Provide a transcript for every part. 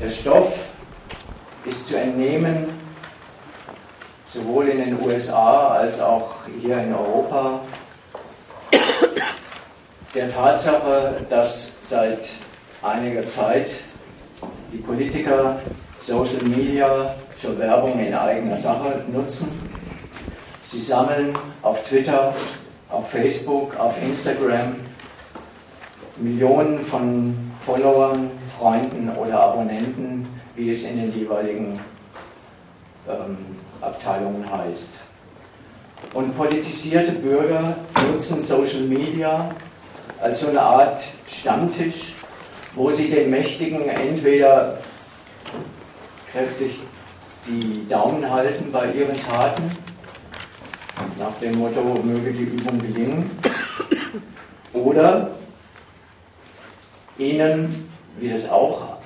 Der Stoff ist zu entnehmen, sowohl in den USA als auch hier in Europa, der Tatsache, dass seit einiger Zeit die Politiker Social Media zur Werbung in eigener Sache nutzen. Sie sammeln auf Twitter, auf Facebook, auf Instagram Millionen von Followern, Freunden oder Abonnenten, wie es in den jeweiligen ähm, Abteilungen heißt. Und politisierte Bürger nutzen Social Media als so eine Art Stammtisch, wo sie den Mächtigen entweder kräftig die Daumen halten bei ihren Taten, nach dem Motto, möge die Übung gelingen, oder ihnen, wie das auch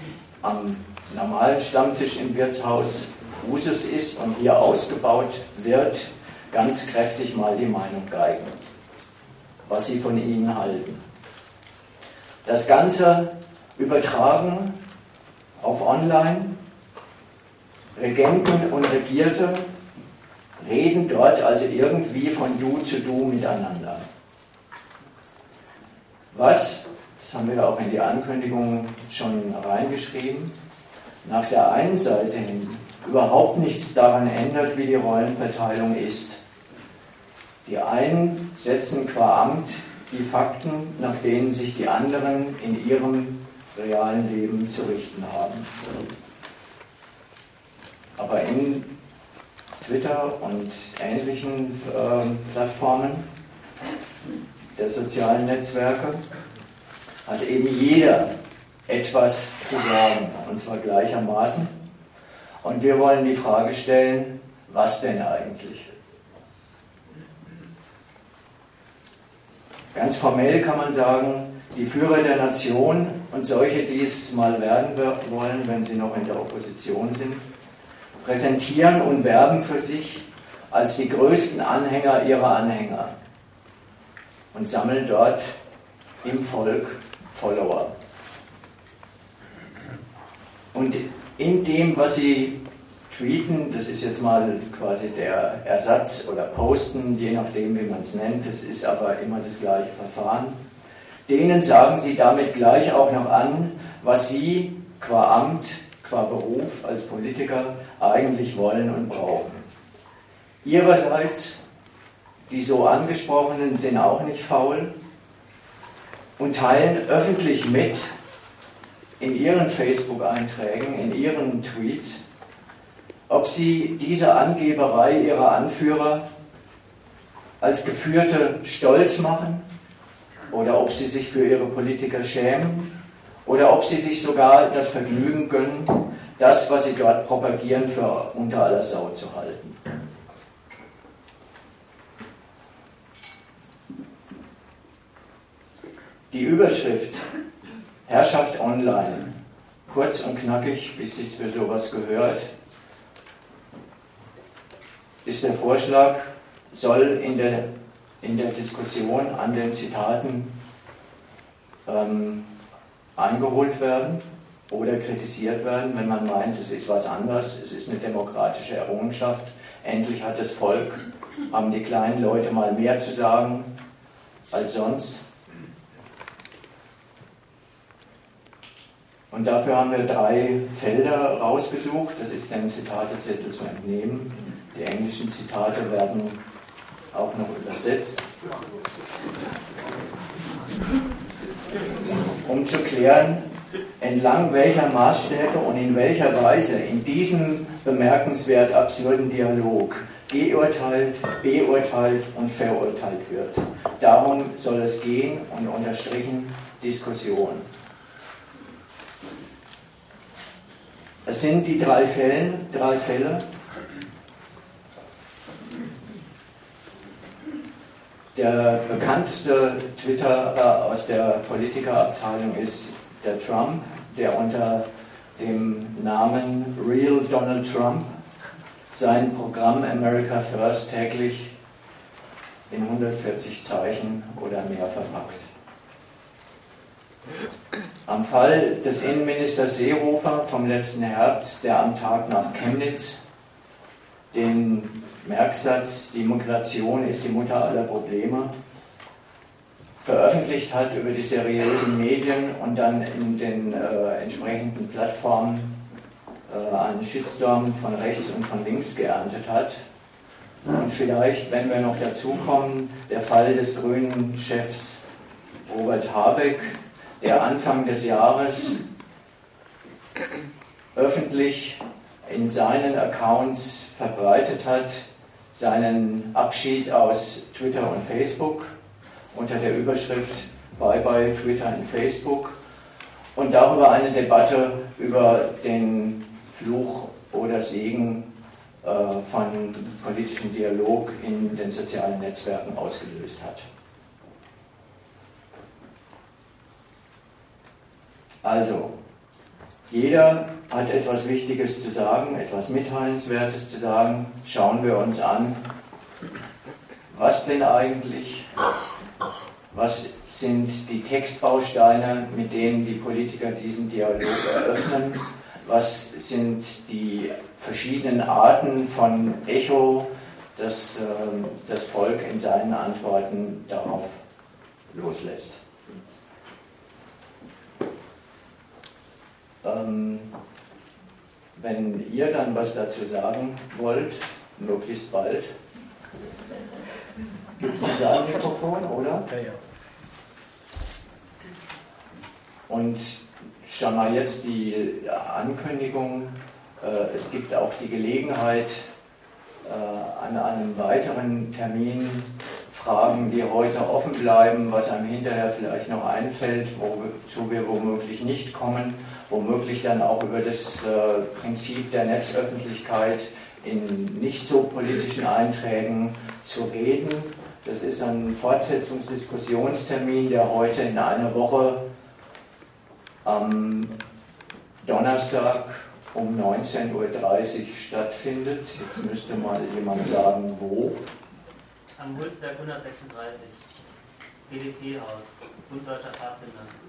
am normalen Stammtisch im Wirtshaus Usus ist und hier ausgebaut wird, ganz kräftig mal die Meinung geigen, was sie von ihnen halten. Das Ganze übertragen auf Online. Regenten und Regierte reden dort also irgendwie von Du zu Du miteinander. Was, das haben wir auch in die Ankündigung schon reingeschrieben, nach der einen Seite hin überhaupt nichts daran ändert, wie die Rollenverteilung ist. Die einen setzen qua Amt die Fakten, nach denen sich die anderen in ihrem realen Leben zu richten haben. Aber in Twitter und ähnlichen äh, Plattformen der sozialen Netzwerke hat eben jeder etwas zu sagen, und zwar gleichermaßen. Und wir wollen die Frage stellen, was denn eigentlich? Ganz formell kann man sagen, die Führer der Nation und solche, die es mal werden wollen, wenn sie noch in der Opposition sind, präsentieren und werben für sich als die größten Anhänger ihrer Anhänger und sammeln dort im Volk Follower. Und in dem, was sie tweeten, das ist jetzt mal quasi der Ersatz oder posten, je nachdem, wie man es nennt, das ist aber immer das gleiche Verfahren, denen sagen sie damit gleich auch noch an, was sie qua Amt, qua Beruf als Politiker eigentlich wollen und brauchen. Ihrerseits, die so angesprochenen sind auch nicht faul und teilen öffentlich mit, in ihren Facebook-Einträgen, in ihren Tweets, ob sie diese Angeberei ihrer Anführer als Geführte stolz machen oder ob sie sich für ihre Politiker schämen oder ob sie sich sogar das Vergnügen gönnen, das, was sie dort propagieren, für unter aller Sau zu halten. Die Überschrift Herrschaft online. Kurz und knackig, wie es sich für sowas gehört, ist der Vorschlag, soll in der, in der Diskussion an den Zitaten ähm, eingeholt werden oder kritisiert werden, wenn man meint, es ist was anderes, es ist eine demokratische Errungenschaft. Endlich hat das Volk, haben die kleinen Leute mal mehr zu sagen als sonst. Und dafür haben wir drei Felder rausgesucht. Das ist dem Zitatezettel zu entnehmen. Die englischen Zitate werden auch noch übersetzt. Um zu klären, entlang welcher Maßstäbe und in welcher Weise in diesem bemerkenswert absurden Dialog geurteilt, beurteilt und verurteilt wird. Darum soll es gehen und unterstrichen Diskussion. Es sind die drei Fälle, drei Fälle. Der bekannteste Twitterer aus der Politikerabteilung ist der Trump, der unter dem Namen Real Donald Trump sein Programm America First täglich in 140 Zeichen oder mehr verpackt. Am Fall des Innenministers Seehofer vom letzten Herbst, der am Tag nach Chemnitz den Merksatz, die Migration ist die Mutter aller Probleme, veröffentlicht hat über die seriösen Medien und dann in den äh, entsprechenden Plattformen äh, einen Shitstorm von rechts und von links geerntet hat. Und vielleicht, wenn wir noch dazu kommen, der Fall des grünen Chefs Robert Habeck, der Anfang des Jahres öffentlich in seinen Accounts verbreitet hat, seinen Abschied aus Twitter und Facebook unter der Überschrift Bye bye Twitter und Facebook und darüber eine Debatte über den Fluch oder Segen äh, von politischem Dialog in den sozialen Netzwerken ausgelöst hat. Also, jeder hat etwas Wichtiges zu sagen, etwas Mitteilenswertes zu sagen. Schauen wir uns an, was denn eigentlich, was sind die Textbausteine, mit denen die Politiker diesen Dialog eröffnen, was sind die verschiedenen Arten von Echo, das ähm, das Volk in seinen Antworten darauf loslässt. Ähm, wenn ihr dann was dazu sagen wollt, möglichst bald, gibt es ein Saalmikrofon, oder? Ja, ja. Und schon mal jetzt die Ankündigung, äh, es gibt auch die Gelegenheit, äh, an einem weiteren Termin Fragen, die heute offen bleiben, was einem hinterher vielleicht noch einfällt, wozu wir womöglich nicht kommen, womöglich dann auch über das äh, Prinzip der Netzöffentlichkeit in nicht so politischen Einträgen zu reden. Das ist ein Fortsetzungsdiskussionstermin, der heute in einer Woche am Donnerstag um 19.30 Uhr stattfindet. Jetzt müsste mal jemand sagen, wo. Am Hulsberg 136, BDP-Haus, Bund Deutscher Pfadfinder.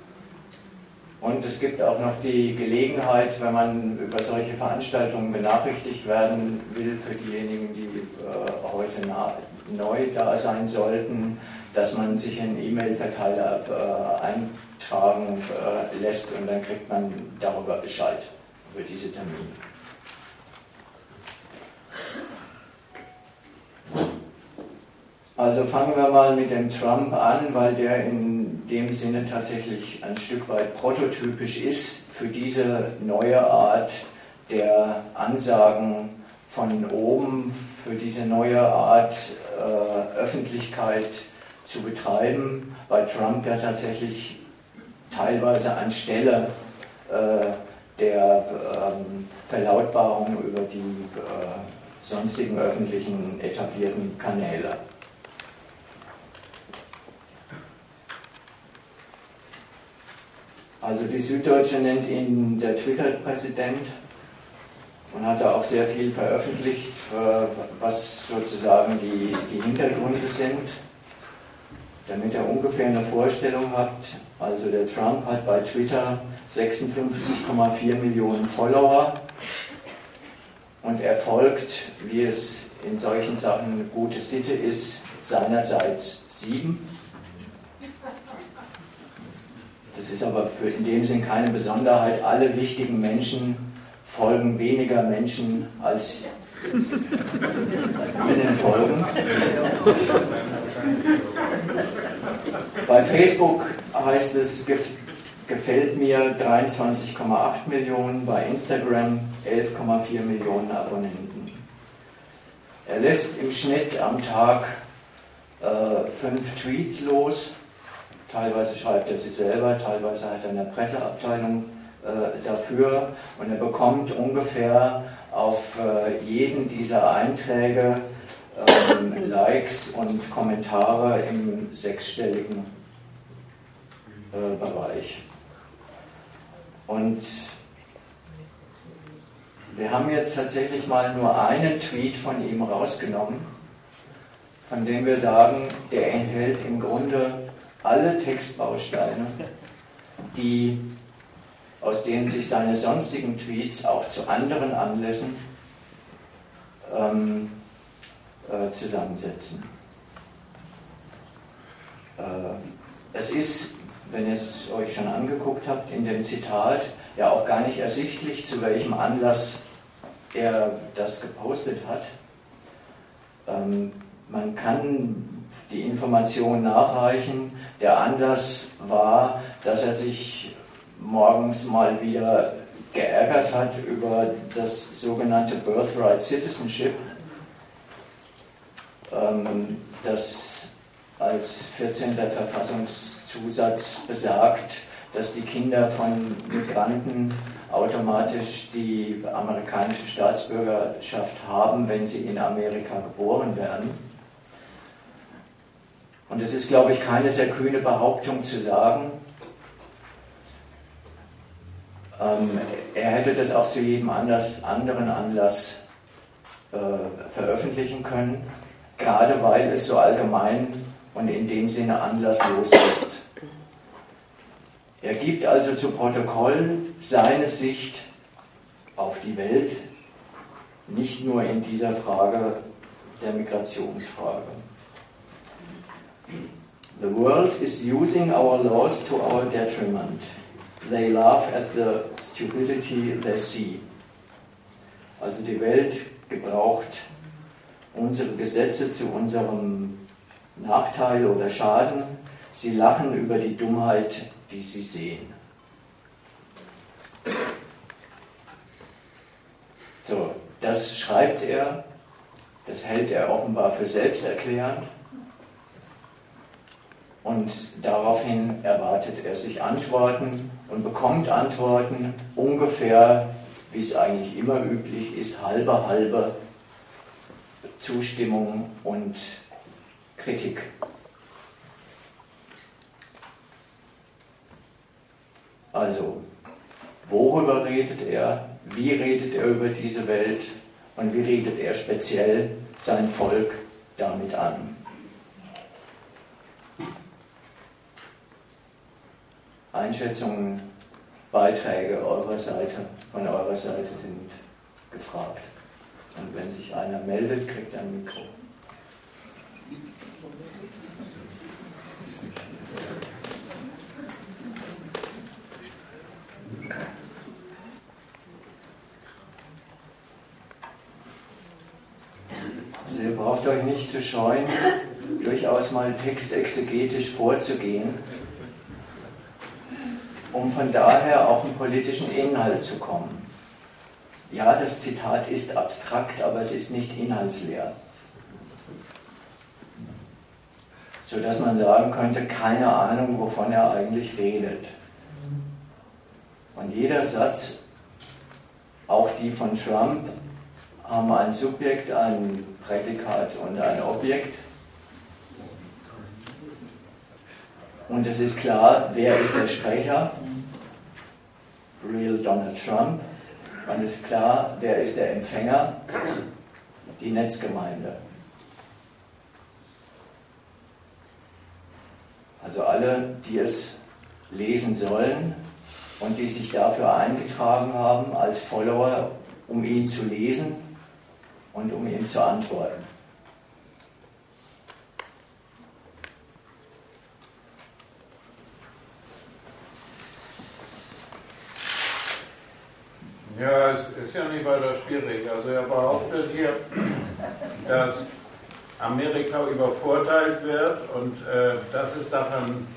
Und es gibt auch noch die Gelegenheit, wenn man über solche Veranstaltungen benachrichtigt werden will, für diejenigen, die äh, heute neu da sein sollten, dass man sich in E-Mail-Verteiler äh, eintragen äh, lässt und dann kriegt man darüber Bescheid, über diese Termine. Also fangen wir mal mit dem Trump an, weil der in dem Sinne tatsächlich ein Stück weit prototypisch ist für diese neue Art der Ansagen von oben, für diese neue Art äh, Öffentlichkeit zu betreiben. Bei Trump ja tatsächlich teilweise anstelle äh, der ähm, Verlautbarung über die äh, sonstigen öffentlichen etablierten Kanäle. Also die Süddeutsche nennt ihn der Twitter-Präsident und hat da auch sehr viel veröffentlicht, was sozusagen die, die Hintergründe sind, damit er ungefähr eine Vorstellung hat. Also der Trump hat bei Twitter 56,4 Millionen Follower und er folgt, wie es in solchen Sachen eine gute Sitte ist, seinerseits sieben. Das ist aber für in dem Sinn keine Besonderheit. Alle wichtigen Menschen folgen weniger Menschen als ihnen folgen. Bei Facebook heißt es, gefällt mir 23,8 Millionen, bei Instagram 11,4 Millionen Abonnenten. Er lässt im Schnitt am Tag äh, fünf Tweets los Teilweise schreibt er sie selber, teilweise hat er eine Presseabteilung äh, dafür und er bekommt ungefähr auf äh, jeden dieser Einträge ähm, Likes und Kommentare im sechsstelligen äh, Bereich. Und wir haben jetzt tatsächlich mal nur einen Tweet von ihm rausgenommen, von dem wir sagen, der enthält im Grunde alle Textbausteine, die, aus denen sich seine sonstigen Tweets auch zu anderen Anlässen ähm, äh, zusammensetzen. Äh, es ist, wenn ihr es euch schon angeguckt habt, in dem Zitat ja auch gar nicht ersichtlich, zu welchem Anlass er das gepostet hat. Ähm, man kann die Information nachreichen. Der Anlass war, dass er sich morgens mal wieder geärgert hat über das sogenannte Birthright Citizenship, ähm, das als 14. Verfassungszusatz besagt, dass die Kinder von Migranten automatisch die amerikanische Staatsbürgerschaft haben, wenn sie in Amerika geboren werden. Und es ist, glaube ich, keine sehr kühne Behauptung zu sagen, ähm, er hätte das auch zu jedem Anlass, anderen Anlass äh, veröffentlichen können, gerade weil es so allgemein und in dem Sinne anlasslos ist. Er gibt also zu Protokoll seine Sicht auf die Welt, nicht nur in dieser Frage der Migrationsfrage. The world is using our laws to our detriment. They laugh at the stupidity they see. Also die Welt gebraucht unsere Gesetze zu unserem Nachteil oder Schaden. Sie lachen über die Dummheit, die sie sehen. So, das schreibt er, das hält er offenbar für selbsterklärend. Und daraufhin erwartet er sich Antworten und bekommt Antworten ungefähr, wie es eigentlich immer üblich ist, halbe halbe Zustimmung und Kritik. Also, worüber redet er? Wie redet er über diese Welt? Und wie redet er speziell sein Volk damit an? Einschätzungen, Beiträge eurer Seite, von eurer Seite sind gefragt. Und wenn sich einer meldet, kriegt er ein Mikro. Also ihr braucht euch nicht zu scheuen, durchaus mal textexegetisch vorzugehen um von daher auf den politischen Inhalt zu kommen. Ja, das Zitat ist abstrakt, aber es ist nicht inhaltsleer. Sodass man sagen könnte, keine Ahnung, wovon er eigentlich redet. Und jeder Satz, auch die von Trump, haben ein Subjekt, ein Prädikat und ein Objekt. Und es ist klar, wer ist der Sprecher? Real Donald Trump. Und es ist klar, wer ist der Empfänger? Die Netzgemeinde. Also alle, die es lesen sollen und die sich dafür eingetragen haben als Follower, um ihn zu lesen und um ihm zu antworten. Ja, es ist ja nicht weiter schwierig. Also er behauptet hier, dass Amerika übervorteilt wird und äh, dass es daran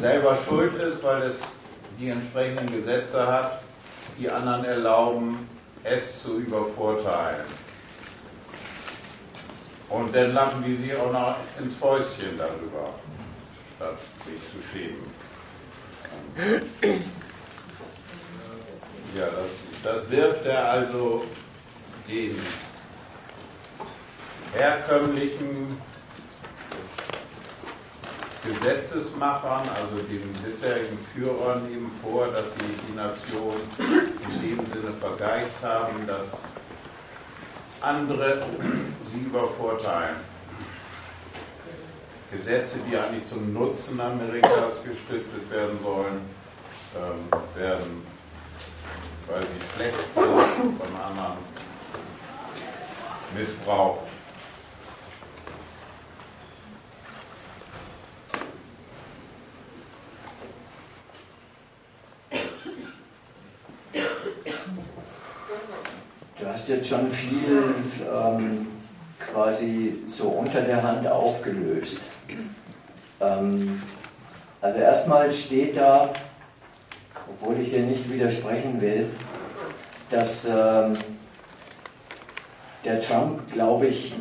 selber schuld ist, weil es die entsprechenden Gesetze hat, die anderen erlauben, es zu übervorteilen. Und dann lachen die sich auch noch ins Fäustchen darüber, statt sich zu schämen. Ja, das, das wirft er also den herkömmlichen Gesetzesmachern, also den bisherigen Führern eben vor, dass sie die Nation in dem Sinne vergeigt haben, dass andere sie übervorteilen. Gesetze, die eigentlich zum Nutzen Amerikas gestiftet werden sollen, ähm, werden, weil sie schlecht sind, von anderen missbraucht. Du hast jetzt schon viel ähm, quasi so unter der Hand aufgelöst. Ähm, also erstmal steht da, obwohl ich dir nicht widersprechen will, dass ähm, der Trump, glaube ich,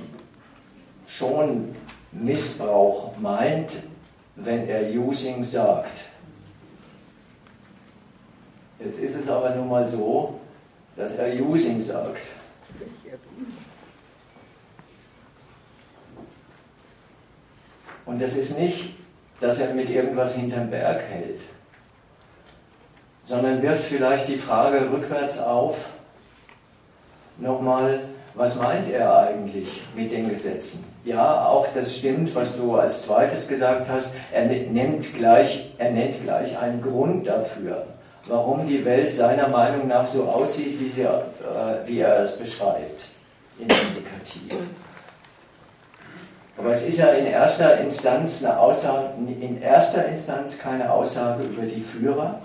schon Missbrauch meint, wenn er Using sagt. Jetzt ist es aber nun mal so, dass er Using sagt. Und das ist nicht, dass er mit irgendwas hinterm Berg hält, sondern wirft vielleicht die Frage rückwärts auf, nochmal, was meint er eigentlich mit den Gesetzen? Ja, auch das stimmt, was du als zweites gesagt hast, er nennt gleich, er nennt gleich einen Grund dafür warum die Welt seiner Meinung nach so aussieht, wie, sie, äh, wie er es beschreibt, in Indikativ. Aber es ist ja in erster Instanz eine Aussage, in erster Instanz keine Aussage über die Führer,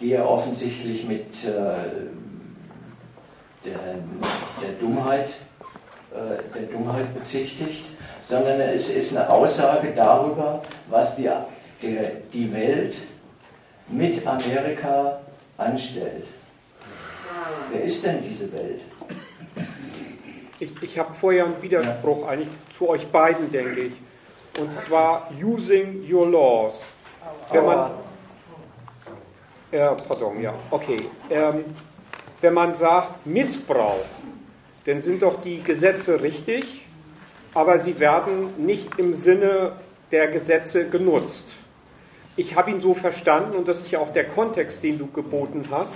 die er offensichtlich mit äh, der, der, Dummheit, äh, der Dummheit bezichtigt, sondern es ist eine Aussage darüber, was die, der, die Welt mit Amerika anstellt. Wer ist denn diese Welt? Ich, ich habe vorher einen Widerspruch ja. eigentlich zu euch beiden, denke ich. Und zwar using your laws. Wenn man, äh, pardon, ja, okay. Ähm, wenn man sagt Missbrauch, dann sind doch die Gesetze richtig, aber sie werden nicht im Sinne der Gesetze genutzt ich habe ihn so verstanden, und das ist ja auch der Kontext, den du geboten hast,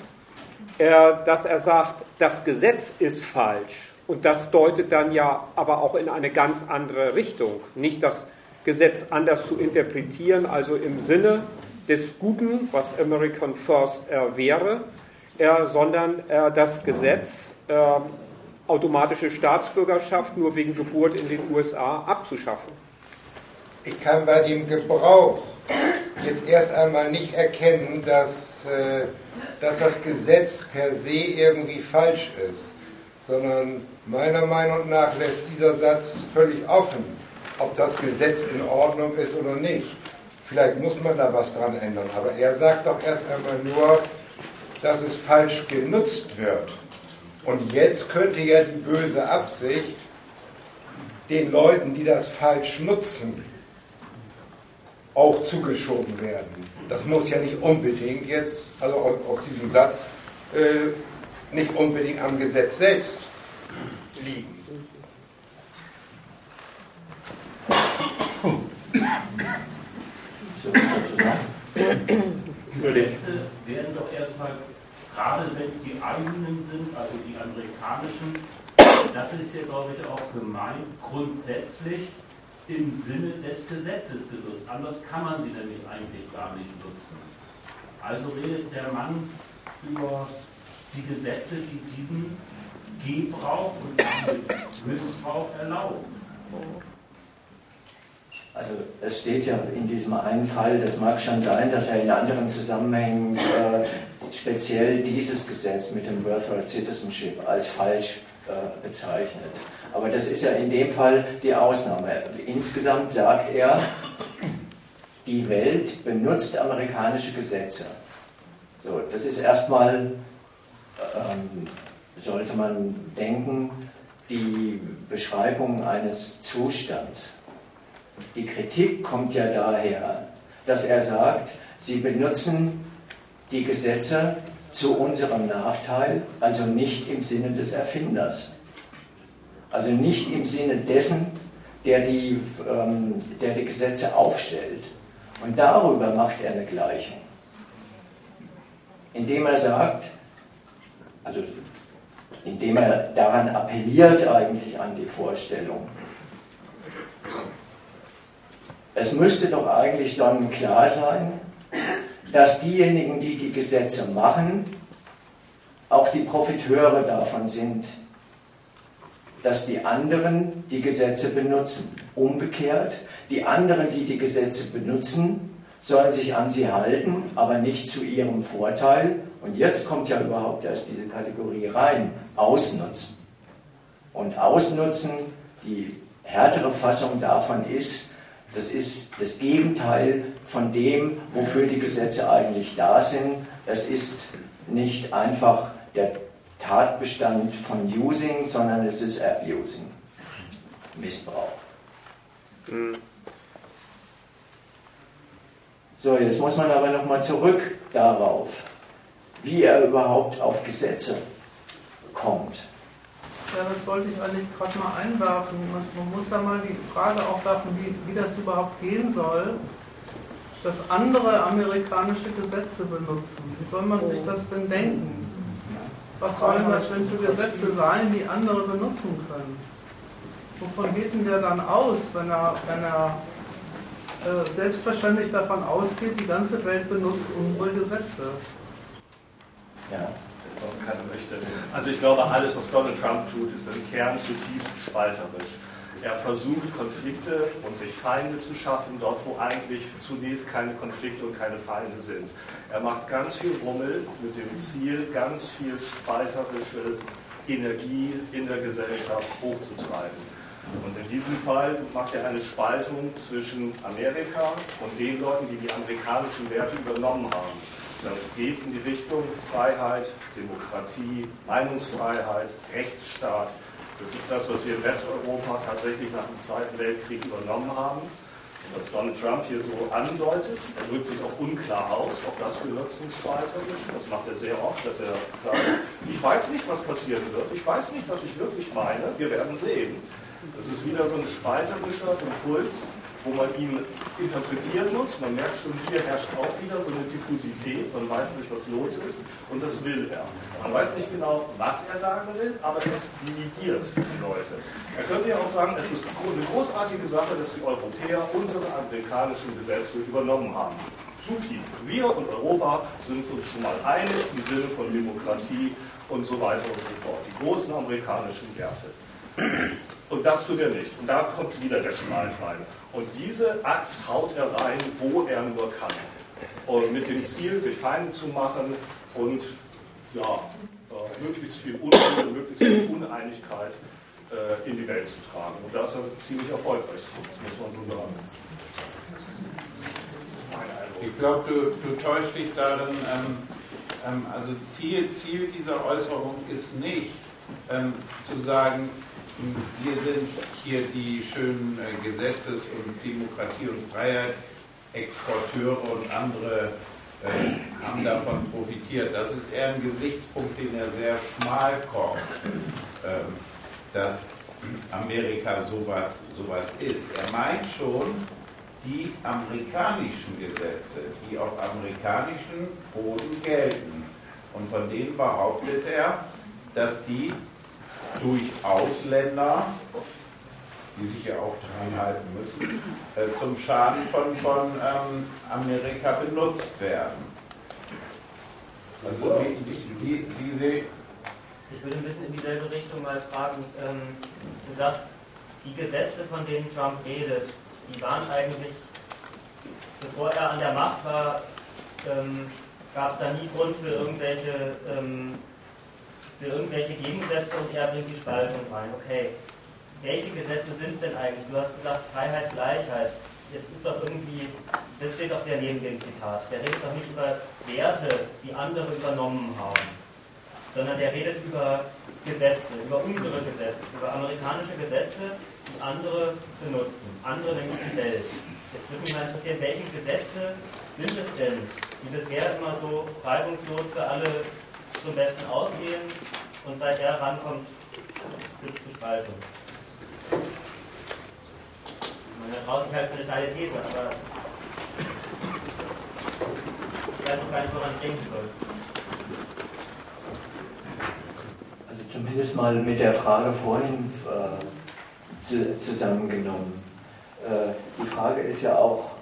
dass er sagt, das Gesetz ist falsch. Und das deutet dann ja aber auch in eine ganz andere Richtung. Nicht das Gesetz anders zu interpretieren, also im Sinne des Guten, was American First äh, wäre, äh, sondern äh, das Gesetz, ähm, automatische Staatsbürgerschaft nur wegen Geburt in den USA abzuschaffen. Ich kann bei dem Gebrauch jetzt erst einmal nicht erkennen, dass, äh, dass das Gesetz per se irgendwie falsch ist, sondern meiner Meinung nach lässt dieser Satz völlig offen, ob das Gesetz in Ordnung ist oder nicht. Vielleicht muss man da was dran ändern, aber er sagt doch erst einmal nur, dass es falsch genutzt wird. Und jetzt könnte ja die böse Absicht den Leuten, die das falsch nutzen, auch zugeschoben werden. Das muss ja nicht unbedingt jetzt, also aus diesem Satz, äh, nicht unbedingt am Gesetz selbst liegen. Gesetze werden doch erstmal, gerade wenn es die eigenen sind, also die amerikanischen, das ist ja, glaube ich, auch gemeint, grundsätzlich im Sinne des Gesetzes genutzt. Anders kann man sie nämlich eigentlich gar nicht nutzen. Also redet der Mann über die Gesetze, die diesen Gebrauch und Missbrauch erlauben. Also es steht ja in diesem einen Fall, das mag schon sein, dass er in anderen Zusammenhängen äh, speziell dieses Gesetz mit dem Birthright Citizenship als falsch äh, bezeichnet. Aber das ist ja in dem Fall die Ausnahme. Insgesamt sagt er, die Welt benutzt amerikanische Gesetze. So, das ist erstmal, ähm, sollte man denken, die Beschreibung eines Zustands. Die Kritik kommt ja daher, dass er sagt, sie benutzen die Gesetze zu unserem Nachteil, also nicht im Sinne des Erfinders. Also nicht im Sinne dessen, der die, ähm, der die Gesetze aufstellt. Und darüber macht er eine Gleichung. Indem er sagt, also indem er daran appelliert eigentlich an die Vorstellung, es müsste doch eigentlich sonnenklar sein, dass diejenigen, die die Gesetze machen, auch die Profiteure davon sind, dass die anderen die Gesetze benutzen. Umgekehrt, die anderen, die die Gesetze benutzen, sollen sich an sie halten, aber nicht zu ihrem Vorteil. Und jetzt kommt ja überhaupt erst diese Kategorie rein, ausnutzen. Und ausnutzen, die härtere Fassung davon ist, das ist das Gegenteil von dem, wofür die Gesetze eigentlich da sind. Es ist nicht einfach der Tatbestand von Using, sondern es ist Abusing, Missbrauch. Mhm. So, jetzt muss man aber nochmal zurück darauf, wie er überhaupt auf Gesetze kommt. Ja, das wollte ich eigentlich gerade mal einwerfen. Man, man, muss ja mal die Frage aufwerfen, wie, wie das überhaupt gehen soll, dass andere amerikanische Gesetze benutzen. Wie soll man sich das denn denken? Was sollen das denn für Gesetze sein, die andere benutzen können? Wovon geht denn der dann aus, wenn er, wenn er äh, selbstverständlich davon ausgeht, die ganze Welt benutzt unsere Gesetze. Ja, sonst keiner möchte. Also ich glaube, alles, was Donald Trump tut, ist im Kern zutiefst spalterisch. Er versucht, Konflikte und sich Feinde zu schaffen, dort, wo eigentlich zunächst keine Konflikte und keine Feinde sind. Er macht ganz viel Rummel mit dem Ziel, ganz viel spalterische Energie in der Gesellschaft hochzutreiben. Und in diesem Fall macht er eine Spaltung zwischen Amerika und den Leuten, die die amerikanischen Werte übernommen haben. Das geht in die Richtung Freiheit, Demokratie, Meinungsfreiheit, Rechtsstaat. Das ist das, was wir in Westeuropa tatsächlich nach dem Zweiten Weltkrieg übernommen haben. Was Donald Trump hier so andeutet, er drückt sich auch unklar aus, auch das gehört zum Spalterischen. Das macht er sehr oft, dass er sagt, ich weiß nicht, was passieren wird, ich weiß nicht, was ich wirklich meine, wir werden sehen. Das ist wieder so ein spalterischer Impuls, wo man ihn interpretieren muss. Man merkt schon, hier herrscht auch wieder so eine Diffusität, man weiß nicht, was los ist und das will er. Man weiß nicht genau, was er sagen will, aber es limitiert die Leute. Er könnte ja auch sagen, es ist eine großartige Sache, dass die Europäer unsere amerikanischen Gesetze übernommen haben. Supi, wir und Europa sind uns schon mal einig im Sinne von Demokratie und so weiter und so fort. Die großen amerikanischen Werte. Und das tut er nicht. Und da kommt wieder der Schmal rein. Und diese Axt haut er rein, wo er nur kann. Und mit dem Ziel, sich Feinde zu machen und ja, äh, möglichst viel Unruhe, möglichst viel Uneinigkeit äh, in die Welt zu tragen. Und da ist ziemlich erfolgreich. Das muss man so sagen. Ich glaube, du, du täuschst dich darin. Ähm, ähm, also Ziel, Ziel dieser Äußerung ist nicht ähm, zu sagen, wir sind hier die schönen äh, Gesetzes- und Demokratie- und Freiheit-Exporteure und andere äh, haben davon profitiert. Das ist eher ein Gesichtspunkt, den er sehr schmal kommt, äh, dass Amerika sowas, sowas ist. Er meint schon, die amerikanischen Gesetze, die auf amerikanischen Boden gelten. Und von denen behauptet er, dass die durch Ausländer, die sich ja auch dran halten müssen, äh, zum Schaden von, von ähm, Amerika benutzt werden. Also die, die, diese ich würde ein bisschen in dieselbe Richtung mal fragen. Ähm, du sagst, die Gesetze, von denen Trump redet, die waren eigentlich, bevor er an der Macht war, ähm, gab es da nie Grund für irgendwelche ähm, für irgendwelche Gegensätze und er bringt die Spaltung rein. Okay, welche Gesetze sind es denn eigentlich? Du hast gesagt Freiheit, Gleichheit. Jetzt ist doch irgendwie, das steht doch sehr neben dem Zitat. Der redet doch nicht über Werte, die andere übernommen haben, sondern der redet über Gesetze, über unsere Gesetze, über amerikanische Gesetze, die andere benutzen. Andere nämlich die Welt. Jetzt würde mich mal interessieren, welche Gesetze sind es denn, die bisher immer so reibungslos für alle zum Besten ausgehen und seit er rankommt, es zu Spaltung. Man hat draußen halt für eine steile These, aber ich weiß noch gar nicht, woran ich denken soll. Also zumindest mal mit der Frage vorhin äh, zu, zusammengenommen. äh, die Frage ist ja auch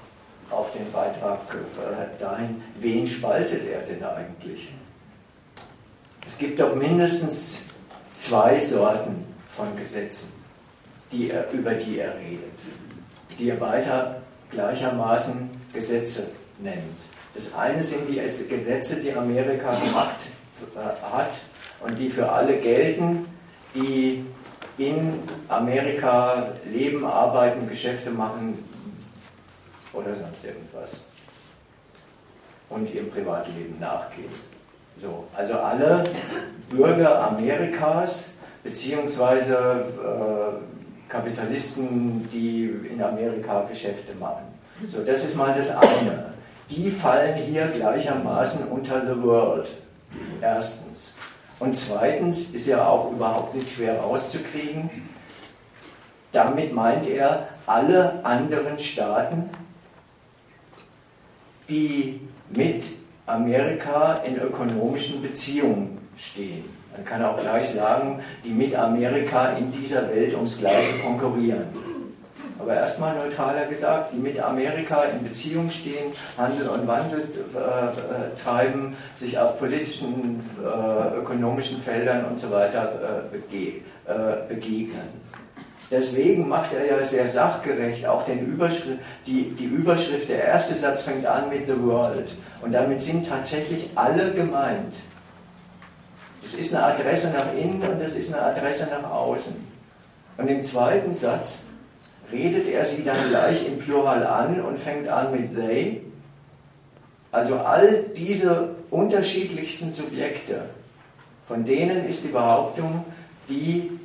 auf den Beitrag äh, dahin, wen spaltet er denn eigentlich? Es gibt doch mindestens zwei Sorten von Gesetzen, die er, über die er redet, die er weiter gleichermaßen Gesetze nennt. Das eine sind die Gesetze, die Amerika gemacht äh, hat und die für alle gelten, die in Amerika leben, arbeiten, Geschäfte machen oder sonst irgendwas und ihrem Privatleben nachgehen. So, also alle Bürger Amerikas beziehungsweise äh, Kapitalisten, die in Amerika Geschäfte machen. So, das ist mal das eine. Die fallen hier gleichermaßen unter the world. Erstens. Und zweitens ist ja auch überhaupt nicht schwer rauszukriegen. Damit meint er alle anderen Staaten, die mit Amerika in ökonomischen Beziehungen stehen. Man kann auch gleich sagen, die mit Amerika in dieser Welt ums Gleiche konkurrieren. Aber erstmal neutraler gesagt, die mit Amerika in Beziehung stehen, Handel und Wandel äh, äh, treiben, sich auf politischen, äh, ökonomischen Feldern und so weiter äh, äh, begegnen. Deswegen macht er ja sehr sachgerecht auch den Überschrift, die, die Überschrift, der erste Satz fängt an mit The World. Und damit sind tatsächlich alle gemeint. Das ist eine Adresse nach innen und das ist eine Adresse nach außen. Und im zweiten Satz redet er sie dann gleich im Plural an und fängt an mit they. Also all diese unterschiedlichsten Subjekte, von denen ist die Behauptung, die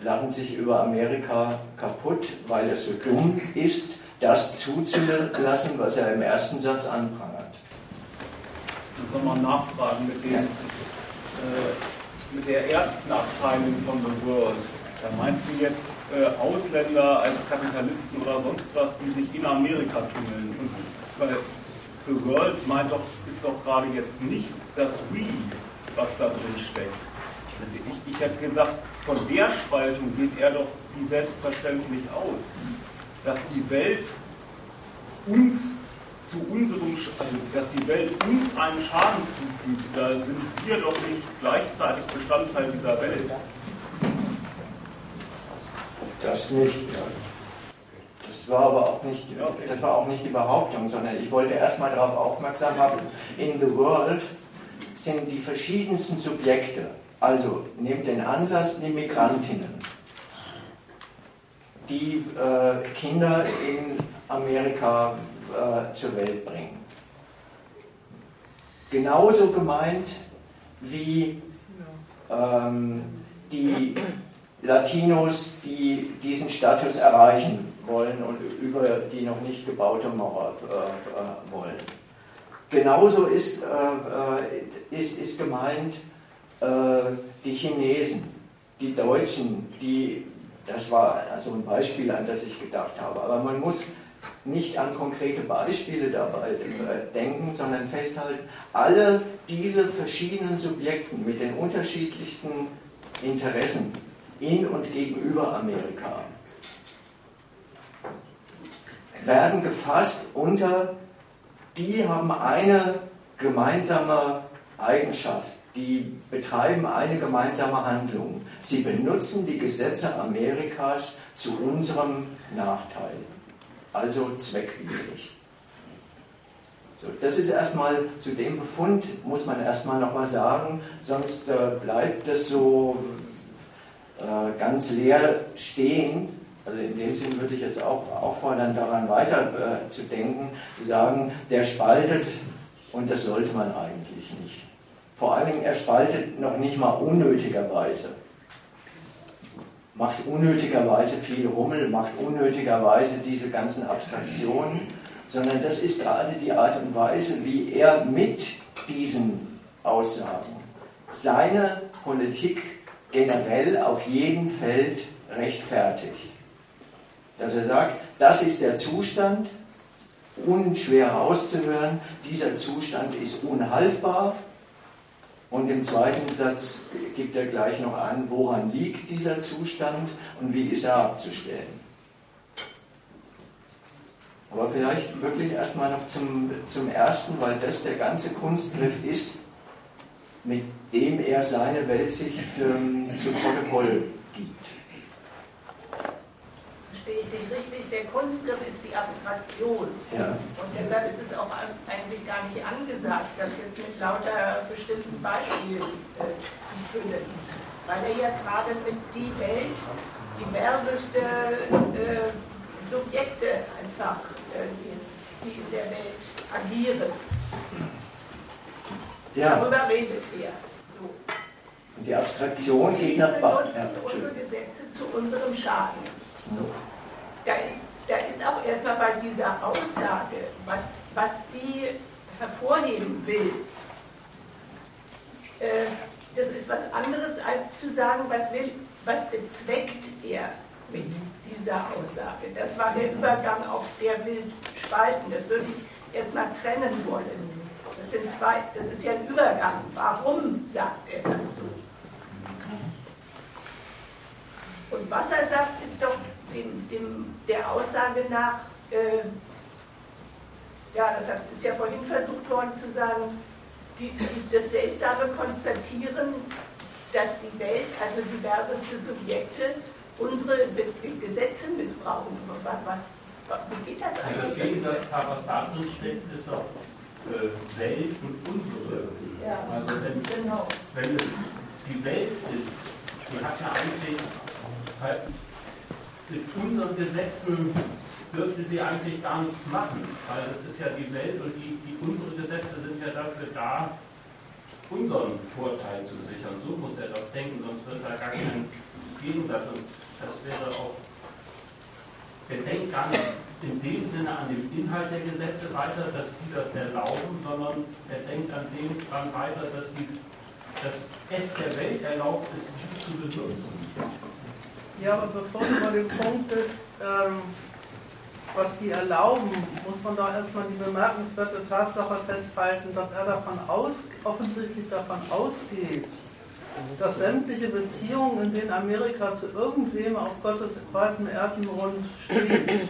lachen sich über Amerika kaputt, weil es so dumm ist, das zuzulassen, was er im ersten Satz anprangert. Ich muss nochmal nachfragen mit, dem, ja. äh, mit der ersten Abteilung von The World. Da meinst du jetzt äh, Ausländer als Kapitalisten oder sonst was, die sich in Amerika tummeln? Und weil The World meint doch, ist doch gerade jetzt nicht das We, was da drin steckt. Ich, ich hätte gesagt, von der Spaltung geht er doch wie selbstverständlich aus, dass die Welt uns zu unserem, also dass die Welt uns einen Schaden zufügt, da sind wir doch nicht gleichzeitig Bestandteil dieser Welt. Das nicht, ja. Das war aber auch nicht, das war auch nicht die Behauptung, sondern ich wollte erstmal darauf aufmerksam machen, in the world sind die verschiedensten Subjekte, also nehmt den Anlass die Migrantinnen, die äh, Kinder in Amerika äh, zur Welt bringen. Genauso gemeint wie ähm, die Latinos, die diesen Status erreichen wollen und über die noch nicht gebaute Mauer äh, äh wollen. Genauso ist, äh, äh, ist, ist gemeint, äh, die Chinesen, die Deutschen, die, das war also ein Beispiel, an das ich gedacht habe, aber man muss nicht an konkrete Beispiele dabei äh, denken, sondern festhalten, alle diese verschiedenen Subjekten mit den unterschiedlichsten Interessen in und gegenüber Amerika werden gefasst unter, die haben eine gemeinsame Eigenschaft, die betreiben eine gemeinsame Handlung. Sie benutzen die Gesetze Amerikas zu unserem Nachteil, also zweckwidrig. So, das ist erstmal zu dem Befund, muss man erstmal nochmal sagen, sonst äh, bleibt es so äh, ganz leer stehen. Also in dem Sinn würde ich jetzt auch auffordern, daran weiter äh, zu denken, zu sagen, der spaltet und das sollte man eigentlich nicht. Vor Dingen, er spaltet noch nicht mal unnötigerweise. Macht unnötigerweise viel Rummel, macht unnötigerweise diese ganzen Abstraktionen, sondern das ist gerade die Art und Weise, wie er mit diesen Aussagen seine Politik generell auf jedem Feld rechtfertigt. Dass er sagt, das ist der Zustand, unschwer herauszuhören, dieser Zustand ist unhaltbar, und im zweiten Satz gibt er gleich noch an, woran liegt dieser Zustand und wie ist er abzustellen. Aber vielleicht wirklich erstmal noch zum, zum ersten, weil das der ganze Kunstgriff ist, mit dem er seine Weltsicht ähm, zu Protokoll gibt. Verstehe ich dich richtig? Der Kunstgriff ist die Abstraktion. Ja. Und deshalb ist es auch eigentlich gar nicht angesagt, das jetzt mit lauter bestimmten Beispielen äh, zu füllen. Weil er ja gerade mit die Welt diverseste äh, Subjekte einfach äh, die in der Welt agieren. Ja. Darüber redet er. So. Und die Abstraktion geht nach Wir Bad. benutzen Ja, unsere Gesetze zu unserem Schaden. So. Da, ist, da ist auch erstmal bei dieser Aussage, was, was die hervorheben will, äh, das ist was anderes als zu sagen, was, will, was bezweckt er mit dieser Aussage. Das war der Übergang auf der will spalten. Das würde ich erstmal trennen wollen. Das, sind zwei, das ist ja ein Übergang. Warum sagt er das so? Und was er sagt, ist doch dem, dem, der Aussage nach, äh, ja, das ist ja vorhin versucht worden zu sagen, die, die, das seltsame Konstatieren, dass die Welt, also diverseste Subjekte, unsere Gesetze missbrauchen. Was, wie geht das eigentlich? Ja, das Gegensatz, was da drin steckt, ist doch äh, Welt und unsere. Ja, also wenn, genau. wenn es die Welt ist, die hat ja eigentlich halt mit unseren Gesetzen dürfte sie eigentlich gar nichts machen, weil es ist ja die Welt und die, die unsere Gesetze sind ja dafür da, unseren Vorteil zu sichern. So muss er doch denken, sonst wird da gar kein Gegensatz. Und das wäre auch, er denkt gar nicht in dem Sinne an den Inhalt der Gesetze weiter, dass die das erlauben, sondern er denkt an dem dran weiter, dass, die, dass es der Welt erlaubt ist, sie zu benutzen. Ja, aber bevor du bei dem Punkt bist, ähm, was sie erlauben, muss man da erstmal die bemerkenswerte Tatsache festhalten, dass er davon aus, offensichtlich davon ausgeht, dass sämtliche Beziehungen, in denen Amerika zu irgendwem auf Gottes breiten Erdenrund steht,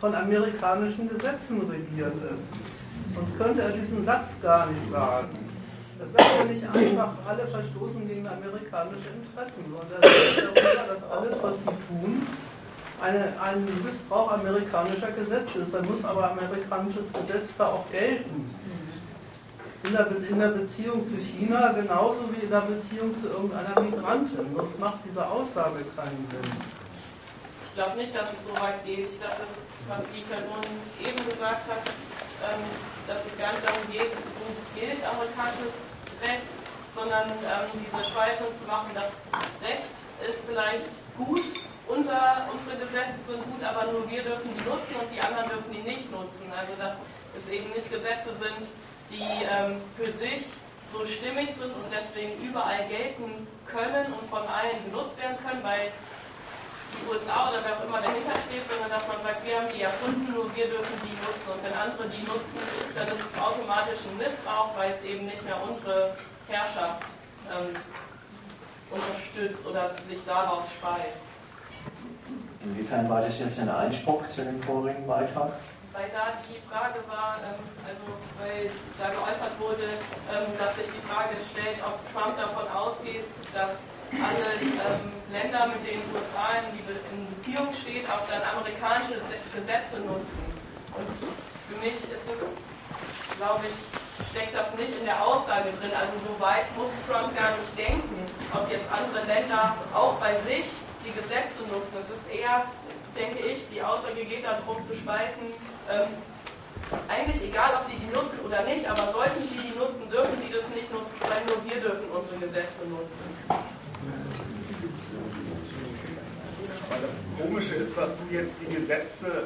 von amerikanischen Gesetzen regiert ist. Sonst könnte er diesen Satz gar nicht sagen. Er sagt ja nicht einfach, alle verstoßen gegen amerikanische Interessen, sondern er sagt darüber, dass alles, was die tun, eine, ein Missbrauch amerikanischer Gesetze ist. Dann muss aber amerikanisches Gesetz da auch gelten. In der, in der Beziehung zu China genauso wie in der Beziehung zu irgendeiner Migrantin. Sonst macht diese Aussage keinen Sinn. Ich glaube nicht, dass es so weit geht. Ich glaube, das ist, was die Person eben gesagt hat, ähm, dass es gar nicht darum geht, so gilt amerikanisches Recht, sondern ähm, diese Spaltung zu machen, das Recht ist vielleicht gut, unser, unsere Gesetze sind gut, aber nur wir dürfen die nutzen und die anderen dürfen die nicht nutzen. Also dass es eben nicht Gesetze sind, die ähm, für sich so stimmig sind und deswegen überall gelten können und von allen genutzt werden können, weil die USA oder wer auch immer dahinter steht, sondern dass man sagt, wir haben die erfunden, nur wir dürfen die nutzen und wenn andere die nutzen, dann ist es automatisch ein Missbrauch, weil es eben nicht mehr unsere Herrschaft ähm, unterstützt oder sich daraus speist. Inwiefern war das jetzt ein Einspruch zu dem vorigen Beitrag? Weil da die Frage war, ähm, also weil da geäußert wurde, ähm, dass sich die Frage stellt, ob Trump davon ausgeht, dass alle ähm, Länder, mit denen die USA in, in Beziehung steht, auch dann amerikanische Gesetze nutzen. Und für mich ist das, glaube ich, steckt das nicht in der Aussage drin. Also so weit muss Trump gar nicht denken, ob jetzt andere Länder auch bei sich die Gesetze nutzen. Es ist eher, denke ich, die Aussage geht darum zu spalten, ähm, eigentlich egal, ob die die nutzen oder nicht, aber sollten die die nutzen, dürfen die das nicht nutzen, weil nur wir dürfen unsere Gesetze nutzen. Aber das Komische ist, dass du jetzt die Gesetze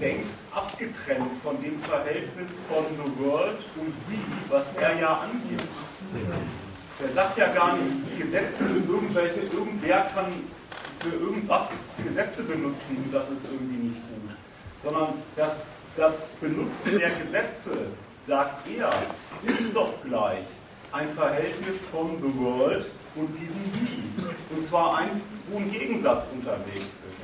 denkst, abgetrennt von dem Verhältnis von The World und We, was er ja angibt. Er sagt ja gar nicht, die Gesetze sind irgendwelche, irgendwer kann für irgendwas Gesetze benutzen das ist irgendwie nicht gut. Sondern das, das Benutzen der Gesetze, sagt er, ist doch gleich ein Verhältnis von The World und diesem We. Und zwar eins, wo ein Gegensatz unterwegs ist.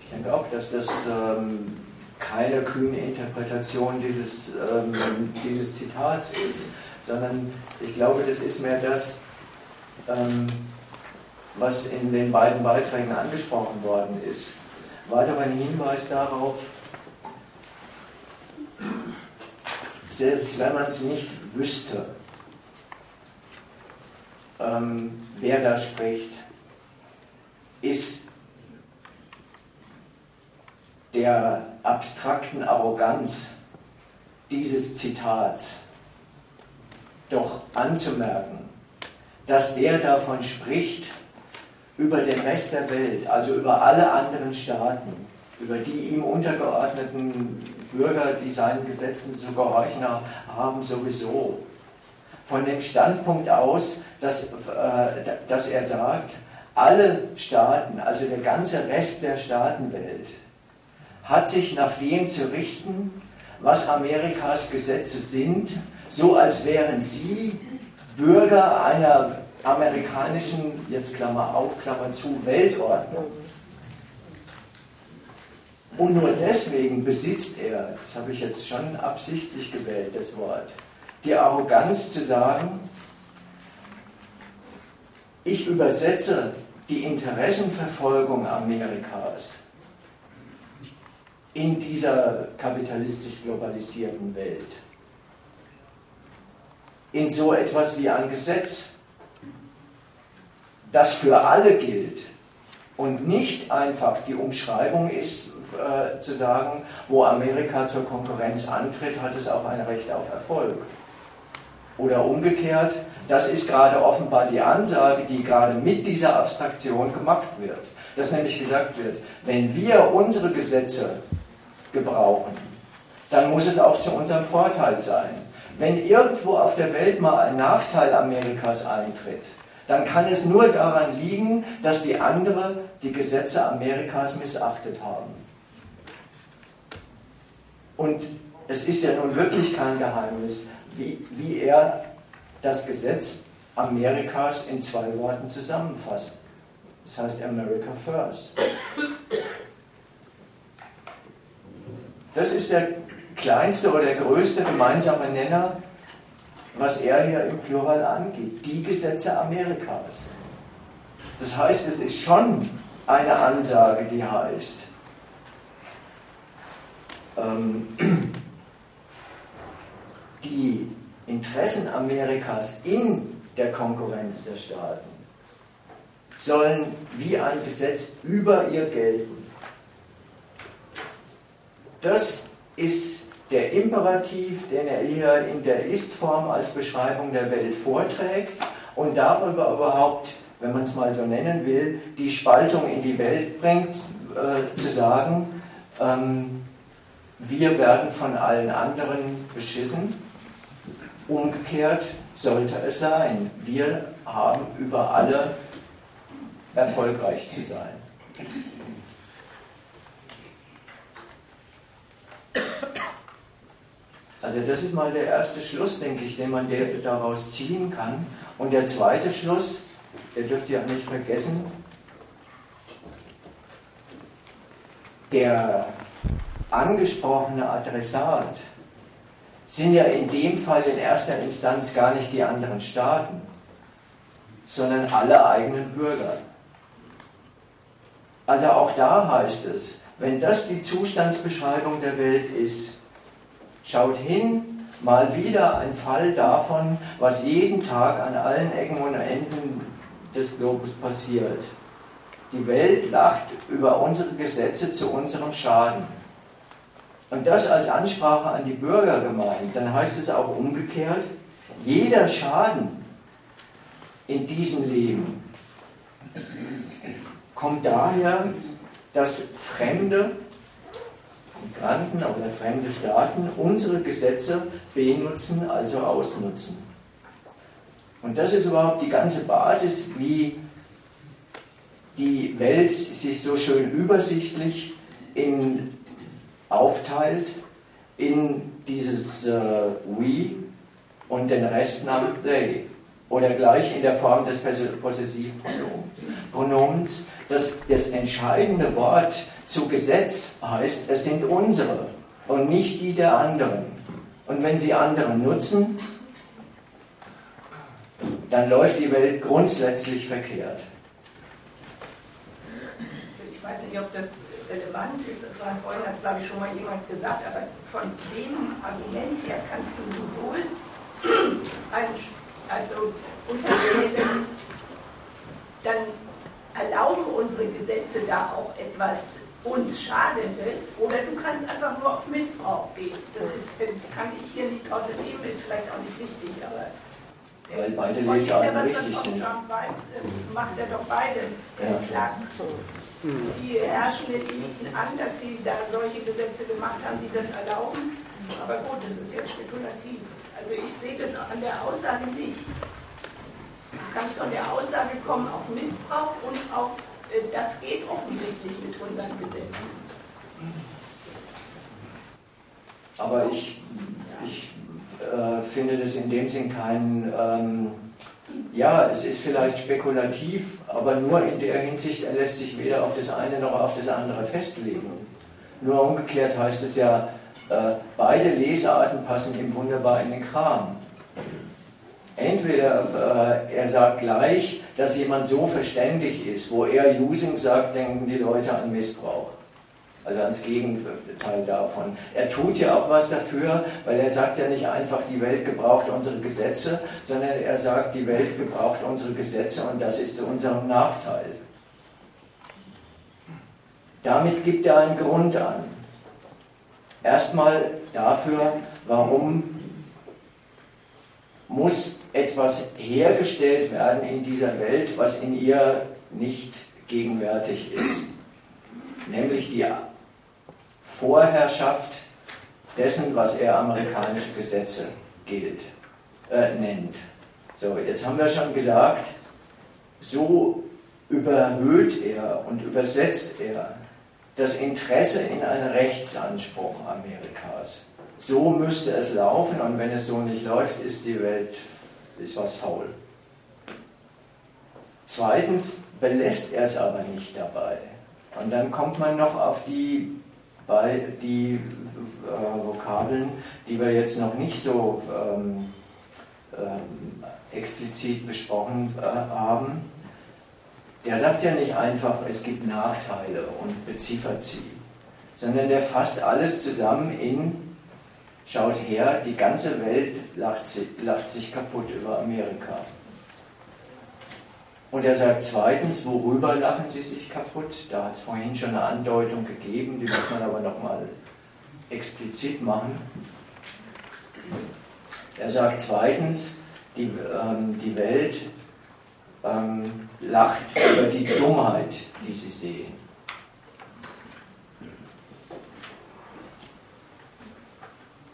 Ich denke auch, dass das ähm, keine kühne Interpretation dieses, ähm, dieses Zitats ist, sondern ich glaube, das ist mehr das, ähm, was in den beiden Beiträgen angesprochen worden ist. Weiter ein Hinweis darauf, selbst wenn man es nicht wüsste, ähm, wer da spricht, ist der abstrakten Arroganz dieses Zitats doch anzumerken, dass der davon spricht, über den Rest der Welt, also über alle anderen Staaten, über die ihm untergeordneten Bürger, die seinen Gesetzen zu gehorchen haben, sowieso. Von dem Standpunkt aus, dass, äh, dass er sagt, alle Staaten, also der ganze Rest der Staatenwelt, hat sich nach dem zu richten, was Amerikas Gesetze sind, so als wären sie Bürger einer amerikanischen, jetzt Klammer auf, Klammer zu, Weltordnung. Und nur deswegen besitzt er, das habe ich jetzt schon absichtlich gewählt, das Wort, die Arroganz zu sagen, ich übersetze die Interessenverfolgung Amerikas in dieser kapitalistisch globalisierten Welt in so etwas wie ein Gesetz, das für alle gilt und nicht einfach die Umschreibung ist, äh, zu sagen, wo Amerika zur Konkurrenz antritt, hat es auch ein Recht auf Erfolg. Oder umgekehrt, das ist gerade offenbar die Ansage, die gerade mit dieser Abstraktion gemacht wird. Dass nämlich gesagt wird, wenn wir unsere Gesetze gebrauchen, dann muss es auch zu unserem Vorteil sein. Wenn irgendwo auf der Welt mal ein Nachteil Amerikas eintritt, dann kann es nur daran liegen, dass die anderen die Gesetze Amerikas missachtet haben. Und es ist ja nun wirklich kein Geheimnis, wie, wie er das Gesetz Amerikas in zwei Worten zusammenfasst. Das heißt America First. Das ist der kleinste oder der größte gemeinsame Nenner, was er hier im Plural angeht. Die Gesetze Amerikas. Das heißt, es ist schon eine Ansage, die heißt, ähm, die Interessen Amerikas in der Konkurrenz der Staaten sollen wie ein Gesetz über ihr gelten. Das ist der Imperativ, den er hier in der Ist-Form als Beschreibung der Welt vorträgt und darüber überhaupt, wenn man es mal so nennen will, die Spaltung in die Welt bringt, äh, zu sagen, ähm, wir werden von allen anderen beschissen. Umgekehrt sollte es sein, wir haben über alle erfolgreich zu sein. Also das ist mal der erste Schluss, denke ich, den man daraus ziehen kann. Und der zweite Schluss, ihr dürft ja nicht vergessen, der angesprochene Adressat sind ja in dem Fall in erster Instanz gar nicht die anderen Staaten, sondern alle eigenen Bürger. Also auch da heißt es, wenn das die Zustandsbeschreibung der Welt ist, Schaut hin, mal wieder ein Fall davon, was jeden Tag an allen Ecken und Enden des Globus passiert. Die Welt lacht über unsere Gesetze zu unserem Schaden. Und das als Ansprache an die Bürger gemeint, dann heißt es auch umgekehrt, jeder Schaden in diesem Leben kommt daher, dass Fremde Migranten oder fremde Staaten unsere Gesetze benutzen, also ausnutzen. Und das ist überhaupt die ganze Basis, wie die Welt sich so schön übersichtlich in, aufteilt in dieses äh, We und den Rest namens They. oder gleich in der Form des Possessivpronomens. Das, das entscheidende Wort zu Gesetz heißt, es sind unsere und nicht die der anderen. Und wenn sie anderen nutzen, dann läuft die Welt grundsätzlich verkehrt. Ich weiß nicht, ob das relevant ist. Vorhin hat es, glaube ich, schon mal jemand gesagt, aber von dem Argument her kannst du sowohl ein, also unterstellen, dann erlauben unsere Gesetze da auch etwas uns Schadendes oder du kannst einfach nur auf Missbrauch gehen. Das ist, kann ich hier nicht außerdem, ist vielleicht auch nicht richtig, aber weil beide Lesarten richtig sind. Trump weiß, äh, macht er doch beides ja. klar. Die herrschenden Eliten an, dass sie da solche Gesetze gemacht haben, die das erlauben. Aber gut, das ist ja spekulativ. Also ich sehe das an der Aussage nicht. Du kannst von der Aussage kommen auf Missbrauch und auf, äh, das geht offensichtlich mit unseren Gesetzen. Aber ich, ich äh, finde das in dem Sinn kein, ähm, ja, es ist vielleicht spekulativ, aber nur in der Hinsicht, er lässt sich weder auf das eine noch auf das andere festlegen. Nur umgekehrt heißt es ja, äh, beide Lesarten passen ihm wunderbar in den Kram. Entweder äh, er sagt gleich, dass jemand so verständig ist, wo er Using sagt, denken die Leute an Missbrauch. Also ans Gegenteil davon. Er tut ja auch was dafür, weil er sagt ja nicht einfach, die Welt gebraucht unsere Gesetze, sondern er sagt, die Welt gebraucht unsere Gesetze und das ist zu unserem Nachteil. Damit gibt er einen Grund an. Erstmal dafür, warum muss etwas hergestellt werden in dieser Welt, was in ihr nicht gegenwärtig ist. Nämlich die Vorherrschaft dessen, was er amerikanische Gesetze gilt, äh, nennt. So, jetzt haben wir schon gesagt, so überhöht er und übersetzt er das Interesse in einen Rechtsanspruch Amerikas. So müsste es laufen und wenn es so nicht läuft, ist die Welt, ist was faul. Zweitens belässt er es aber nicht dabei. Und dann kommt man noch auf die weil die äh, Vokabeln, die wir jetzt noch nicht so ähm, äh, explizit besprochen äh, haben, der sagt ja nicht einfach, es gibt Nachteile und beziffert sie, sondern der fasst alles zusammen in, schaut her, die ganze Welt lacht sich, lacht sich kaputt über Amerika. Und er sagt zweitens, worüber lachen sie sich kaputt? Da hat es vorhin schon eine Andeutung gegeben, die muss man aber nochmal explizit machen. Er sagt zweitens, die, ähm, die Welt ähm, lacht über die Dummheit, die sie sehen.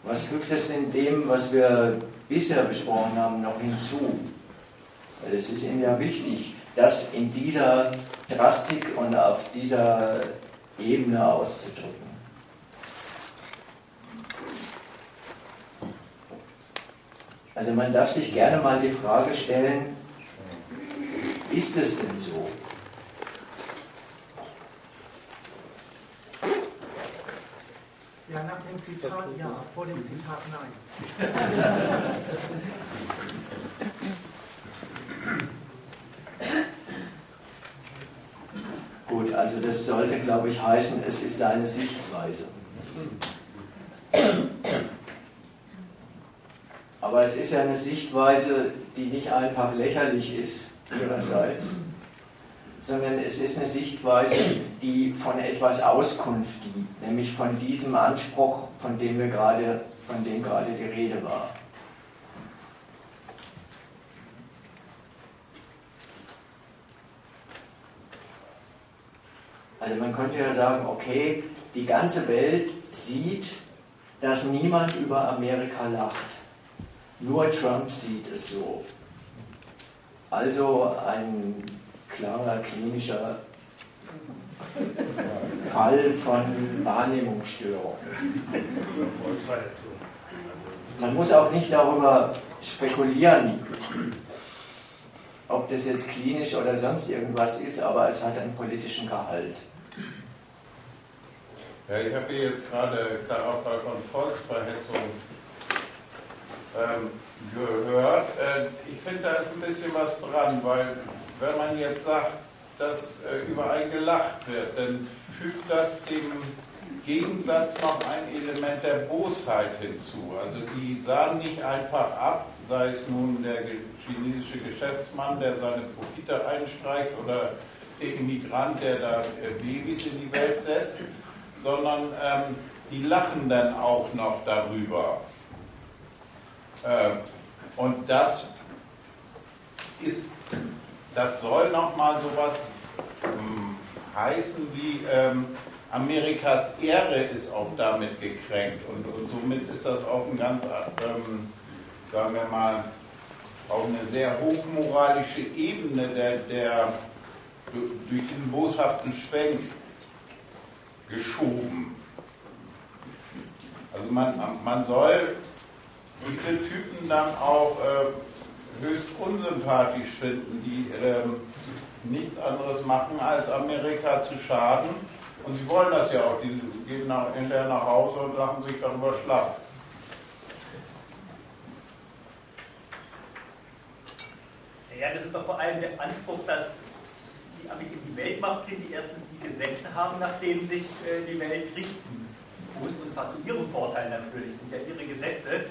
Was fügt das denn dem, was wir bisher besprochen haben, noch hinzu? Weil es ist ihm ja wichtig, das in dieser Drastik und auf dieser Ebene auszudrücken. Also man darf sich gerne mal die Frage stellen, ist es denn so? Ja, nach dem Zitat ja, vor dem Zitat nein. Gut, also das sollte, glaube ich, heißen, es ist seine Sichtweise. Aber es ist ja eine Sichtweise, die nicht einfach lächerlich ist ihrerseits, sondern es ist eine Sichtweise, die von etwas Auskunft gibt, nämlich von diesem Anspruch, von dem wir gerade, von dem gerade die Rede war. Also man könnte ja sagen, okay, die ganze Welt sieht, dass niemand über Amerika lacht. Nur Trump sieht es so. Also ein klarer klinischer Fall von Wahrnehmungsstörung. Man muss auch nicht darüber spekulieren, ob das jetzt klinisch oder sonst irgendwas ist, aber es hat einen politischen Gehalt. Ja, ich habe hier jetzt gerade klarer Fall von Volksverhetzung ähm, gehört. Äh, ich finde, da ist ein bisschen was dran, weil wenn man jetzt sagt, dass äh, überall gelacht wird, dann fügt das dem Gegensatz noch ein Element der Bosheit hinzu. Also die sahen nicht einfach ab, sei es nun der chinesische Geschäftsmann, der seine Profite einstreicht oder der Immigrant, der da äh, Babys in die Welt setzt, sondern ähm, die lachen dann auch noch darüber. Äh, und das ist, das soll nochmal sowas ähm, heißen wie ähm, Amerikas Ehre ist auch damit gekränkt und, und somit ist das auch ein ganz, ähm, sagen wir mal, auf eine sehr hochmoralische Ebene der, der durch diesen boshaften Schwenk geschoben. Also man, man soll diese Typen dann auch äh, höchst unsympathisch finden, die ähm, nichts anderes machen, als Amerika zu schaden. Und sie wollen das ja auch. Die gehen nach, hinterher nach Hause und lachen sich darüber schlapp. Ja, das ist doch vor allem der Anspruch, dass Amis in die Weltmacht sind, die erstens die Gesetze haben, nach denen sich äh, die Welt richten muss, und zwar zu ihrem Vorteil natürlich, sind ja ihre Gesetze.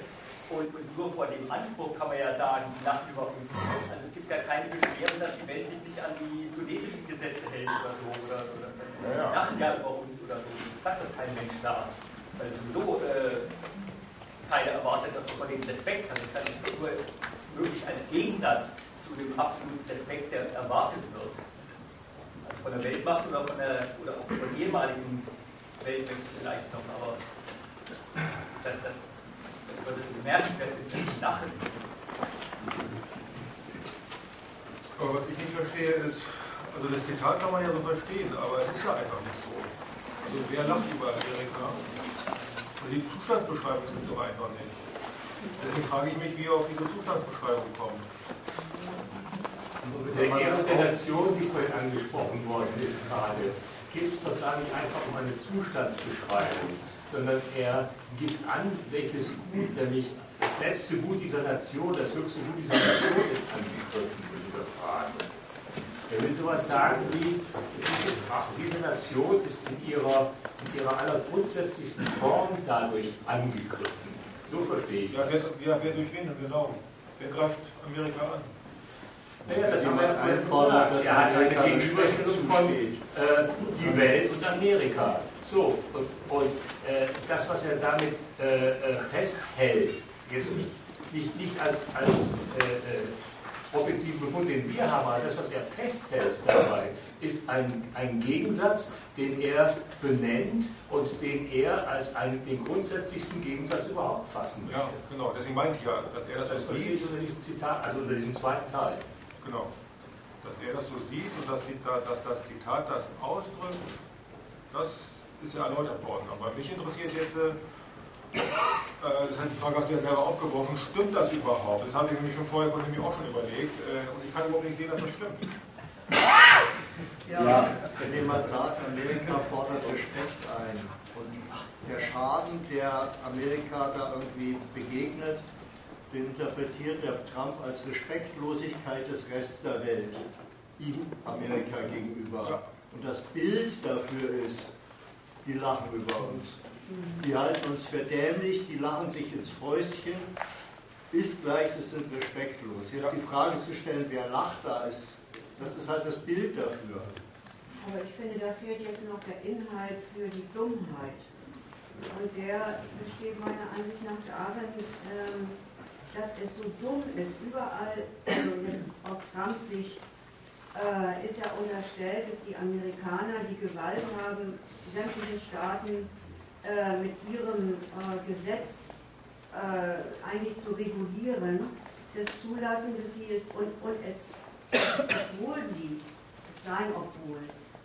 Und, und, nur vor dem Anspruch kann man ja sagen, die lachen über uns Also es gibt ja keine Beschwerden, dass die Welt sich nicht an die tunesischen Gesetze hält oder so. Oder, oder ja, ja. lachen ja über uns oder so. Das sagt doch kein Mensch da. Weil sowieso äh, keiner erwartet, dass man von denen Respekt hat. Das kann nur möglich als Gegensatz zu dem absoluten Respekt, der erwartet wird. Von der Weltmacht oder von der oder auch von ehemaligen Weltmächten vielleicht noch, aber das, das das bemerkenswert ist, dass die Sachen. Aber was ich nicht verstehe ist, also das Zitat kann man ja so verstehen, aber es ist ja einfach nicht so. Also wer lacht über Amerika? Also die Zustandsbeschreibung ist so einfach nicht. Deswegen frage ich mich, wie er auf diese Zustandsbeschreibung kommt. Der Ehre der Nation, die vorhin angesprochen worden ist gerade, geht es doch gar nicht einfach um eine Zustandsbeschreibung, sondern er gibt an, welches Gut, nämlich das letzte Gut dieser Nation, das höchste Gut dieser Nation ist angegriffen in dieser Frage. Er will sowas sagen wie, diese Nation ist in ihrer, in ihrer allergrundsätzlichsten Form dadurch angegriffen. So verstehe ich ja, wer, ja, wer durch wen, genau. Wer greift Amerika an? Naja, das ja einfordert, dass er Amerika hat eine Gegenüberstellung von äh, die Welt und Amerika. So, und, und äh, das, was er damit äh, äh, festhält, jetzt nicht, nicht, nicht als, als äh, äh, objektiven Befund, den wir haben, aber das, was er festhält dabei, ist ein, ein Gegensatz, den er benennt und den er als einen, den grundsätzlichsten Gegensatz überhaupt fassen möchte. Ja, genau, deswegen meinte ich ja, dass er das, das sieht. unter diesem Zitat, also unter diesem zweiten Teil. Genau. Dass er das so sieht und dass, dass das Zitat das ausdrückt, das ist ja erläutert worden. Aber mich interessiert jetzt, äh, das hat die Frage, hast du ja selber aufgeworfen, stimmt das überhaupt? Das habe ich mir schon vorher von mir auch schon überlegt äh, und ich kann überhaupt nicht sehen, dass das stimmt. Ja, ja. wenn jemand sagt, Amerika fordert Respekt ein und der Schaden, der Amerika da irgendwie begegnet, interpretiert der Trump als Respektlosigkeit des Rests der Welt ihm Amerika gegenüber. Ja. Und das Bild dafür ist, die lachen über uns. Die halten uns für dämlich, die lachen sich ins Fäustchen, ist gleich, sie sind respektlos. Jetzt die Frage zu stellen, wer lacht da, ist, das ist halt das Bild dafür. Aber ich finde, da fehlt jetzt noch der Inhalt für die Dummheit. Und der besteht meiner Ansicht nach darin, ähm, dass es so dumm ist. Überall, also aus Trumps Sicht, äh, ist ja unterstellt, dass die Amerikaner die Gewalt haben, sämtliche Staaten äh, mit ihrem äh, Gesetz äh, eigentlich zu regulieren, das Zulassen, dass sie es und, und es, obwohl sie, es sein obwohl,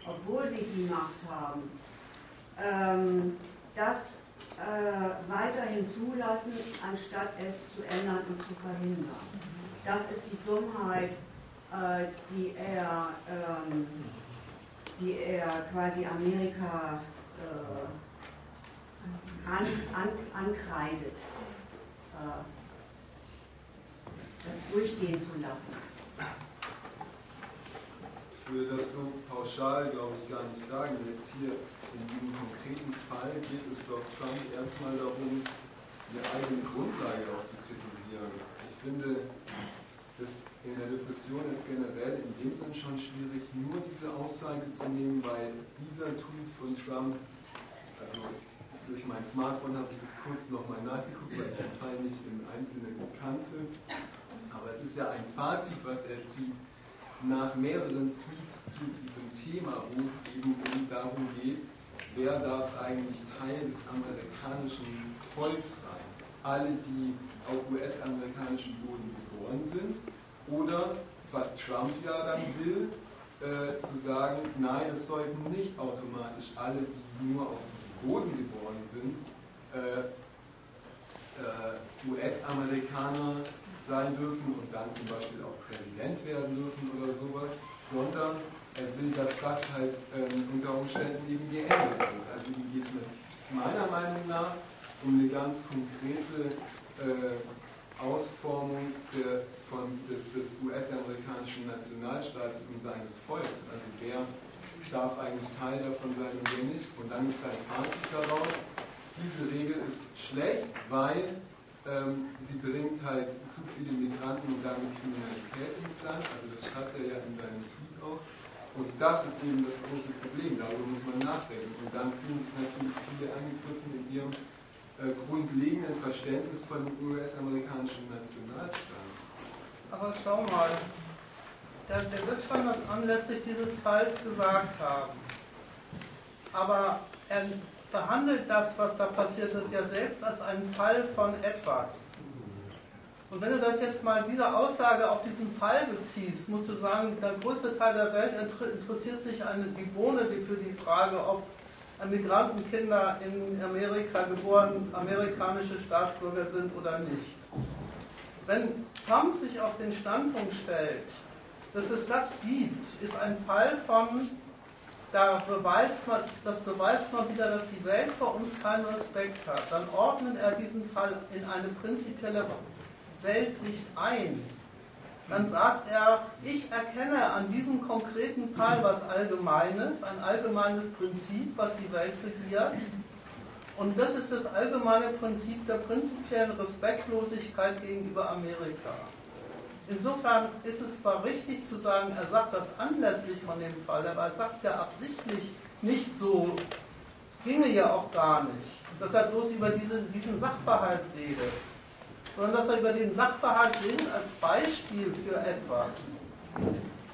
obwohl sie die Macht haben, ähm, das äh, weiterhin zulassen, anstatt es zu ändern und zu verhindern. Das ist die Dummheit äh, die er, ähm, die er quasi Amerika äh, an, an, ankreidet, äh, das durchgehen zu lassen. Ich würde das so pauschal, glaube ich, gar nicht sagen. Jetzt hier in diesem konkreten Fall geht es doch Trump erstmal darum, die eigene Grundlage auch zu kritisieren. Ich finde das in der Diskussion jetzt generell in dem Sinn schon schwierig, nur diese Aussage zu nehmen, weil dieser Tweet von Trump, also durch mein Smartphone habe ich das kurz nochmal nachgeguckt, weil ich den Fall nicht im Einzelnen kannte. Aber es ist ja ein Fazit, was er zieht nach mehreren Tweets zu diesem Thema, wo es eben darum geht, wer darf eigentlich Teil des amerikanischen Volks sein? Alle, die auf US-amerikanischem Boden geboren sind? Oder, was Trump ja dann will, äh, zu sagen, nein, es sollten nicht automatisch alle, die nur auf diesem Boden geboren sind, äh, äh, US-Amerikaner sein dürfen und dann zum Beispiel auch Präsident werden dürfen oder sowas, sondern er will, dass das halt ähm, unter Umständen eben geändert wird. Also hier geht es meiner Meinung nach um eine ganz konkrete äh, Ausformung der, von, des, des US-amerikanischen Nationalstaats und seines Volks. Also wer darf eigentlich Teil davon sein und wer nicht. Und dann ist sein Fazit daraus, diese Regel ist schlecht, weil ähm, sie bringt halt zu viele Migranten und damit Kriminalität ins Land. Also das schreibt er ja in seinem Tweet auch. Und das ist eben das große Problem, darüber muss man nachdenken. Und dann fühlen sich natürlich viele angegriffen in ihrem äh, grundlegenden Verständnis von US-amerikanischen Nationalstaat. Aber schau mal, der, der wird schon was anlässlich dieses Falls gesagt haben. Aber er behandelt das, was da passiert ist, ja selbst als einen Fall von etwas. Und wenn du das jetzt mal, diese Aussage auf diesen Fall beziehst, musst du sagen, der größte Teil der Welt interessiert sich eine, die Bohne für die Frage, ob Migrantenkinder in Amerika geboren amerikanische Staatsbürger sind oder nicht. Wenn Trump sich auf den Standpunkt stellt, dass es das gibt, ist ein Fall von, da beweist man, das beweist man wieder, dass die Welt vor uns keinen Respekt hat. Dann ordnet er diesen Fall in eine prinzipielle Weltsicht ein, dann sagt er, ich erkenne an diesem konkreten Fall was Allgemeines, ein allgemeines Prinzip, was die Welt regiert. Und das ist das allgemeine Prinzip der prinzipiellen Respektlosigkeit gegenüber Amerika. Insofern ist es zwar richtig zu sagen, er sagt das anlässlich von dem Fall, aber er sagt es ja absichtlich nicht so, ginge ja auch gar nicht, dass er bloß über diese, diesen Sachverhalt redet sondern dass er über den Sachverhalt redet als Beispiel für etwas,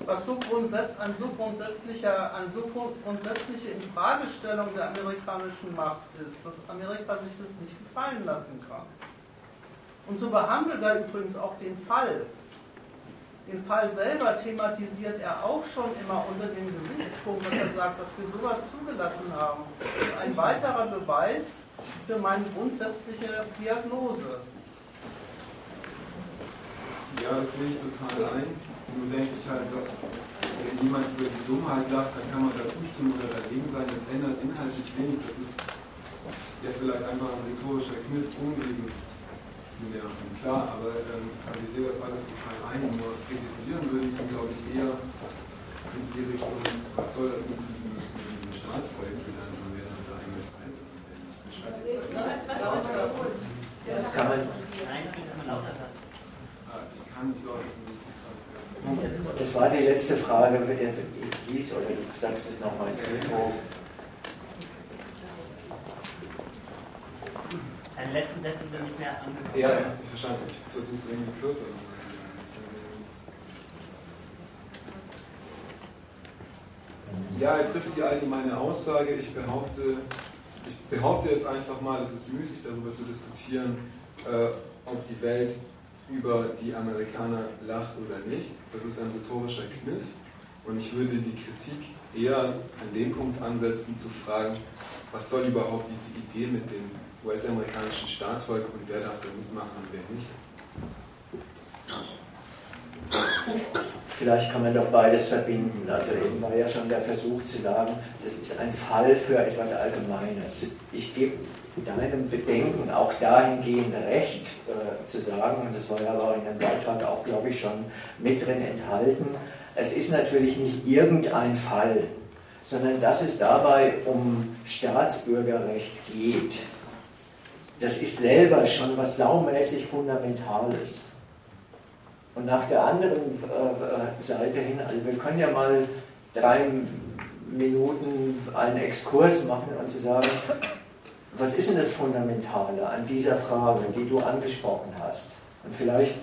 was so grundsätzlich, ein so grundsätzlicher, eine so grundsätzliche Infragestellung der amerikanischen Macht ist, dass Amerika sich das nicht gefallen lassen kann. Und so behandelt er übrigens auch den Fall. Den Fall selber thematisiert er auch schon immer unter dem Gesichtspunkt, dass er sagt, dass wir sowas zugelassen haben. Ist ein weiterer Beweis für meine grundsätzliche Diagnose. Ja, das sehe ich total ein. Nur denke ich halt, dass wenn jemand über die Dummheit lacht, dann kann man da zustimmen oder dagegen sein. Das ändert inhaltlich wenig. Das ist ja vielleicht einfach ein rhetorischer Kniff, um eben zu nerven. Klar, aber ähm, also ich sehe das alles total ein. Nur kritisieren würde ich ihn, glaube ich, eher in die Richtung, was soll das mit diesem, mit diesem Staatsvolk sein und wer dann da eigentlich teil was, was, was, was, kann man. Nein, kann man lauter das war die letzte Frage, Lies, oder du sagst es nochmal ins Mikro. Deine letzten Sätze sind nicht mehr angekommen. Ja, ich verstanden. Ich versuche es irgendwie kürzer. Ja, er trifft die allgemeine Aussage. Ich behaupte, ich behaupte jetzt einfach mal, es ist müßig darüber zu diskutieren, äh, ob die Welt über die Amerikaner lacht oder nicht. Das ist ein rhetorischer Kniff. Und ich würde die Kritik eher an dem Punkt ansetzen, zu fragen, was soll überhaupt diese Idee mit dem US-amerikanischen Staatsvolk und wer darf da mitmachen und wer nicht. vielleicht kann man doch beides verbinden. Also eben war ja schon der Versuch zu sagen, das ist ein Fall für etwas Allgemeines. Ich gebe deinem Bedenken auch dahingehend recht äh, zu sagen, und das war ja aber in dem Beitrag auch, glaube ich, schon mit drin enthalten, es ist natürlich nicht irgendein Fall, sondern dass es dabei um Staatsbürgerrecht geht. Das ist selber schon was saumäßig Fundamentales. Und nach der anderen äh, Seite hin, also wir können ja mal drei Minuten einen Exkurs machen und zu sagen, was ist denn das Fundamentale an dieser Frage, die du angesprochen hast? Und vielleicht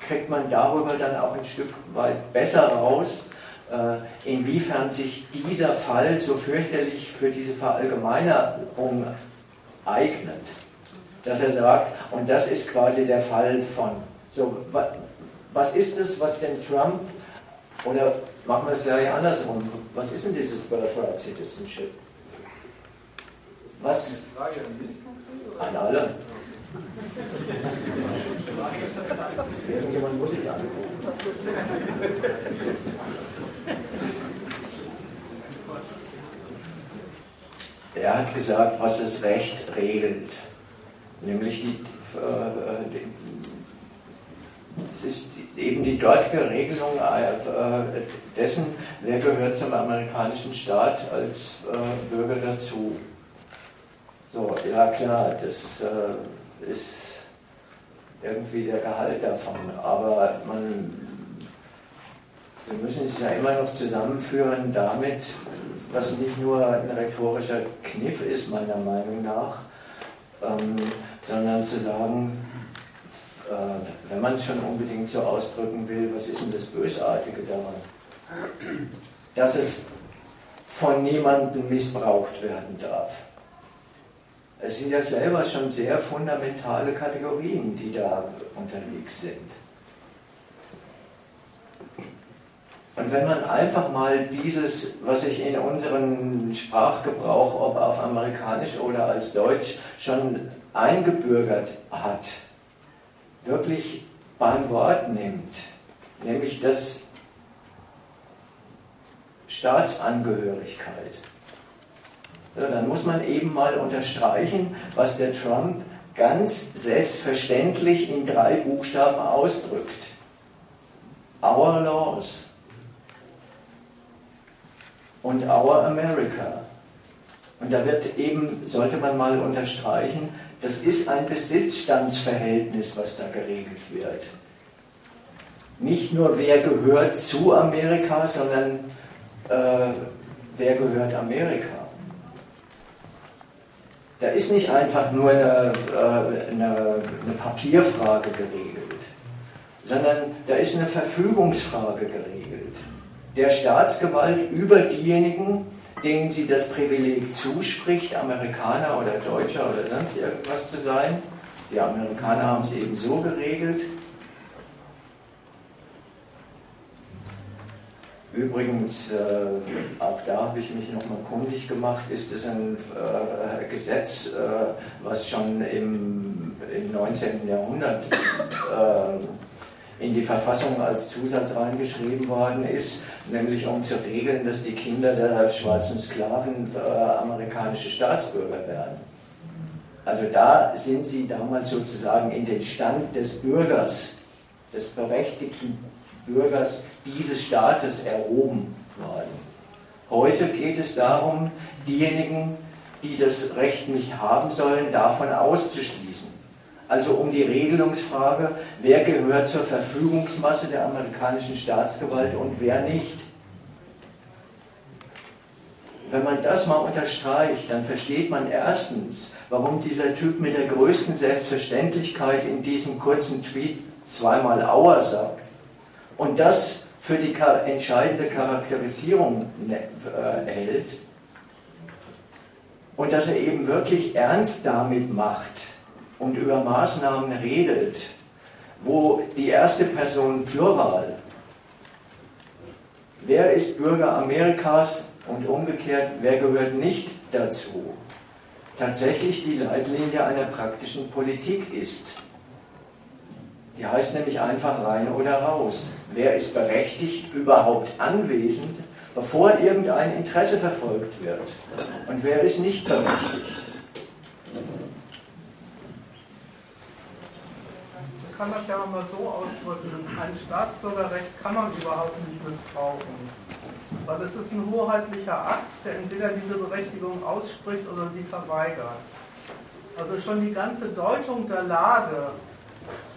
kriegt man darüber dann auch ein Stück weit besser raus, äh, inwiefern sich dieser Fall so fürchterlich für diese Verallgemeinerung eignet. Dass er sagt, und das ist quasi der Fall von. So, was ist es, was denn Trump, oder machen wir es gleich andersrum, was ist denn dieses Birthright Citizenship? Was? An alle. Irgendjemand muss sich angucken. Er hat gesagt, was das Recht regelt. Nämlich die, äh, die es ist eben die dortige Regelung äh, dessen, wer gehört zum amerikanischen Staat als äh, Bürger dazu. So, ja klar, das äh, ist irgendwie der Gehalt davon, aber man, wir müssen es ja immer noch zusammenführen damit, was nicht nur ein rhetorischer Kniff ist, meiner Meinung nach, ähm, sondern zu sagen, äh, wenn man es schon unbedingt so ausdrücken will, was ist denn das Bösartige daran? Dass es von niemandem missbraucht werden darf. Es sind ja selber schon sehr fundamentale Kategorien, die da unterwegs sind. Und wenn man einfach mal dieses, was sich in unserem Sprachgebrauch, ob auf amerikanisch oder als Deutsch, schon eingebürgert hat, wirklich beim Wort nimmt, nämlich das Staatsangehörigkeit, dann muss man eben mal unterstreichen, was der Trump ganz selbstverständlich in drei Buchstaben ausdrückt. Our laws und Our America. Und da wird eben, sollte man mal unterstreichen, das ist ein Besitzstandsverhältnis, was da geregelt wird. Nicht nur wer gehört zu Amerika, sondern äh, wer gehört Amerika. Da ist nicht einfach nur eine, äh, eine, eine Papierfrage geregelt, sondern da ist eine Verfügungsfrage geregelt. Der Staatsgewalt über diejenigen, denen sie das Privileg zuspricht, Amerikaner oder Deutscher oder sonst irgendwas zu sein. Die Amerikaner haben es eben so geregelt. Übrigens, äh, auch da habe ich mich nochmal kundig gemacht, ist es ein äh, Gesetz, äh, was schon im, im 19. Jahrhundert äh, in die Verfassung als Zusatz reingeschrieben worden ist, nämlich um zu regeln, dass die Kinder der schwarzen Sklaven äh, amerikanische Staatsbürger werden. Also da sind sie damals sozusagen in den Stand des Bürgers, des berechtigten Bürgers dieses Staates erhoben worden. Heute geht es darum, diejenigen, die das Recht nicht haben sollen, davon auszuschließen also um die Regelungsfrage, wer gehört zur Verfügungsmasse der amerikanischen Staatsgewalt und wer nicht. Wenn man das mal unterstreicht, dann versteht man erstens, warum dieser Typ mit der größten Selbstverständlichkeit in diesem kurzen Tweet zweimal Auer sagt. Und das für die entscheidende Charakterisierung ne, äh, hält. Und dass er eben wirklich ernst damit macht, und über Maßnahmen redet, wo die erste Person Plural, wer ist Bürger Amerikas und umgekehrt, wer gehört nicht dazu, tatsächlich die Leitlinie einer praktischen Politik ist. Die heißt nämlich einfach rein oder raus. Wer ist berechtigt, überhaupt anwesend, bevor irgendein Interesse verfolgt wird? Und wer ist nicht berechtigt? kann das ja mal so ausdrücken. Ein Staatsbürgerrecht kann man überhaupt nicht missbrauchen. Weil es ist ein hoheitlicher Akt, der entweder diese Berechtigung ausspricht oder sie verweigert. Also schon die ganze Deutung der Lage,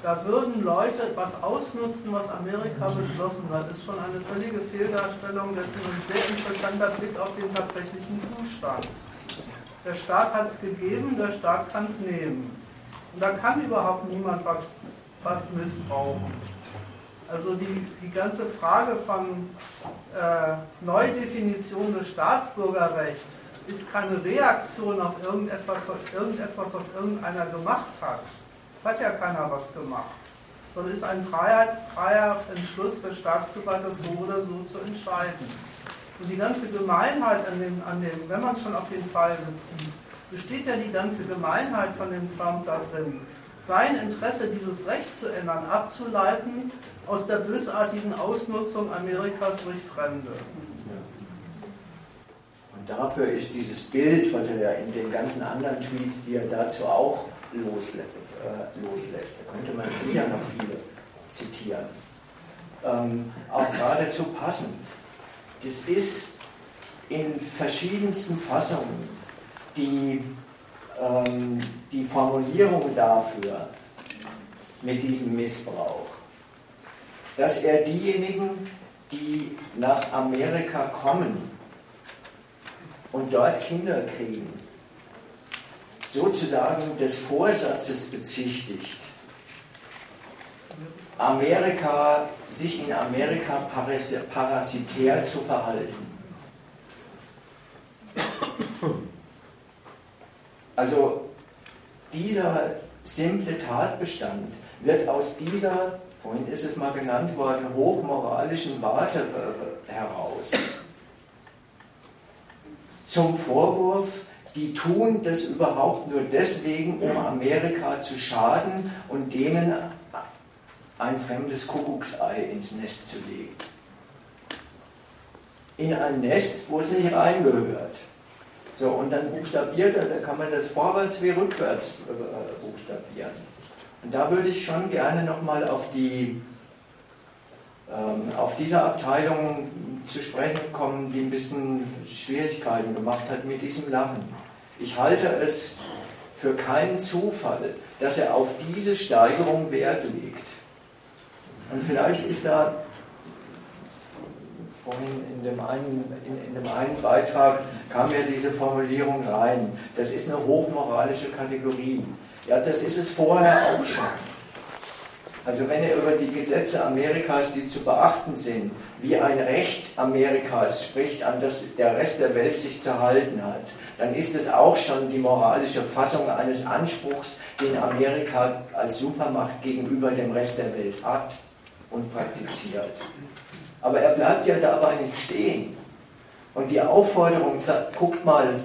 da würden Leute was ausnutzen, was Amerika beschlossen hat, ist schon eine völlige Fehldarstellung dessen ein sehr interessanter Blick auf den tatsächlichen Zustand. Der Staat hat es gegeben, der Staat kann es nehmen. Und da kann überhaupt niemand was was missbrauchen. Also die, die ganze Frage von äh, Neudefinition des Staatsbürgerrechts ist keine Reaktion auf irgendetwas, irgendetwas, was irgendeiner gemacht hat. Hat ja keiner was gemacht. Sondern ist ein freier, freier Entschluss des Staatsgewaltes, so oder so zu entscheiden. Und die ganze Gemeinheit an dem, an dem wenn man schon auf den Fall bezieht, besteht ja die ganze Gemeinheit von dem Trump da drin sein Interesse, dieses Recht zu ändern, abzuleiten aus der bösartigen Ausnutzung Amerikas durch Fremde. Und dafür ist dieses Bild, was er ja in den ganzen anderen Tweets, die er dazu auch loslä äh, loslässt, da könnte man sicher noch viele zitieren, ähm, auch geradezu passend. Das ist in verschiedensten Fassungen die ähm, die Formulierung dafür mit diesem Missbrauch, dass er diejenigen, die nach Amerika kommen und dort Kinder kriegen, sozusagen des Vorsatzes bezichtigt, Amerika, sich in Amerika parasitär zu verhalten. Also dieser simple Tatbestand wird aus dieser, vorhin ist es mal genannt worden, hochmoralischen Warte heraus zum Vorwurf, die tun das überhaupt nur deswegen, um Amerika zu schaden und denen ein fremdes Kuckucksei ins Nest zu legen. In ein Nest, wo es nicht reingehört. So, und dann buchstabiert er, da kann man das vorwärts wie rückwärts äh, buchstabieren. Und da würde ich schon gerne nochmal auf die ähm, auf diese Abteilung zu sprechen kommen, die ein bisschen Schwierigkeiten gemacht hat mit diesem Lachen. Ich halte es für keinen Zufall, dass er auf diese Steigerung Wert legt. Und vielleicht ist da vorhin in dem einen, in, in, dem einen Beitrag kam ja diese Formulierung rein. Das ist eine hochmoralische Kategorie. Ja, das ist es vorher auch schon. Also wenn er über die Gesetze Amerikas, die zu beachten sind, wie ein Recht Amerikas spricht, an das der Rest der Welt sich zu halten hat, dann ist es auch schon die moralische Fassung eines Anspruchs, den Amerika als Supermacht gegenüber dem Rest der Welt hat und praktiziert. Aber er bleibt ja dabei nicht stehen. Und die Aufforderung sagt, guckt mal,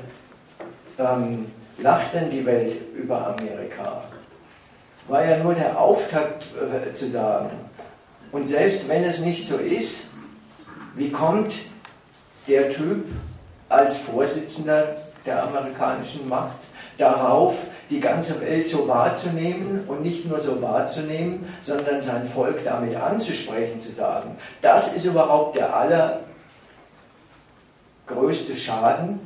ähm, lacht denn die Welt über Amerika? War ja nur der Auftakt äh, zu sagen. Und selbst wenn es nicht so ist, wie kommt der Typ als Vorsitzender der amerikanischen Macht darauf, die ganze Welt so wahrzunehmen und nicht nur so wahrzunehmen, sondern sein Volk damit anzusprechen, zu sagen, das ist überhaupt der allergrößte Schaden,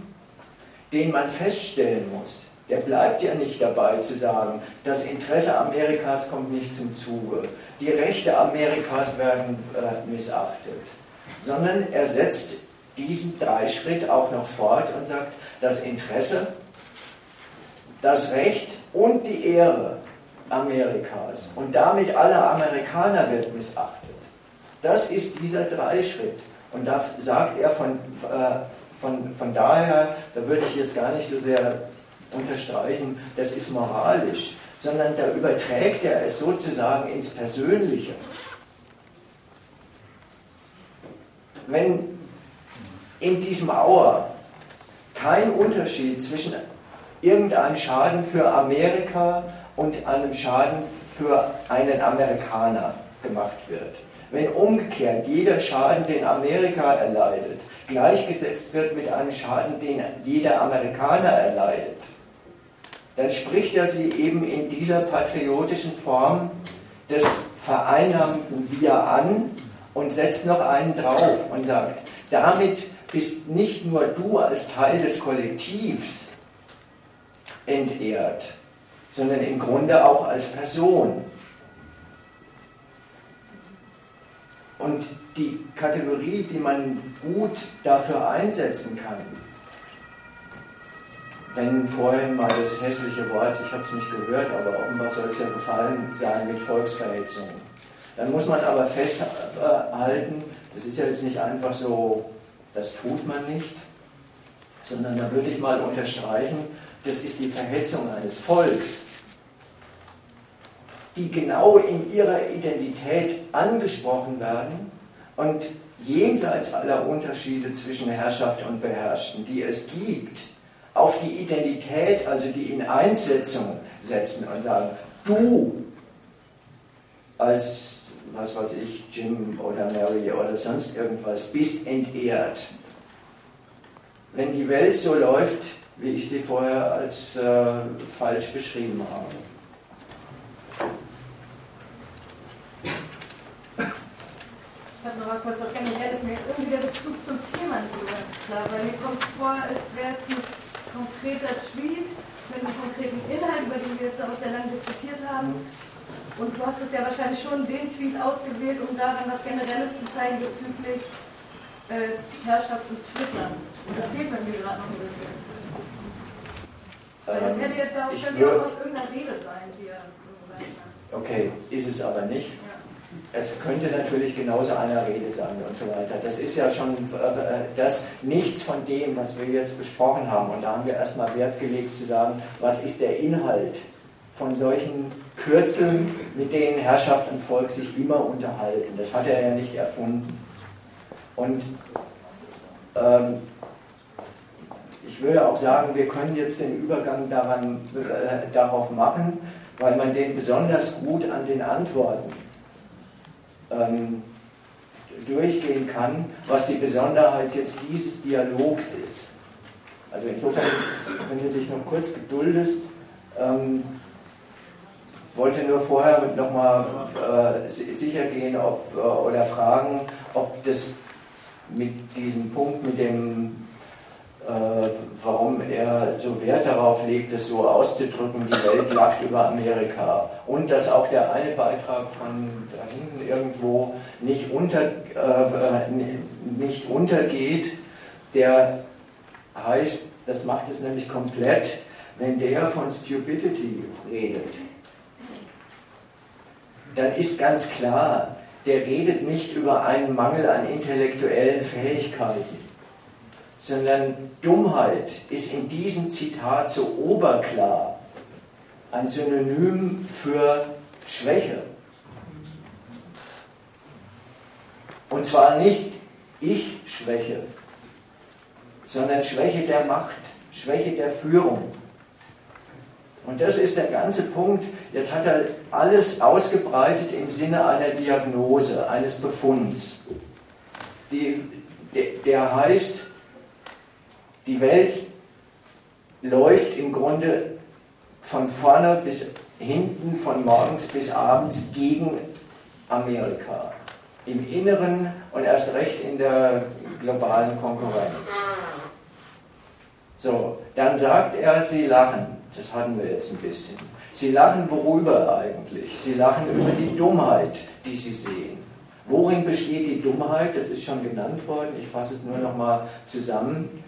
den man feststellen muss. Der bleibt ja nicht dabei zu sagen, das Interesse Amerikas kommt nicht zum Zuge, die Rechte Amerikas werden äh, missachtet, sondern er setzt diesen Dreischritt auch noch fort und sagt, das Interesse das Recht und die Ehre Amerikas und damit aller Amerikaner wird missachtet. Das ist dieser Dreischritt. Und da sagt er von, äh, von, von daher, da würde ich jetzt gar nicht so sehr unterstreichen, das ist moralisch, sondern da überträgt er es sozusagen ins Persönliche. Wenn in diesem Auer kein Unterschied zwischen irgendein Schaden für Amerika und einem Schaden für einen Amerikaner gemacht wird. Wenn umgekehrt jeder Schaden, den Amerika erleidet, gleichgesetzt wird mit einem Schaden, den jeder Amerikaner erleidet, dann spricht er sie eben in dieser patriotischen Form des vereinnahmten Wir an und setzt noch einen drauf und sagt, damit bist nicht nur du als Teil des Kollektivs entehrt, sondern im Grunde auch als Person. Und die Kategorie, die man gut dafür einsetzen kann, wenn vorhin mal das hässliche Wort, ich habe es nicht gehört, aber offenbar soll es ja gefallen sein mit Volksverhetzung. Dann muss man aber festhalten, das ist ja jetzt nicht einfach so, das tut man nicht, sondern da würde ich mal unterstreichen, das ist die Verhetzung eines Volks, die genau in ihrer Identität angesprochen werden und jenseits aller Unterschiede zwischen Herrschaft und Beherrschten, die es gibt, auf die Identität, also die in Einsetzung setzen und sagen, du als, was weiß ich, Jim oder Mary oder sonst irgendwas, bist entehrt. Wenn die Welt so läuft, wie ich sie vorher als äh, falsch beschrieben habe. Ich habe noch mal kurz was Generelles. Mir ist irgendwie der Bezug zum Thema nicht so ganz klar, weil mir kommt vor, als wäre es ein konkreter Tweet mit einem konkreten Inhalt, über den wir jetzt auch sehr lange diskutiert haben. Und du hast es ja wahrscheinlich schon den Tweet ausgewählt, um da dann was Generelles zu zeigen bezüglich äh, Herrschaft und Twitter. Und das fehlt mir gerade noch ein bisschen. Weil das hätte jetzt auch schon aus irgendeiner Rede sein hier. Okay, ist es aber nicht. Ja es könnte natürlich genauso einer Rede sein und so weiter. Das ist ja schon äh, das nichts von dem, was wir jetzt besprochen haben. Und da haben wir erstmal Wert gelegt zu sagen, was ist der Inhalt von solchen Kürzeln, mit denen Herrschaft und Volk sich immer unterhalten. Das hat er ja nicht erfunden. Und ähm, ich würde auch sagen, wir können jetzt den Übergang daran, äh, darauf machen, weil man den besonders gut an den Antworten ähm, durchgehen kann, was die Besonderheit jetzt dieses Dialogs ist. Also insofern, wenn du dich noch kurz geduldest, ähm, wollte nur vorher nochmal äh, sicher gehen ob, äh, oder fragen, ob das mit diesem Punkt, mit dem warum er so Wert darauf legt, es so auszudrücken, die Welt lacht über Amerika. Und dass auch der eine Beitrag von da hinten irgendwo nicht, unter, äh, nicht untergeht, der heißt, das macht es nämlich komplett, wenn der von Stupidity redet. Dann ist ganz klar, der redet nicht über einen Mangel an intellektuellen Fähigkeiten sondern Dummheit ist in diesem Zitat so oberklar ein Synonym für Schwäche. Und zwar nicht Ich-Schwäche, sondern Schwäche der Macht, Schwäche der Führung. Und das ist der ganze Punkt. Jetzt hat er alles ausgebreitet im Sinne einer Diagnose, eines Befunds. Die, der heißt, die Welt läuft im Grunde von vorne bis hinten, von morgens bis abends gegen Amerika. Im Inneren und erst recht in der globalen Konkurrenz. So, dann sagt er, sie lachen. Das hatten wir jetzt ein bisschen. Sie lachen worüber eigentlich? Sie lachen über die Dummheit, die sie sehen. Worin besteht die Dummheit? Das ist schon genannt worden. Ich fasse es nur noch mal zusammen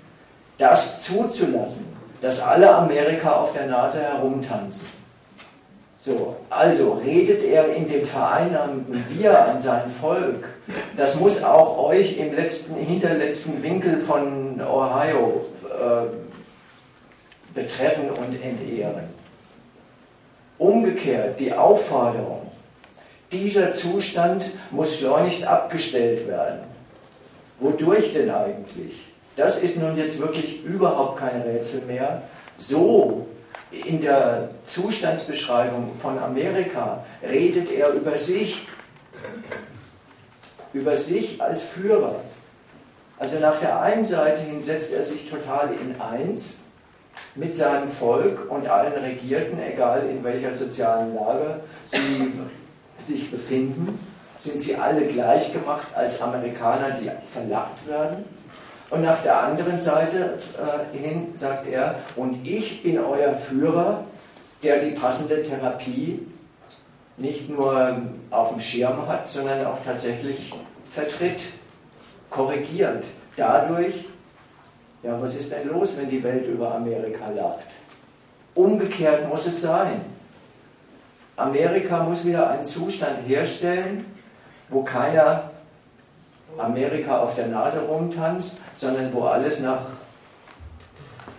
das zuzulassen, dass alle Amerika auf der Nase herumtanzen. So, also redet er in dem vereinnahmten Wir an sein Volk. Das muss auch euch im letzten, hinterletzten Winkel von Ohio äh, betreffen und entehren. Umgekehrt die Aufforderung, dieser Zustand muss schleunigst abgestellt werden. Wodurch denn eigentlich? Das ist nun jetzt wirklich überhaupt kein Rätsel mehr, so in der Zustandsbeschreibung von Amerika redet er über sich, über sich als Führer. Also nach der einen Seite hin setzt er sich total in eins mit seinem Volk und allen Regierten, egal in welcher sozialen Lage sie sich befinden, sind sie alle gleich gemacht als Amerikaner, die verlacht werden. Und nach der anderen Seite äh, hin sagt er, und ich bin euer Führer, der die passende Therapie nicht nur auf dem Schirm hat, sondern auch tatsächlich vertritt, korrigiert. Dadurch, ja, was ist denn los, wenn die Welt über Amerika lacht? Umgekehrt muss es sein. Amerika muss wieder einen Zustand herstellen, wo keiner Amerika auf der Nase rumtanzt, sondern wo alles nach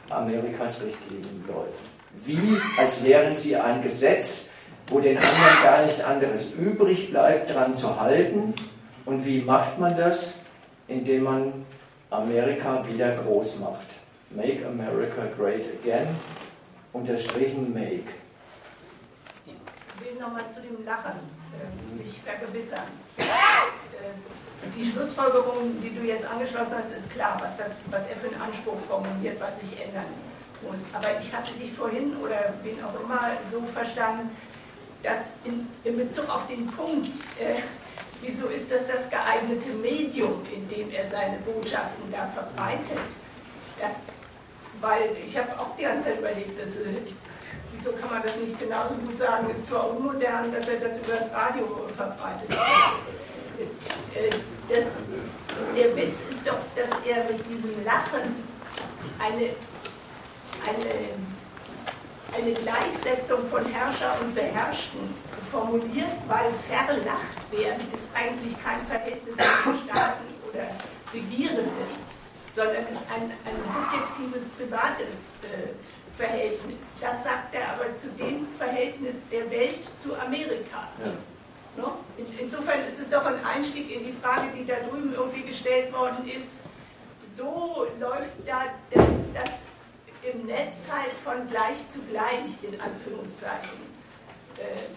Amerikas Richtlinien läuft. Wie, als wären sie ein Gesetz, wo den anderen gar nichts anderes übrig bleibt, daran zu halten. Und wie macht man das? Indem man Amerika wieder groß macht. Make America Great Again, unterstrichen Make. Ich will nochmal zu dem Lachen äh, mich vergewissern. Äh, die Schlussfolgerung, die du jetzt angeschlossen hast, ist klar, was, das, was er für einen Anspruch formuliert, was sich ändern muss. Aber ich hatte dich vorhin oder wen auch immer so verstanden, dass in, in Bezug auf den Punkt, äh, wieso ist das das geeignete Medium, in dem er seine Botschaften da verbreitet, das, weil ich habe auch die ganze Zeit überlegt, dass, äh, wieso kann man das nicht genauso gut sagen, ist zwar unmodern, dass er das über das Radio verbreitet. Äh, das, der Witz ist doch, dass er mit diesem Lachen eine, eine, eine Gleichsetzung von Herrscher und Beherrschten formuliert, weil verlacht werden ist eigentlich kein Verhältnis zwischen Staaten oder Regierenden, sondern ist ein, ein subjektives, privates äh, Verhältnis. Das sagt er aber zu dem Verhältnis der Welt zu Amerika. Ja. No? insofern ist es doch ein Einstieg in die Frage, die da drüben irgendwie gestellt worden ist. So läuft da das, das im Netz halt von gleich zu gleich, in Anführungszeichen, äh,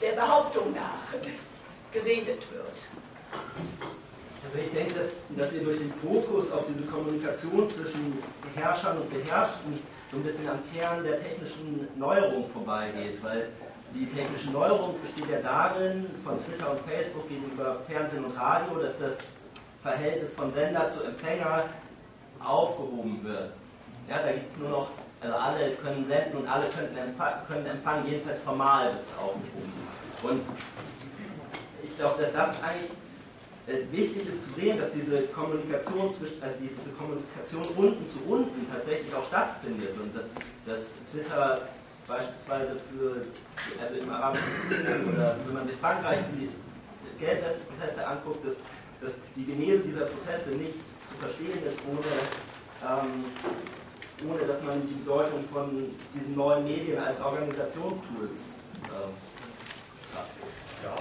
der Behauptung nach geredet wird. Also ich denke, dass, dass ihr durch den Fokus auf diese Kommunikation zwischen Herrschern und Beherrschten so ein bisschen am Kern der technischen Neuerung vorbeigeht, weil die technische Neuerung besteht ja darin, von Twitter und Facebook gegenüber Fernsehen und Radio, dass das Verhältnis von Sender zu Empfänger aufgehoben wird. Ja, da gibt es nur noch, also alle können senden und alle können, empfang, können empfangen, jedenfalls formal wird es aufgehoben. Und ich glaube, dass das eigentlich wichtig ist zu sehen, dass diese Kommunikation zwischen, also diese Kommunikation unten zu unten tatsächlich auch stattfindet und dass, dass Twitter beispielsweise für, also im arabischen Frühling oder wenn man sich Frankreich die Geldwäsche-Proteste anguckt, dass, dass die Genese dieser Proteste nicht zu verstehen ist, ohne, ähm, ohne dass man die Bedeutung von diesen neuen Medien als Organisationstools ähm, hat. Ja,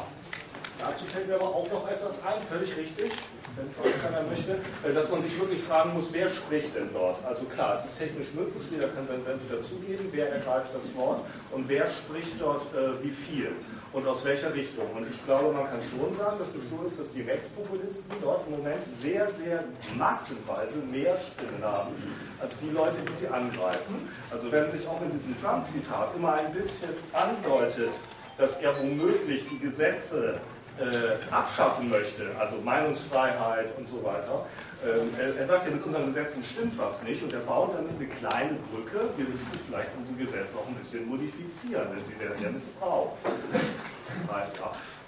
dazu fällt mir aber auch noch etwas ein, völlig richtig wenn keiner möchte, äh, dass man sich wirklich fragen muss, wer spricht denn dort? Also klar, es ist technisch möglich, jeder kann seinen Senf dazugeben, wer ergreift das Wort und wer spricht dort äh, wie viel und aus welcher Richtung. Und ich glaube, man kann schon sagen, dass es so ist, dass die Rechtspopulisten dort im Moment sehr, sehr massenweise mehr Stimmen haben als die Leute, die sie angreifen. Also wenn sich auch in diesem Trump-Zitat immer ein bisschen andeutet, dass er womöglich die Gesetze äh, abschaffen möchte, also Meinungsfreiheit und so weiter. Ähm, er, er, sagt ja, mit unseren Gesetzen stimmt was nicht und er baut dann eine kleine Brücke. Wir müssen vielleicht unsere Gesetze auch ein bisschen modifizieren, denn sie werden ja missbraucht.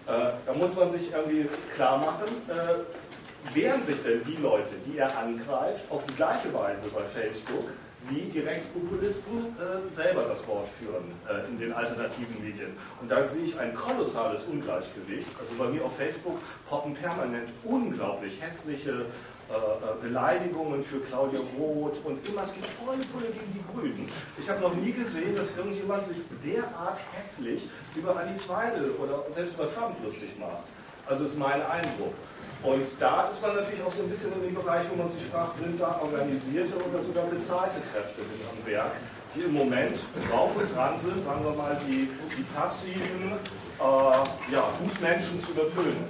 äh, da muss man sich irgendwie klar machen, äh, wehren sich denn die Leute, die er angreift, auf die gleiche Weise bei Facebook wie die Rechtspopulisten äh, selber das Wort führen äh, in den alternativen Medien. Und da sehe ich ein kolossales Ungleichgewicht. Also bei mir auf Facebook poppen permanent unglaublich hässliche äh, äh Beleidigungen für Claudia Roth und immer, es geht voll Pulle gegen die Grünen. Ich habe noch nie gesehen, dass irgendjemand sich derart hässlich über Alice Weidel oder selbst über Trump lustig macht. Also ist mein Eindruck. Und da ist man natürlich auch so ein bisschen in dem Bereich, wo man sich fragt, sind da organisierte oder sogar bezahlte Kräfte mit am Werk, die im Moment drauf und dran sind, sagen wir mal, die, die passiven äh, ja, Gutmenschen zu übertönen.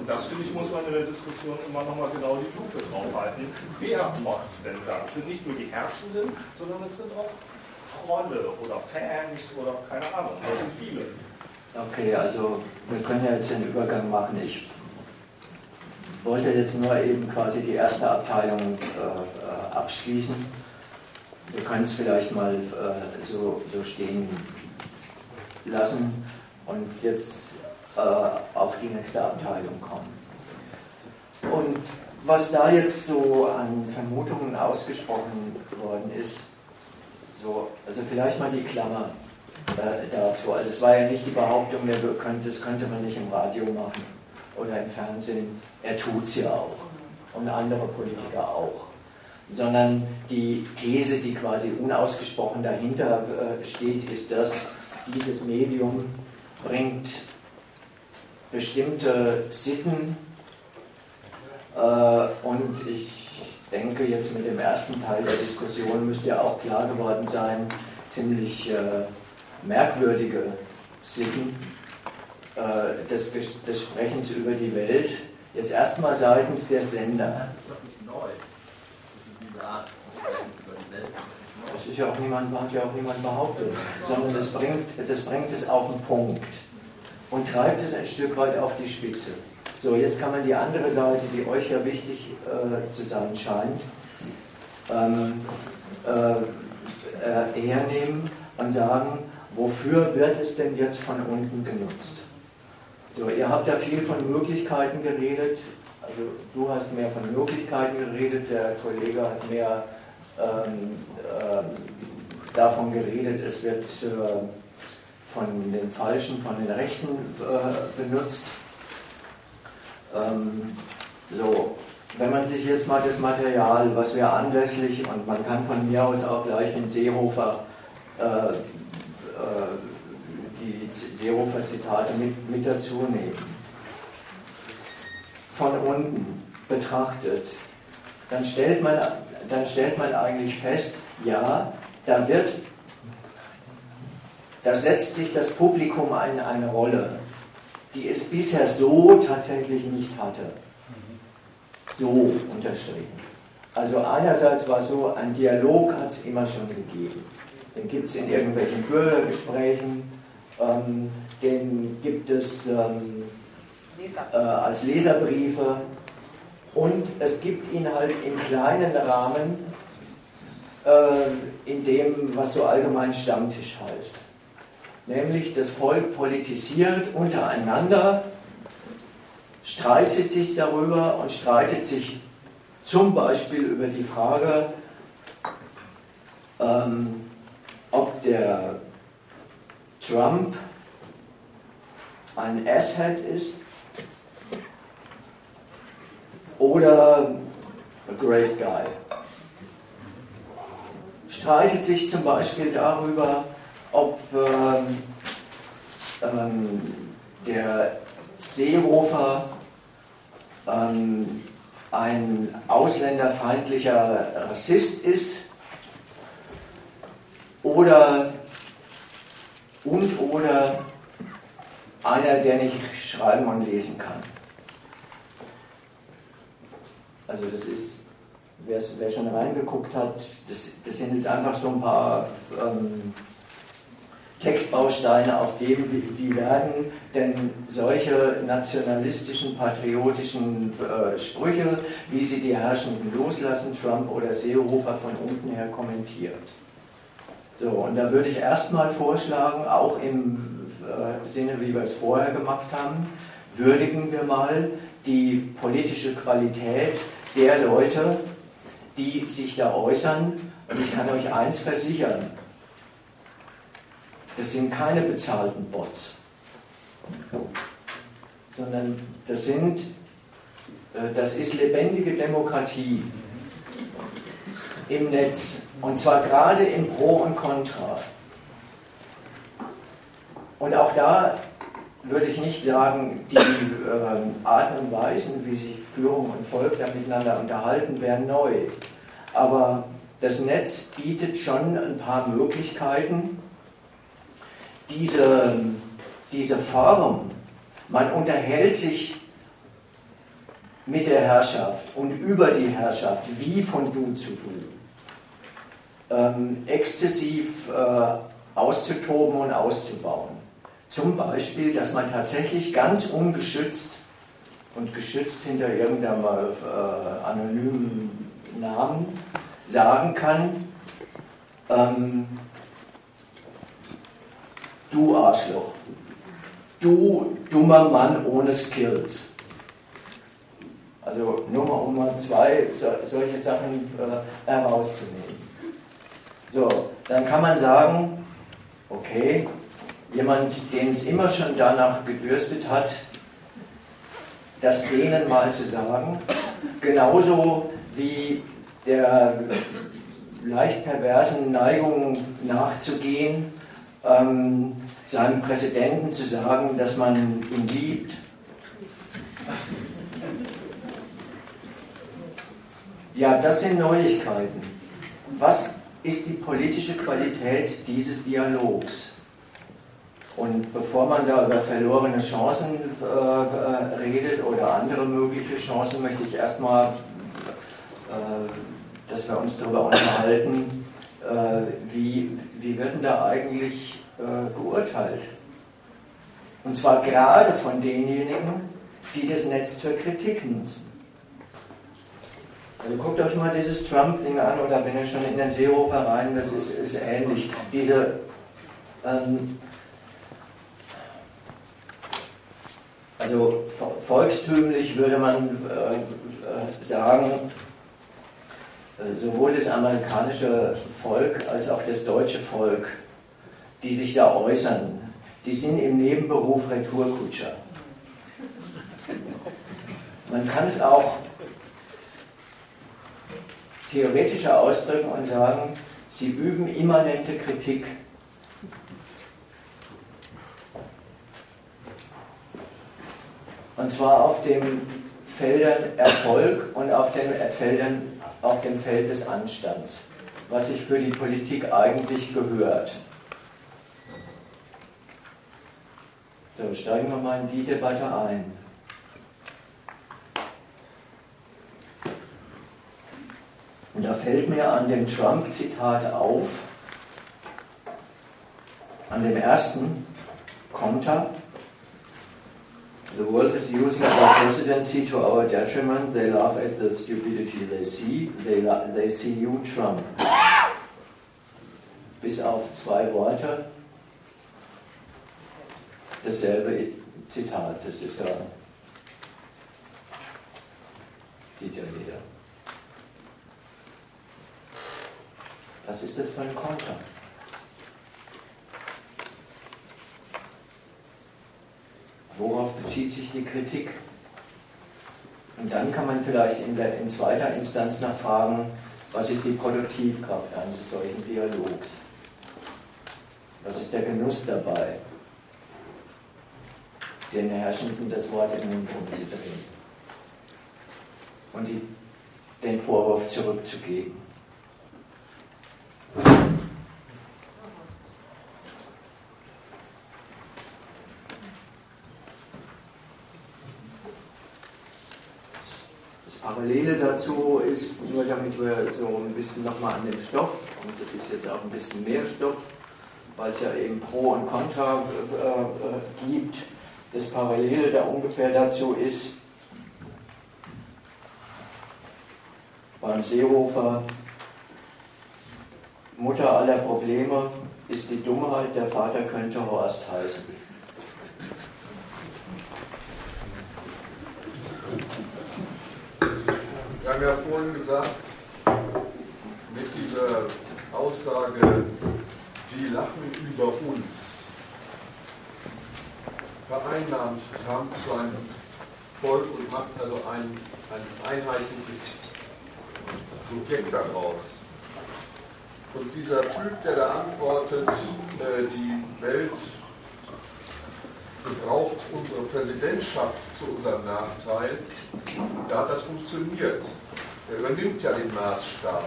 Und das, finde ich, muss man in der Diskussion immer nochmal genau die Lupe draufhalten. Wer motzt denn da? Es sind nicht nur die Herrschenden, sondern es sind auch Trolle oder Fans oder keine Ahnung, das sind viele. Okay, also wir können ja jetzt den Übergang machen. Ich wollte jetzt nur eben quasi die erste Abteilung äh, abschließen. Wir können es vielleicht mal äh, so, so stehen lassen und jetzt äh, auf die nächste Abteilung kommen. Und was da jetzt so an Vermutungen ausgesprochen worden ist, so, also vielleicht mal die Klammer äh, dazu. Also es war ja nicht die Behauptung, das könnte man nicht im Radio machen oder im Fernsehen. Er tut es ja auch und andere Politiker auch. Sondern die These, die quasi unausgesprochen dahinter äh, steht, ist, dass dieses Medium bringt bestimmte Sitten äh, und ich denke, jetzt mit dem ersten Teil der Diskussion müsste ja auch klar geworden sein, ziemlich äh, merkwürdige Sitten des, des Sprechens über die Welt. Jetzt erstmal seitens der Sender. Das ist doch nicht neu. Das ist ja auch niemand, hat ja auch niemand behauptet, sondern das bringt, das bringt es auf den Punkt und treibt es ein Stück weit auf die Spitze. So, jetzt kann man die andere Seite, die euch ja wichtig äh, zu sein scheint, ähm, äh, äh, hernehmen und sagen, wofür wird es denn jetzt von unten genutzt? So, ihr habt da viel von Möglichkeiten geredet. Also du hast mehr von Möglichkeiten geredet, der Kollege hat mehr ähm, äh, davon geredet, es wird äh, von den Falschen, von den Rechten äh, benutzt. Ähm, so, wenn man sich jetzt mal das Material, was wir anlässlich, und man kann von mir aus auch gleich den Seehofer äh, die Seehofer-Zitate mit, mit dazu nehmen. Von unten betrachtet, dann stellt, man, dann stellt man eigentlich fest, ja, da wird, da setzt sich das Publikum in eine Rolle, die es bisher so tatsächlich nicht hatte. So unterstrichen. Also einerseits war so, ein Dialog hat es immer schon gegeben. Den gibt es in irgendwelchen Bürgergesprächen, ähm, den gibt es ähm, äh, als Leserbriefe und es gibt ihn halt im kleinen Rahmen, äh, in dem, was so allgemein Stammtisch heißt. Nämlich das Volk politisiert untereinander, streitet sich darüber und streitet sich zum Beispiel über die Frage, ähm, ob der Trump ein Asshead ist oder a great guy. Streitet sich zum Beispiel darüber, ob ähm, ähm, der Seehofer ähm, ein ausländerfeindlicher Rassist ist oder und oder einer, der nicht schreiben und lesen kann. Also das ist, wer schon reingeguckt hat, das, das, sind jetzt einfach so ein paar ähm, Textbausteine, auf dem, wie, wie, werden denn solche nationalistischen, patriotischen äh, Sprüche, wie sie die Herrschenden loslassen, Trump oder Seehofer von unten her kommentiert. So, und da würde ich erstmal vorschlagen, auch im äh, Sinne, wie wir es vorher gemacht haben, würdigen wir mal die politische Qualität der Leute, die sich da äußern. Und ich kann euch eins versichern, das sind keine bezahlten Bots, sondern das sind, äh, das ist lebendige Demokratie im Netz. Und zwar gerade in Pro und Contra. Und auch da würde ich nicht sagen, die äh, Arten und Weisen, wie sich Führung und Volk da miteinander unterhalten, wären neu. Aber das Netz bietet schon ein paar Möglichkeiten, diese, diese Form, man unterhält sich mit der Herrschaft und über die Herrschaft, wie von du zu du, ähm, exzessiv äh, auszutoben und auszubauen. Zum Beispiel, dass man tatsächlich ganz ungeschützt und geschützt hinter irgendeinem äh, anonymen Namen sagen kann, ähm, du Arschloch, du dummer Mann ohne Skills. Also nur mal um mal zwei so, solche Sachen äh, herauszunehmen. So, dann kann man sagen, okay, jemand, den es immer schon danach gedürstet hat, das denen mal zu sagen, genauso wie der leicht perversen Neigung nachzugehen, ähm, seinem Präsidenten zu sagen, dass man ihn liebt. Ja, das sind Neuigkeiten. Was ist die politische Qualität dieses Dialogs? Und bevor man da über verlorene Chancen äh, äh, redet oder andere mögliche Chancen, möchte ich erstmal, äh, dass wir uns darüber unterhalten, äh, wie, wie wird denn da eigentlich äh, geurteilt? Und zwar gerade von denjenigen, die das Netz zur Kritik nutzen. Also guckt euch mal dieses Trump-Ding an oder wenn ihr schon in den Seehofer rein, das ist, ist ähnlich. Diese ähm, Also volkstümlich würde man äh, sagen, äh, sowohl das amerikanische Volk als auch das deutsche Volk, die sich da äußern, die sind im Nebenberuf Retourkutscher. Man kann es auch theoretischer ausdrücken und sagen, sie üben immanente Kritik Und zwar auf den Feldern Erfolg und auf den Feldern, auf dem Feld des Anstands, was sich für die Politik eigentlich gehört. So, steigen wir mal in die Debatte ein. Und da fällt mir an dem Trump-Zitat auf, an dem ersten Konter, The world is using our presidency to our detriment. They laugh at the stupidity they see. They, they see you, Trump. Bis auf zwei Worte. Dasselbe Zitat. Das ist ja. Sieht ja jeder. Was ist das für ein Konter? Worauf bezieht sich die Kritik? Und dann kann man vielleicht in, der, in zweiter Instanz nachfragen, was ist die Produktivkraft eines solchen Dialogs? Was ist der Genuss dabei, den Herrschenden das Wort in den Mund zu drehen und die, den Vorwurf zurückzugeben? Parallele dazu ist, nur damit wir so ein bisschen nochmal an dem Stoff, und das ist jetzt auch ein bisschen mehr Stoff, weil es ja eben Pro und Contra äh, äh, gibt, das Parallele da ungefähr dazu ist, beim Seehofer, Mutter aller Probleme ist die Dummheit, der Vater könnte Horst heißen. Wir haben ja vorhin gesagt, mit dieser Aussage, die lachen über uns, vereinnahmt Trump sein Volk und macht also ein, ein einheitliches Subjekt daraus. Und dieser Typ, der da antwortet, äh, die Welt gebraucht unsere Präsidentschaft zu unserem Nachteil. Da hat das funktioniert. Er übernimmt ja den Maßstab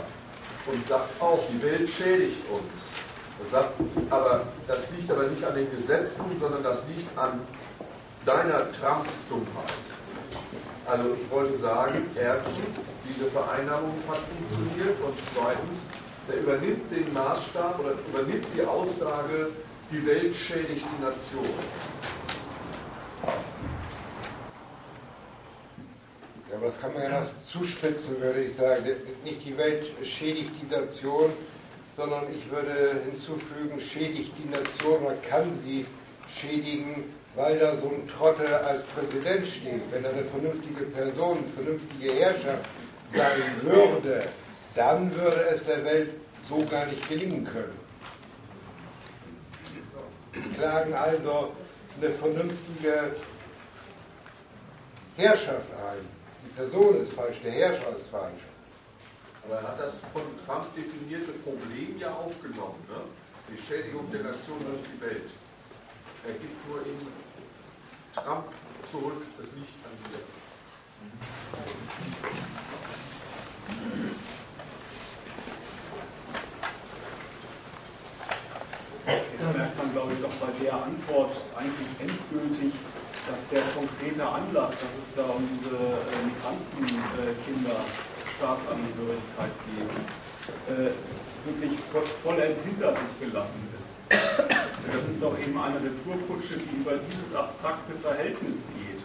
und sagt auch, die Welt schädigt uns. Er sagt, aber das liegt aber nicht an den Gesetzen, sondern das liegt an deiner Trumps Dummheit. Also ich wollte sagen, erstens, diese Vereinnahmung hat funktioniert und zweitens, er übernimmt den Maßstab oder übernimmt die Aussage, die Welt schädigt die Nation. Ja, aber das kann man ja noch zuspitzen, würde ich sagen. Nicht die Welt schädigt die Nation, sondern ich würde hinzufügen, schädigt die Nation, man kann sie schädigen, weil da so ein Trottel als Präsident steht. Wenn da eine vernünftige Person, eine vernünftige Herrschaft sein würde, dann würde es der Welt so gar nicht gelingen können. Die klagen also eine vernünftige Herrschaft ein. Die Person ist falsch, der Herrscher ist falsch. Aber er hat das von Trump definierte Problem ja aufgenommen, ne? die Schädigung der Nation durch die Welt. Er gibt nur in Trump zurück, das liegt an dir. Jetzt merkt man, glaube ich, doch bei der Antwort eigentlich endgültig, dass der konkrete Anlass, dass es da um diese äh, Migrantenkinder Staatsangehörigkeit geht, äh, wirklich vollends hinter sich gelassen ist. Das ist doch eben eine Retourkutsche, die über dieses abstrakte Verhältnis geht.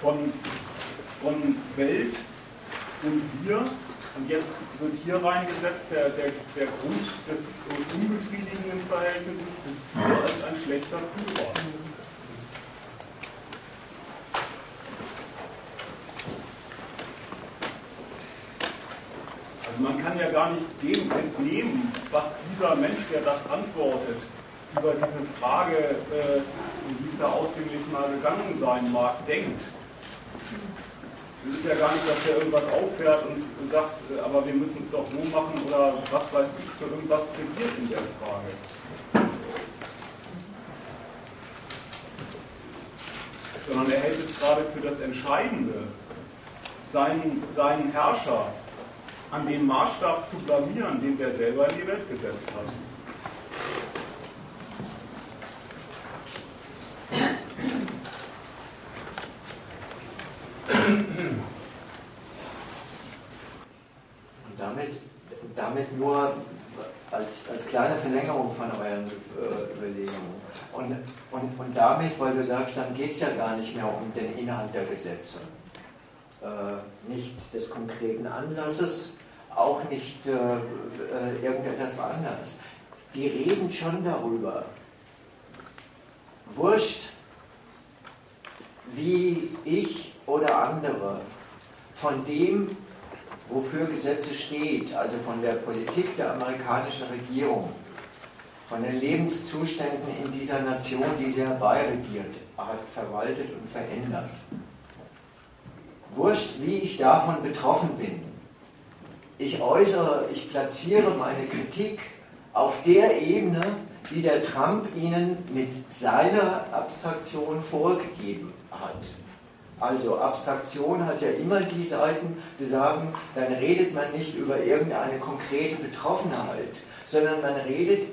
Von, von Welt und wir und jetzt wird hier reingesetzt der, der, der Grund des unbefriedigenden Verhältnisses bis wir als ein schlechter Führer. Also man kann ja gar nicht dem entnehmen, was dieser Mensch, der das antwortet, über diese Frage, äh, wie es da ausdringlich mal gegangen sein mag, denkt. Es ist ja gar nicht, dass er irgendwas auffährt und sagt, äh, aber wir müssen es doch so machen oder was weiß ich, für irgendwas plädiert in der Frage. Sondern er hält es gerade für das Entscheidende, seinen, seinen Herrscher an den Maßstab zu blamieren, den der selber in die Welt gesetzt hat. Und damit, damit nur als, als kleine Verlängerung von euren äh, Überlegungen. Und, und, und damit, weil du sagst, dann geht es ja gar nicht mehr um den Inhalt der Gesetze. Äh, nicht des konkreten Anlasses, auch nicht äh, äh irgendetwas anderes. Die reden schon darüber. Wurscht, wie ich oder andere von dem, wofür Gesetze steht, also von der Politik der amerikanischen Regierung, von den Lebenszuständen in dieser Nation, die sie herbeiregiert hat, verwaltet und verändert. Wurscht, wie ich davon betroffen bin. Ich äußere, ich platziere meine Kritik auf der Ebene, die der Trump ihnen mit seiner Abstraktion vorgegeben hat. Also Abstraktion hat ja immer die Seiten zu sagen, dann redet man nicht über irgendeine konkrete Betroffenheit, sondern man redet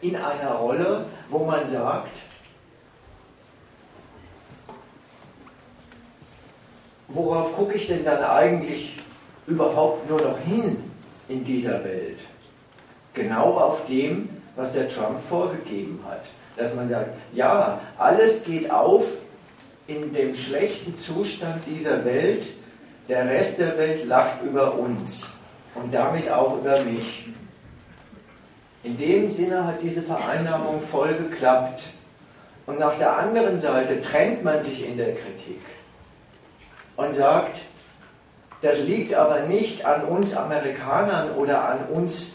in einer Rolle, wo man sagt, worauf gucke ich denn dann eigentlich überhaupt nur noch hin in dieser Welt? Genau auf dem, was der Trump vorgegeben hat. Dass man sagt, ja, alles geht auf in dem schlechten Zustand dieser Welt, der Rest der Welt lacht über uns und damit auch über mich. In dem Sinne hat diese Vereinnahmung voll geklappt. Und auf der anderen Seite trennt man sich in der Kritik und sagt, das liegt aber nicht an uns Amerikanern oder an uns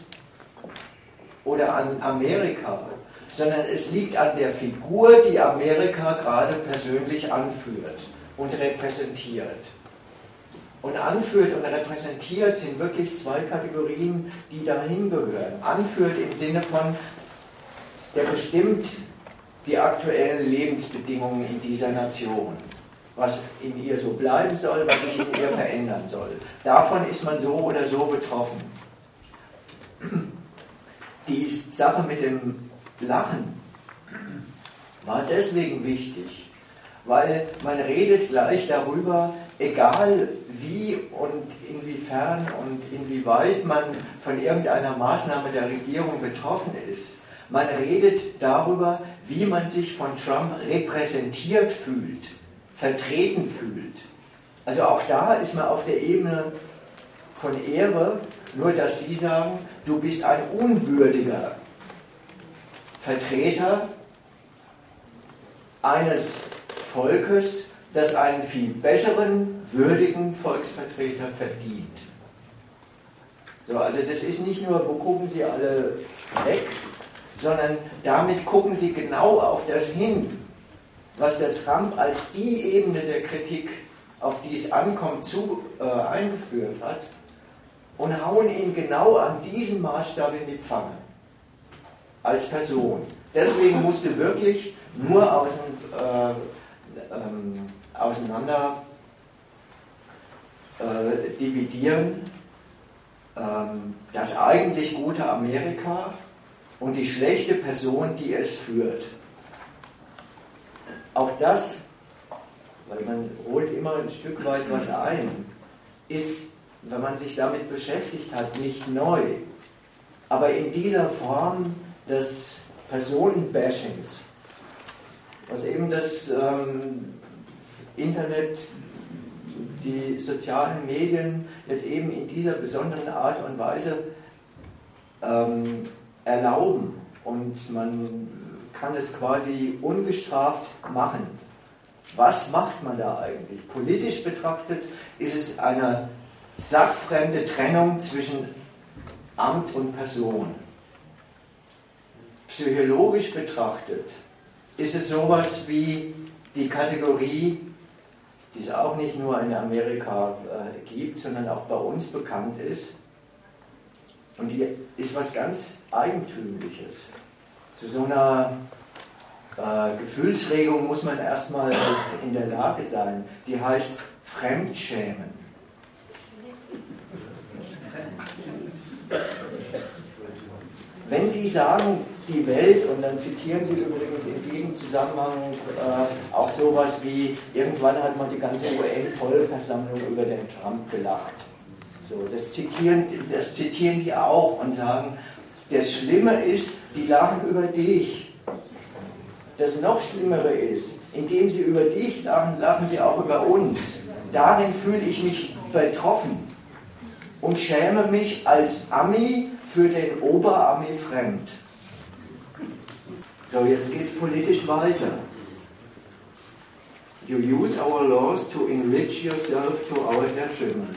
oder an Amerika, sondern es liegt an der Figur, die Amerika gerade persönlich anführt und repräsentiert. Und anführt und repräsentiert sind wirklich zwei Kategorien, die dahin gehören. Anführt im Sinne von, der bestimmt die aktuellen Lebensbedingungen in dieser Nation. Was in ihr so bleiben soll, was sich in ihr verändern soll. Davon ist man so oder so betroffen. Die Sache mit dem Lachen war deswegen wichtig, weil man redet gleich darüber, egal wie und inwiefern und inwieweit man von irgendeiner Maßnahme der Regierung betroffen ist. Man redet darüber, wie man sich von Trump repräsentiert fühlt, vertreten fühlt. Also auch da ist man auf der Ebene von Ehre, nur dass Sie sagen, du bist ein unwürdiger Vertreter eines Volkes, das einen viel besseren, würdigen Volksvertreter verdient. So, also das ist nicht nur, wo gucken Sie alle weg, sondern damit gucken Sie genau auf das hin, was der Trump als die Ebene der Kritik, auf die es ankommt, zu, äh, eingeführt hat und hauen ihn genau an diesem Maßstab in die Pfanne. Als Person. Deswegen musste wirklich nur aus dem, äh, ähm, auseinander äh, dividieren, ähm, das eigentlich gute Amerika und die schlechte Person, die es führt. Auch das, weil man holt immer ein Stück weit was ein, ist, wenn man sich damit beschäftigt hat, nicht neu. Aber in dieser Form des Personenbashings, was eben das ähm, Internet, die sozialen Medien jetzt eben in dieser besonderen Art und Weise ähm, erlauben und man kann es quasi ungestraft machen. Was macht man da eigentlich? Politisch betrachtet ist es eine sachfremde Trennung zwischen Amt und Person. Psychologisch betrachtet ist es sowas wie die Kategorie, die es auch nicht nur in Amerika äh, gibt, sondern auch bei uns bekannt ist. Und die ist was ganz Eigentümliches. Zu so einer äh, Gefühlsregung muss man erstmal in der Lage sein. Die heißt Fremdschämen. Wenn die sagen, die Welt, und dann zitieren Sie übrigens in diesem Zusammenhang äh, auch sowas wie, irgendwann hat man die ganze UN-Vollversammlung über den Trump gelacht. So, das, zitieren, das zitieren die auch und sagen, das Schlimme ist, die lachen über dich. Das noch Schlimmere ist, indem sie über dich lachen, lachen sie auch über uns. Darin fühle ich mich betroffen und schäme mich als Ami für den Oberami fremd. So, jetzt geht es politisch weiter. You use our laws to enrich yourself to our detriment.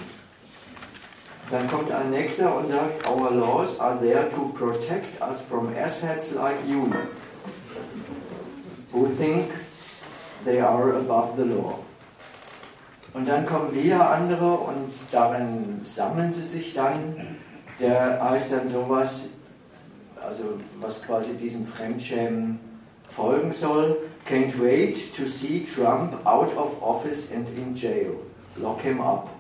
Dann kommt ein nächster und sagt, our laws are there to protect us from assets like you, who think they are above the law. Und dann kommen wieder andere und darin sammeln sie sich dann. Der heißt dann sowas, also was quasi diesem Fremdschämen folgen soll. Can't wait to see Trump out of office and in jail. Lock him up.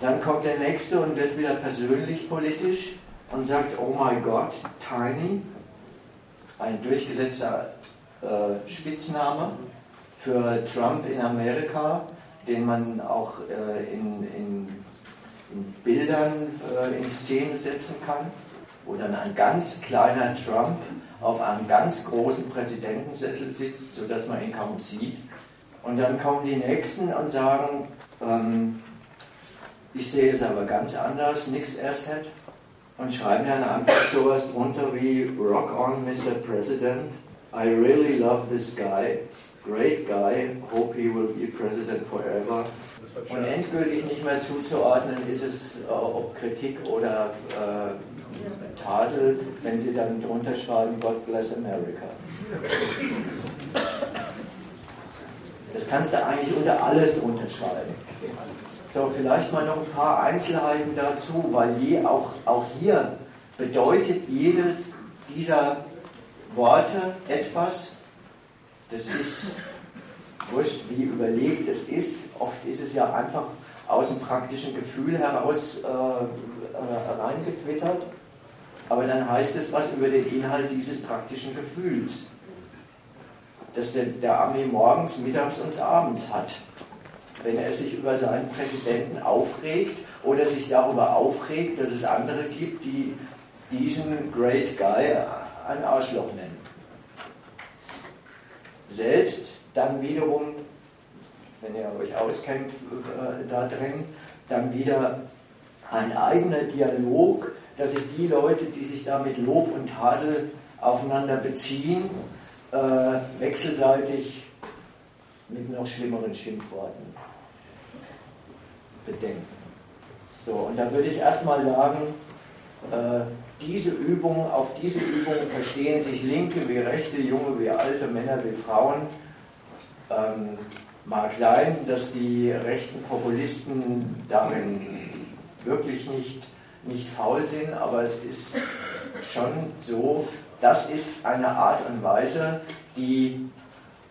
Dann kommt der nächste und wird wieder persönlich politisch und sagt, oh my God, Tiny, ein durchgesetzter äh, Spitzname für Trump in Amerika, den man auch äh, in, in, in, Bildern äh, in Szene setzen kann, wo dann ein ganz kleiner Trump auf einem ganz großen Präsidentensessel sitzt, sodass man ihn kaum sieht. Und dann kommen die Nächsten und sagen, ähm, ich sehe es aber ganz anders, nix Asshead. Und schreiben dann einfach sowas drunter wie Rock on, Mr. President. I really love this guy. Great guy. Hope he will be president forever. Und endgültig nicht mehr zuzuordnen ist es, äh, ob Kritik oder äh, Tadel, wenn sie dann drunter schreiben, God bless America. Das kannst du eigentlich unter alles drunter schreiben. So, vielleicht mal noch ein paar Einzelheiten dazu, weil je, auch, auch hier bedeutet jedes dieser Worte etwas, das ist wurscht, wie überlegt es ist. Oft ist es ja einfach aus dem praktischen Gefühl heraus äh, äh, reingetwittert. Aber dann heißt es was über den Inhalt dieses praktischen Gefühls, das der, der Armee morgens, mittags und abends hat. Wenn er sich über seinen Präsidenten aufregt oder sich darüber aufregt, dass es andere gibt, die diesen Great Guy ein Arschloch nennen. Selbst dann wiederum, wenn ihr euch auskennt äh, da drin, dann wieder ein eigener Dialog, dass sich die Leute, die sich da mit Lob und Tadel aufeinander beziehen, äh, wechselseitig mit noch schlimmeren Schimpfworten bedenken. So, und da würde ich erstmal sagen, äh, diese Übung, auf diese Übung verstehen sich Linke wie Rechte, Junge wie Alte, Männer wie Frauen. Ähm, mag sein, dass die rechten Populisten darin wirklich nicht, nicht faul sind, aber es ist schon so, das ist eine Art und Weise, die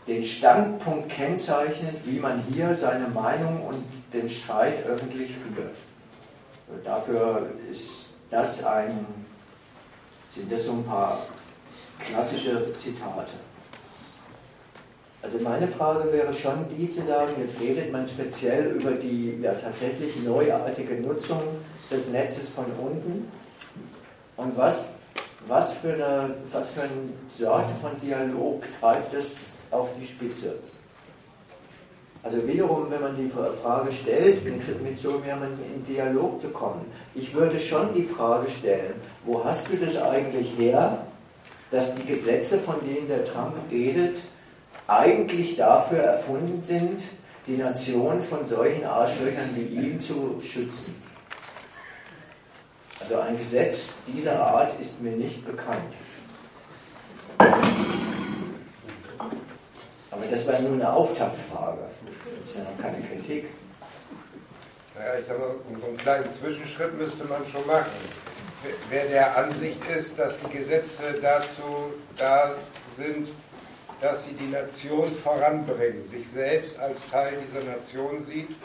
den Standpunkt kennzeichnet, wie man hier seine Meinung und den Streit öffentlich führt. Dafür ist das ein sind das so ein paar klassische Zitate. Also meine Frage wäre schon die zu sagen, jetzt redet man speziell über die ja, tatsächlich neuartige Nutzung des Netzes von unten. Und was, was, für eine, was für eine Sorte von Dialog treibt das auf die Spitze? Also wiederum, wenn man die Frage stellt, mit, mit so jemandem in Dialog zu kommen, ich würde schon die Frage stellen, wo hast du das eigentlich her, dass die Gesetze, von denen der Trump redet, eigentlich dafür erfunden sind, die Nation von solchen Arschlöchern wie ihm zu schützen? Also ein Gesetz dieser Art ist mir nicht bekannt. Aber das war nur eine Auftaktfrage. Das ist ja noch keine Kritik. Naja, ich sag mal, so einen kleinen Zwischenschritt müsste man schon machen. Wer der Ansicht ist, dass die Gesetze dazu da sind, dass sie die Nation voranbringen, sich selbst als Teil dieser Nation sieht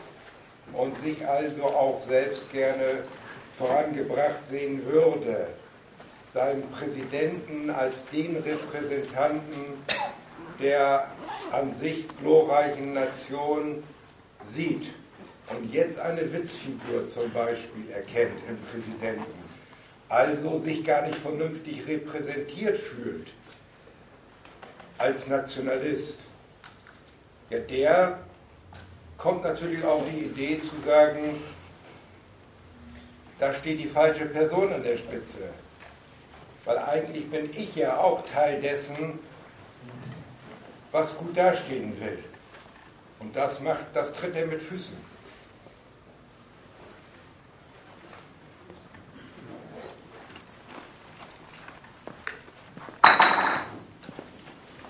und sich also auch selbst gerne vorangebracht sehen würde, seinen Präsidenten als den Repräsentanten der an sich glorreichen Nation sieht und jetzt eine Witzfigur zum Beispiel erkennt im Präsidenten, also sich gar nicht vernünftig repräsentiert fühlt als Nationalist, ja, der kommt natürlich auch die Idee zu sagen, da steht die falsche Person an der Spitze. Weil eigentlich bin ich ja auch Teil dessen, was gut dastehen will. Und das macht, das tritt er mit Füßen.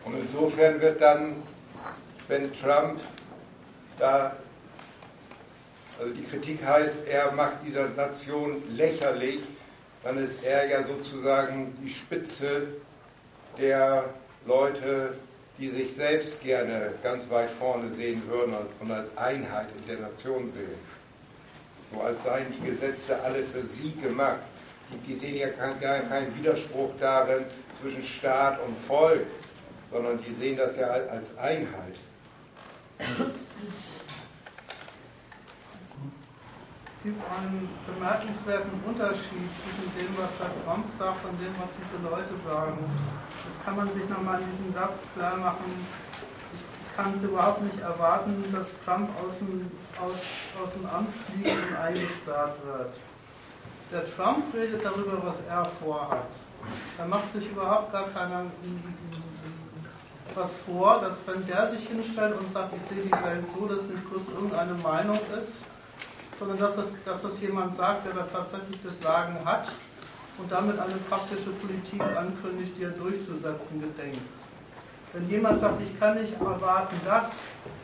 Und insofern wird dann, wenn Trump da, also die Kritik heißt, er macht dieser Nation lächerlich, dann ist er ja sozusagen die Spitze der Leute, die sich selbst gerne ganz weit vorne sehen würden und als Einheit in der Nation sehen. So als seien die Gesetze alle für sie gemacht. Die sehen ja gar keinen Widerspruch darin zwischen Staat und Volk, sondern die sehen das ja als Einheit. Es gibt einen bemerkenswerten Unterschied zwischen dem, was Herr Trump sagt und dem, was diese Leute sagen kann man sich nochmal in diesem Satz klar machen, ich kann es überhaupt nicht erwarten, dass Trump aus dem, aus, aus dem Amt fliegt und eingesperrt wird. Der Trump redet darüber, was er vorhat. Er macht sich überhaupt gar keiner was vor, dass wenn der sich hinstellt und sagt, ich sehe die Welt so, dass nicht bloß irgendeine Meinung ist, sondern dass das, dass das jemand sagt, der da tatsächlich das Sagen hat und damit eine praktische Politik ankündigt, die er durchzusetzen gedenkt. Wenn jemand sagt, ich kann nicht erwarten das,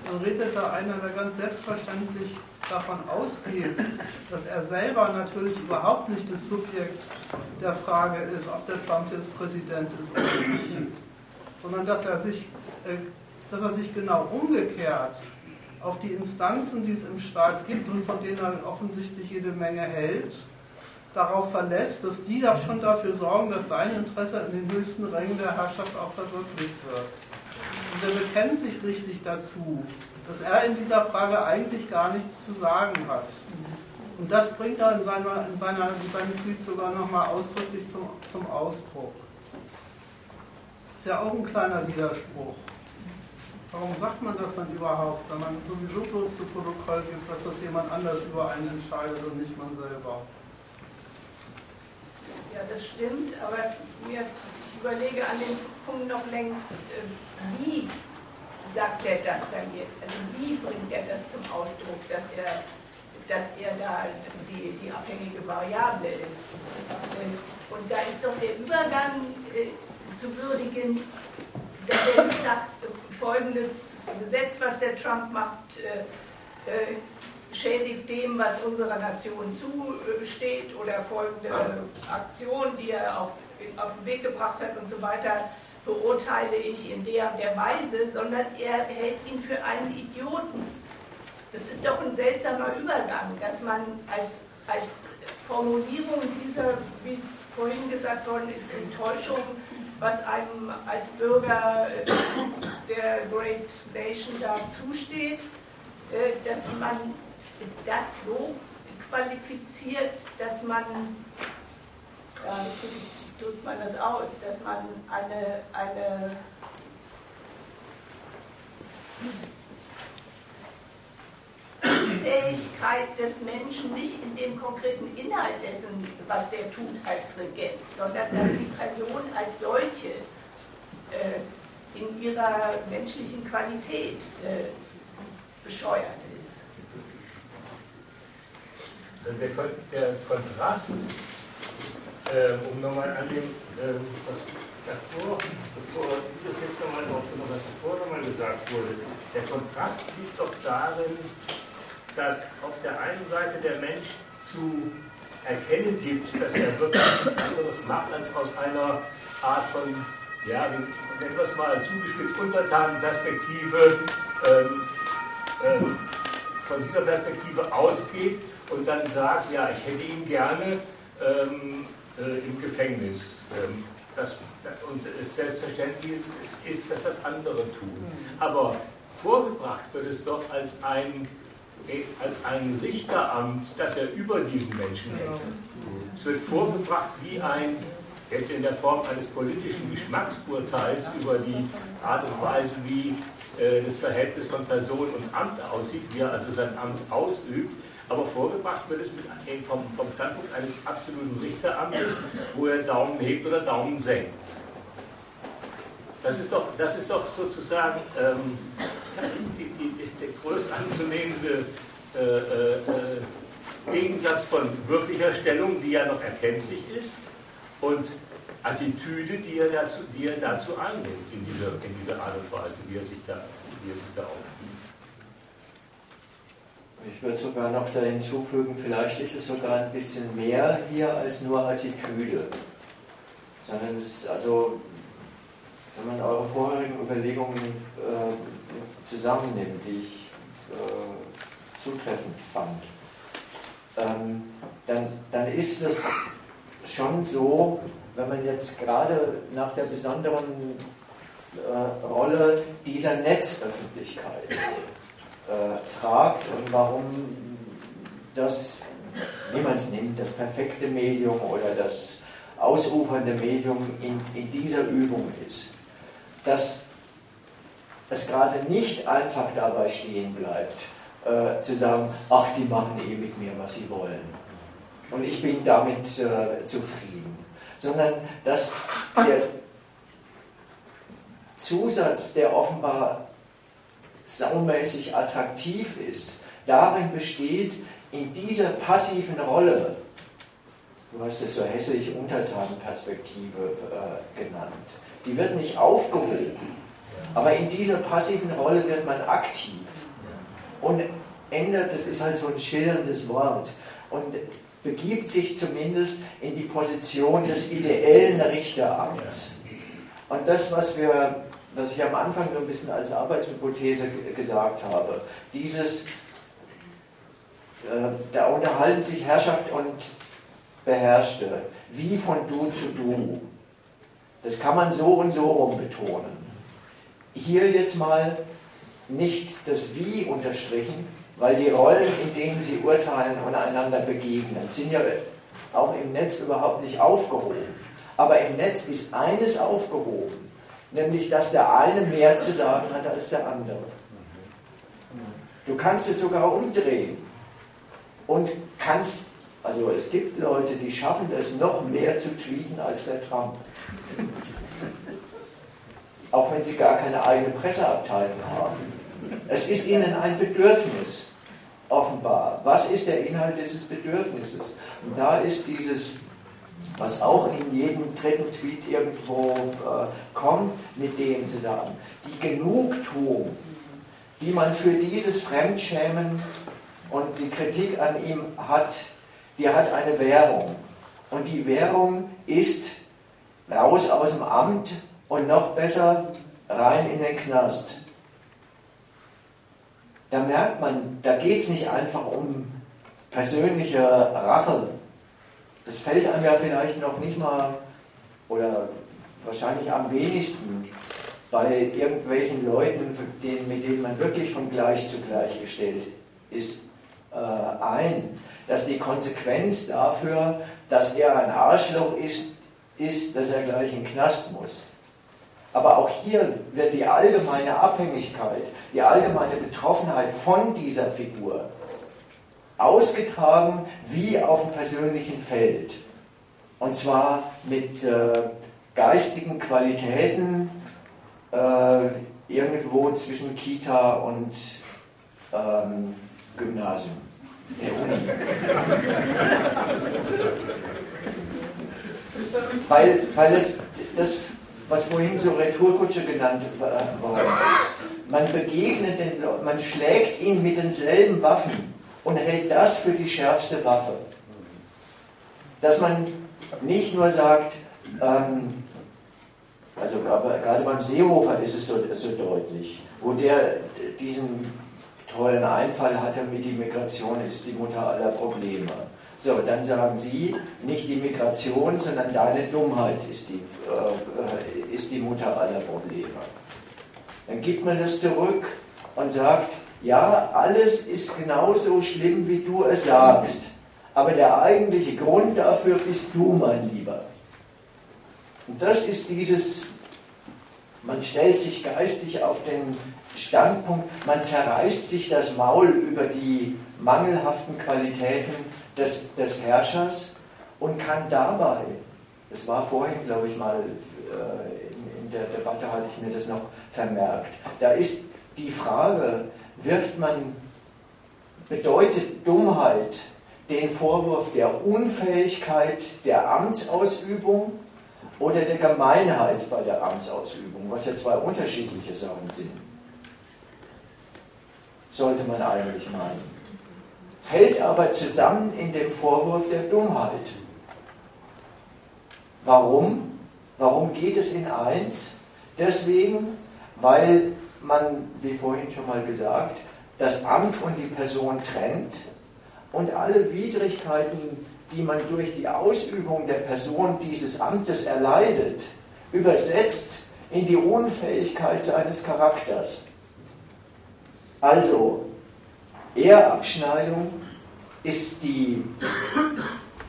dann redet da einer, der ganz selbstverständlich davon ausgeht, dass er selber natürlich überhaupt nicht das Subjekt der Frage ist, ob der Trump jetzt Präsident ist oder nicht, sondern dass er sich, äh, dass er sich genau umgekehrt auf die Instanzen, die es im Staat gibt und von denen er offensichtlich jede Menge hält, darauf verlässt, dass die da schon dafür sorgen, dass sein Interesse in den höchsten Rängen der Herrschaft auch verwirklicht wird. Und er bekennt sich richtig dazu, dass er in dieser Frage eigentlich gar nichts zu sagen hat. Und das bringt er in, seiner, in, seiner, in seinem Tweet sogar nochmal ausdrücklich zum, zum Ausdruck. Ist ja auch ein kleiner Widerspruch. Warum sagt man das dann überhaupt, wenn man sowieso bloß zu Protokoll gibt, dass das jemand anders über einen entscheidet und nicht man selber? Ja, das stimmt, aber mir, ich überlege an dem Punkt noch längst, äh, wie sagt er das dann jetzt? Also wie bringt er das zum Ausdruck, dass er, dass er da die, die abhängige Variable ist? Und da ist doch der Übergang äh, zu würdigen, dass er nicht sagt, folgendes Gesetz, was der Trump macht, äh, äh, schädigt dem, was unserer Nation zusteht oder folgende Aktion, die er auf, auf den Weg gebracht hat und so weiter, beurteile ich in der und der Weise, sondern er hält ihn für einen Idioten. Das ist doch ein seltsamer Übergang, dass man als, als Formulierung dieser, wie es vorhin gesagt worden ist, Enttäuschung was einem als Bürger äh, der Great Nation da zusteht, äh, dass man das so qualifiziert, dass man, äh, tut man das aus, dass man eine, eine Fähigkeit des Menschen nicht in dem konkreten Inhalt dessen, was der tut als Regent, sondern dass die Person als solche äh, in ihrer menschlichen Qualität äh, bescheuert ist. Also der, der Kontrast, äh, um nochmal an dem, ähm, was davor, bevor das jetzt nochmal was davor nochmal gesagt wurde, der Kontrast liegt doch darin, dass auf der einen Seite der Mensch zu erkennen gibt, dass er wirklich nichts anderes macht, als aus einer Art von, ja, es mal zugespitzt, Untertanenperspektive, ähm, ähm, von dieser Perspektive ausgeht und dann sagt, ja, ich hätte ihn gerne ähm, äh, im Gefängnis. Ähm, das, und es selbstverständlich ist, ist, dass das andere tun. Aber vorgebracht wird es doch als ein als ein Richteramt, das er über diesen Menschen hätte. Es wird vorgebracht wie ein, jetzt in der Form eines politischen Geschmacksurteils über die Art und Weise, wie äh, das Verhältnis von Person und Amt aussieht, wie er also sein Amt ausübt. Aber vorgebracht wird es mit, vom, vom Standpunkt eines absoluten Richteramtes, wo er Daumen hebt oder Daumen senkt. Das ist doch, das ist doch sozusagen ähm, die, die, der größt anzunehmende äh, äh, Gegensatz von wirklicher Stellung, die ja noch erkenntlich ist, und Attitüde, die er dazu, die er dazu einnimmt, in dieser, in dieser Art und Weise, wie er sich da, wie er sich da. Ich würde sogar noch da hinzufügen, vielleicht ist es sogar ein bisschen mehr hier als nur Attitüde. Sondern es ist also wenn man eure vorherigen Überlegungen äh, zusammennimmt, die ich äh, zutreffend fand, ähm, dann, dann ist es schon so, wenn man jetzt gerade nach der besonderen äh, Rolle dieser Netzöffentlichkeit äh, fragt und warum das, wie man es nimmt, das perfekte Medium oder das ausufernde Medium in, in dieser Übung ist dass es gerade nicht einfach dabei stehen bleibt, äh, zu sagen, ach, die machen eh mit mir, was sie wollen. Und ich bin damit äh, zufrieden. Sondern dass der Zusatz, der offenbar saumäßig attraktiv ist, darin besteht, in dieser passiven Rolle, du hast es so hässlich Untertanenperspektive äh, genannt, die wird nicht aufgehoben, Aber in dieser passiven Rolle wird man aktiv und ändert, das ist halt so ein schillerndes Wort, und begibt sich zumindest in die Position des ideellen Richteramts. Und das, was wir, was ich am Anfang nur ein bisschen als Arbeitshypothese gesagt habe, dieses, äh, da unterhalten sich Herrschaft und Beherrschte, wie von du zu du. Das kann man so und so rum betonen. Hier jetzt mal nicht das Wie unterstrichen, weil die Rollen, in denen sie urteilen und einander begegnen, sind ja auch im Netz überhaupt nicht aufgehoben. Aber im Netz ist eines aufgehoben, nämlich dass der eine mehr zu sagen hat als der andere. Du kannst es sogar umdrehen und kannst, also es gibt Leute, die schaffen es noch mehr zu tweeten als der Trump. Auch wenn sie gar keine eigene Presseabteilung haben. Es ist ihnen ein Bedürfnis, offenbar. Was ist der Inhalt dieses Bedürfnisses? Und da ist dieses, was auch in jedem dritten Tweet irgendwo äh, kommt, mit dem zu sagen, die Genugtuung, die man für dieses Fremdschämen und die Kritik an ihm hat, die hat eine Währung. Und die Währung ist raus aus dem Amt und noch besser rein in den Knast da merkt man, da geht es nicht einfach um persönliche Rache. Das fällt einem ja vielleicht noch nicht mal oder wahrscheinlich am wenigsten bei irgendwelchen Leuten, mit denen man wirklich von gleich zu gleich gestellt ist, äh, ein. Dass die Konsequenz dafür, dass er ein Arschloch ist, ist, dass er gleich in den Knast muss. Aber auch hier wird die allgemeine Abhängigkeit, die allgemeine Betroffenheit von dieser Figur ausgetragen wie auf dem persönlichen Feld. Und zwar mit äh, geistigen Qualitäten äh, irgendwo zwischen Kita und ähm, Gymnasium. Der Uni. weil, weil es das was vorhin so Retourkutsche genannt worden ist. Man begegnet den Leuten, man schlägt ihn mit denselben Waffen und hält das für die schärfste Waffe. Dass man nicht nur sagt, ähm, also gerade beim Seehofer ist es so, so deutlich, wo der diesen tollen Einfall hatte mit die Migration ist die Mutter aller Probleme. So, dann sagen Sie, nicht die Migration, sondern deine Dummheit ist die, äh, ist die Mutter aller Probleme. Dann gibt man das zurück und sagt, ja, alles ist genauso schlimm, wie du es sagst. Aber der eigentliche Grund dafür bist du, mein Lieber. Und das ist dieses, man stellt sich geistig auf den Standpunkt, man zerreißt sich das Maul über die mangelhaften Qualitäten des, des Herrschers und kann dabei, das war vorhin, glaube ich, mal äh, in, in der Debatte, hatte ich mir das noch vermerkt, da ist die Frage, wirft man, bedeutet Dummheit den Vorwurf der Unfähigkeit der Amtsausübung oder der Gemeinheit bei der Amtsausübung, was ja zwei unterschiedliche Sachen sind, sollte man eigentlich meinen fällt aber zusammen in dem Vorwurf der Dummheit. Warum? Warum geht es in eins? Deswegen, weil man, wie vorhin schon mal gesagt, das Amt und die Person trennt und alle Widrigkeiten, die man durch die Ausübung der Person dieses Amtes erleidet, übersetzt in die Unfähigkeit seines Charakters. Also, Ehrabschneidung ist die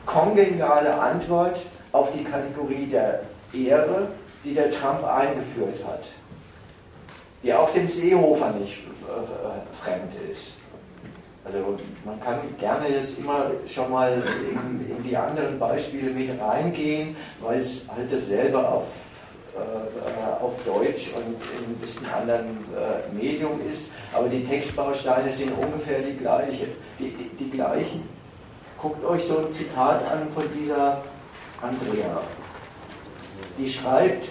kongeniale Antwort auf die Kategorie der Ehre, die der Trump eingeführt hat, die auch dem Seehofer nicht fremd ist. Also man kann gerne jetzt immer schon mal in, in die anderen Beispiele mit reingehen, weil es halt dasselbe auf äh, auf Deutsch und in ein bisschen anderen äh, Medium ist, aber die Textbausteine sind ungefähr die, gleiche, die, die, die gleichen. Guckt euch so ein Zitat an von dieser Andrea. Die schreibt,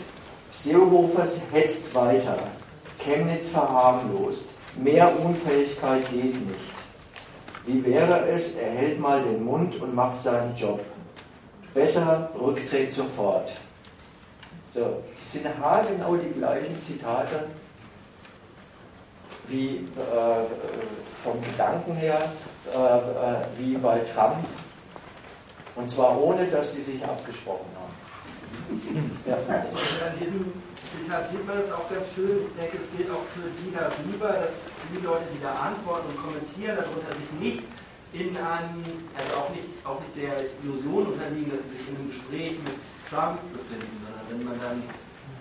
Seehofers hetzt weiter. Chemnitz verharmlost. Mehr Unfähigkeit geht nicht. Wie wäre es, er hält mal den Mund und macht seinen Job. Besser Rücktritt sofort. So, das sind haargenau die gleichen Zitate wie äh, vom Gedanken her äh, äh, wie bei Trump. Und zwar ohne, dass sie sich abgesprochen haben. Ja. An diesem Zitat sieht man es auch ganz schön. Ich denke, es gilt auch für die darüber, dass die Leute, die da antworten und kommentieren, darunter sich nicht in einem, also auch nicht, auch nicht der Illusion unterliegen, dass sie sich in einem Gespräch mit Trump befinden, sondern wenn man dann einen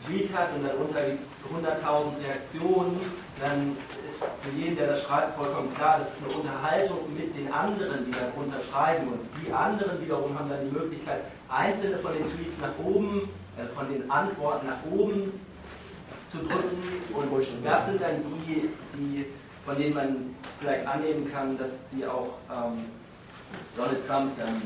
Tweet hat und darunter gibt es 100.000 Reaktionen, dann ist für jeden, der das schreibt, vollkommen klar, das ist eine Unterhaltung mit den anderen, die darunter schreiben. Und die anderen wiederum haben dann die Möglichkeit, einzelne von den Tweets nach oben, also von den Antworten nach oben zu drücken. Und das sind dann die, die von denen man vielleicht annehmen kann, dass die auch ähm, Donald Trump dann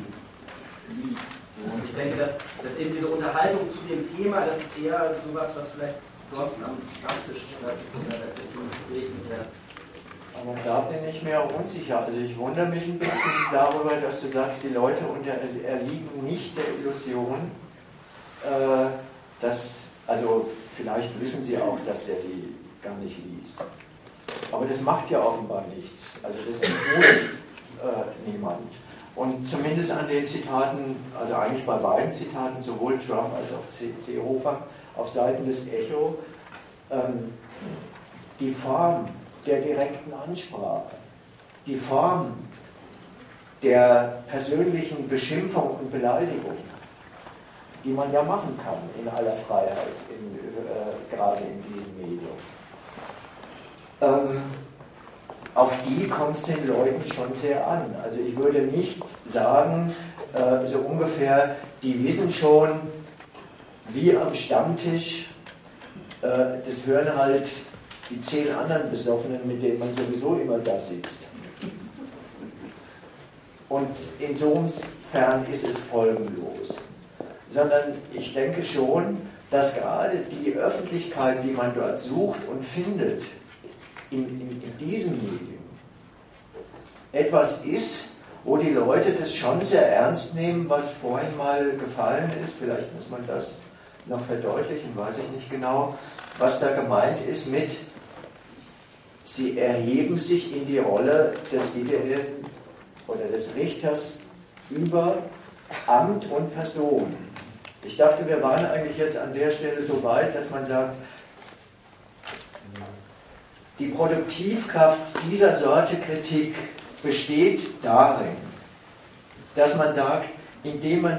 liest. So, und ich denke, dass, dass eben diese Unterhaltung zu dem Thema, das ist eher sowas, was vielleicht sonst am Stammtisch stattfindet, aber da bin ich mir unsicher. Also ich wundere mich ein bisschen darüber, dass du sagst, die Leute unter, erliegen nicht der Illusion, äh, dass, also vielleicht wissen sie auch, dass der die gar nicht liest. Aber das macht ja offenbar nichts. Also das entmutigt äh, niemand. Und zumindest an den Zitaten, also eigentlich bei beiden Zitaten, sowohl Trump als auch Seehofer, auf Seiten des Echo, ähm, die Form der direkten Ansprache, die Form der persönlichen Beschimpfung und Beleidigung, die man ja machen kann in aller Freiheit, in, äh, gerade in diesem Medium ähm, auf die kommt es den Leuten schon sehr an. Also ich würde nicht sagen, äh, so ungefähr, die wissen schon, wie am Stammtisch, äh, das hören halt die zehn anderen Besoffenen, mit denen man sowieso immer da sitzt. Und insofern ist es folgenlos. Sondern ich denke schon, dass gerade die Öffentlichkeit, die man dort sucht und findet, in, in, in diesem Medium etwas ist, wo die Leute das schon sehr ernst nehmen, was vorhin mal gefallen ist. Vielleicht muss man das noch verdeutlichen, weiß ich nicht genau, was da gemeint ist mit, sie erheben sich in die Rolle des ideellen oder des Richters über Amt und Person. Ich dachte, wir waren eigentlich jetzt an der Stelle so weit, dass man sagt, die Produktivkraft dieser Sorte Kritik besteht darin, dass man sagt, indem man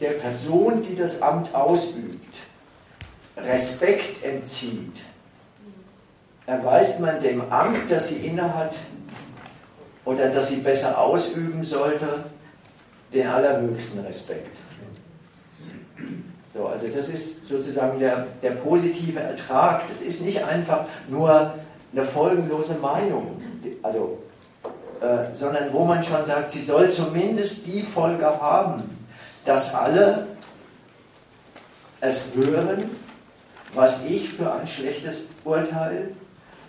der Person, die das Amt ausübt, Respekt entzieht, erweist man dem Amt, das sie innehat oder das sie besser ausüben sollte, den allerhöchsten Respekt. So, also das ist sozusagen der, der positive Ertrag. Das ist nicht einfach nur eine folgenlose Meinung, also, äh, sondern wo man schon sagt, sie soll zumindest die Folge haben, dass alle es hören, was ich für ein schlechtes Urteil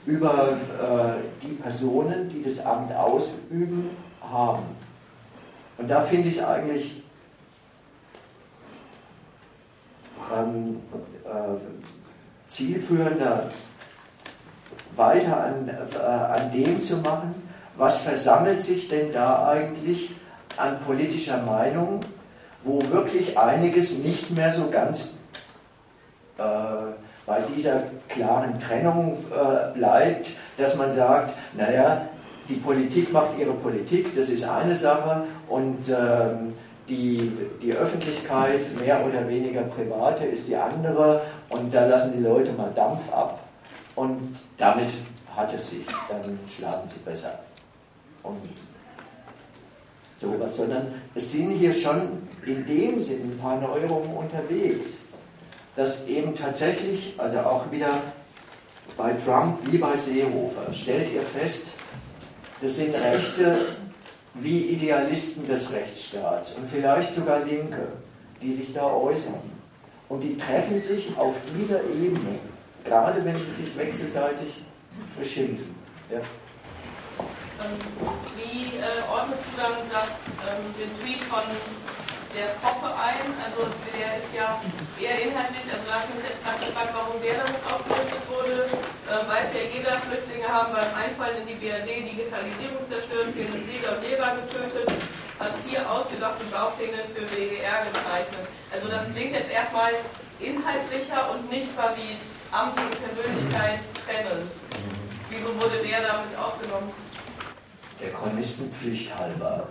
über äh, die Personen, die das Amt ausüben, haben. Und da finde ich es eigentlich ähm, äh, zielführender, weiter an, äh, an dem zu machen, was versammelt sich denn da eigentlich an politischer Meinung, wo wirklich einiges nicht mehr so ganz äh, bei dieser klaren Trennung äh, bleibt, dass man sagt, naja, die Politik macht ihre Politik, das ist eine Sache und ähm, die, die Öffentlichkeit, mehr oder weniger private, ist die andere und da lassen die Leute mal Dampf ab und damit hat es sich, dann schlafen sie besser. Und sowas, sondern es sind hier schon in dem Sinn ein paar Neuerungen unterwegs, dass eben tatsächlich, also auch wieder bei Trump wie bei Seehofer, stellt ihr fest, das sind Rechte wie Idealisten des Rechtsstaats und vielleicht sogar Linke, die sich da äußern. Und die treffen sich auf dieser Ebene gerade wenn sie sich wechselseitig beschimpfen. Ja. Ähm, wie äh, ordnest du dann das, ähm, den Tweet von der Poppe ein? Also der ist ja eher inhaltlich, also da habe ich mich jetzt gerade gefragt, warum der damit aufgelistet wurde. Äh, weiß ja jeder, Flüchtlinge haben beim Einfallen in die BRD Digitalisierung zerstört, viele Sieger und Lehrer getötet, als vier ausgedachte Baupläne für WDR gezeichnet. Also das klingt jetzt erstmal inhaltlicher und nicht quasi Amt und Persönlichkeit trennen. Wieso wurde der damit aufgenommen? Der Chronistenpflicht halber.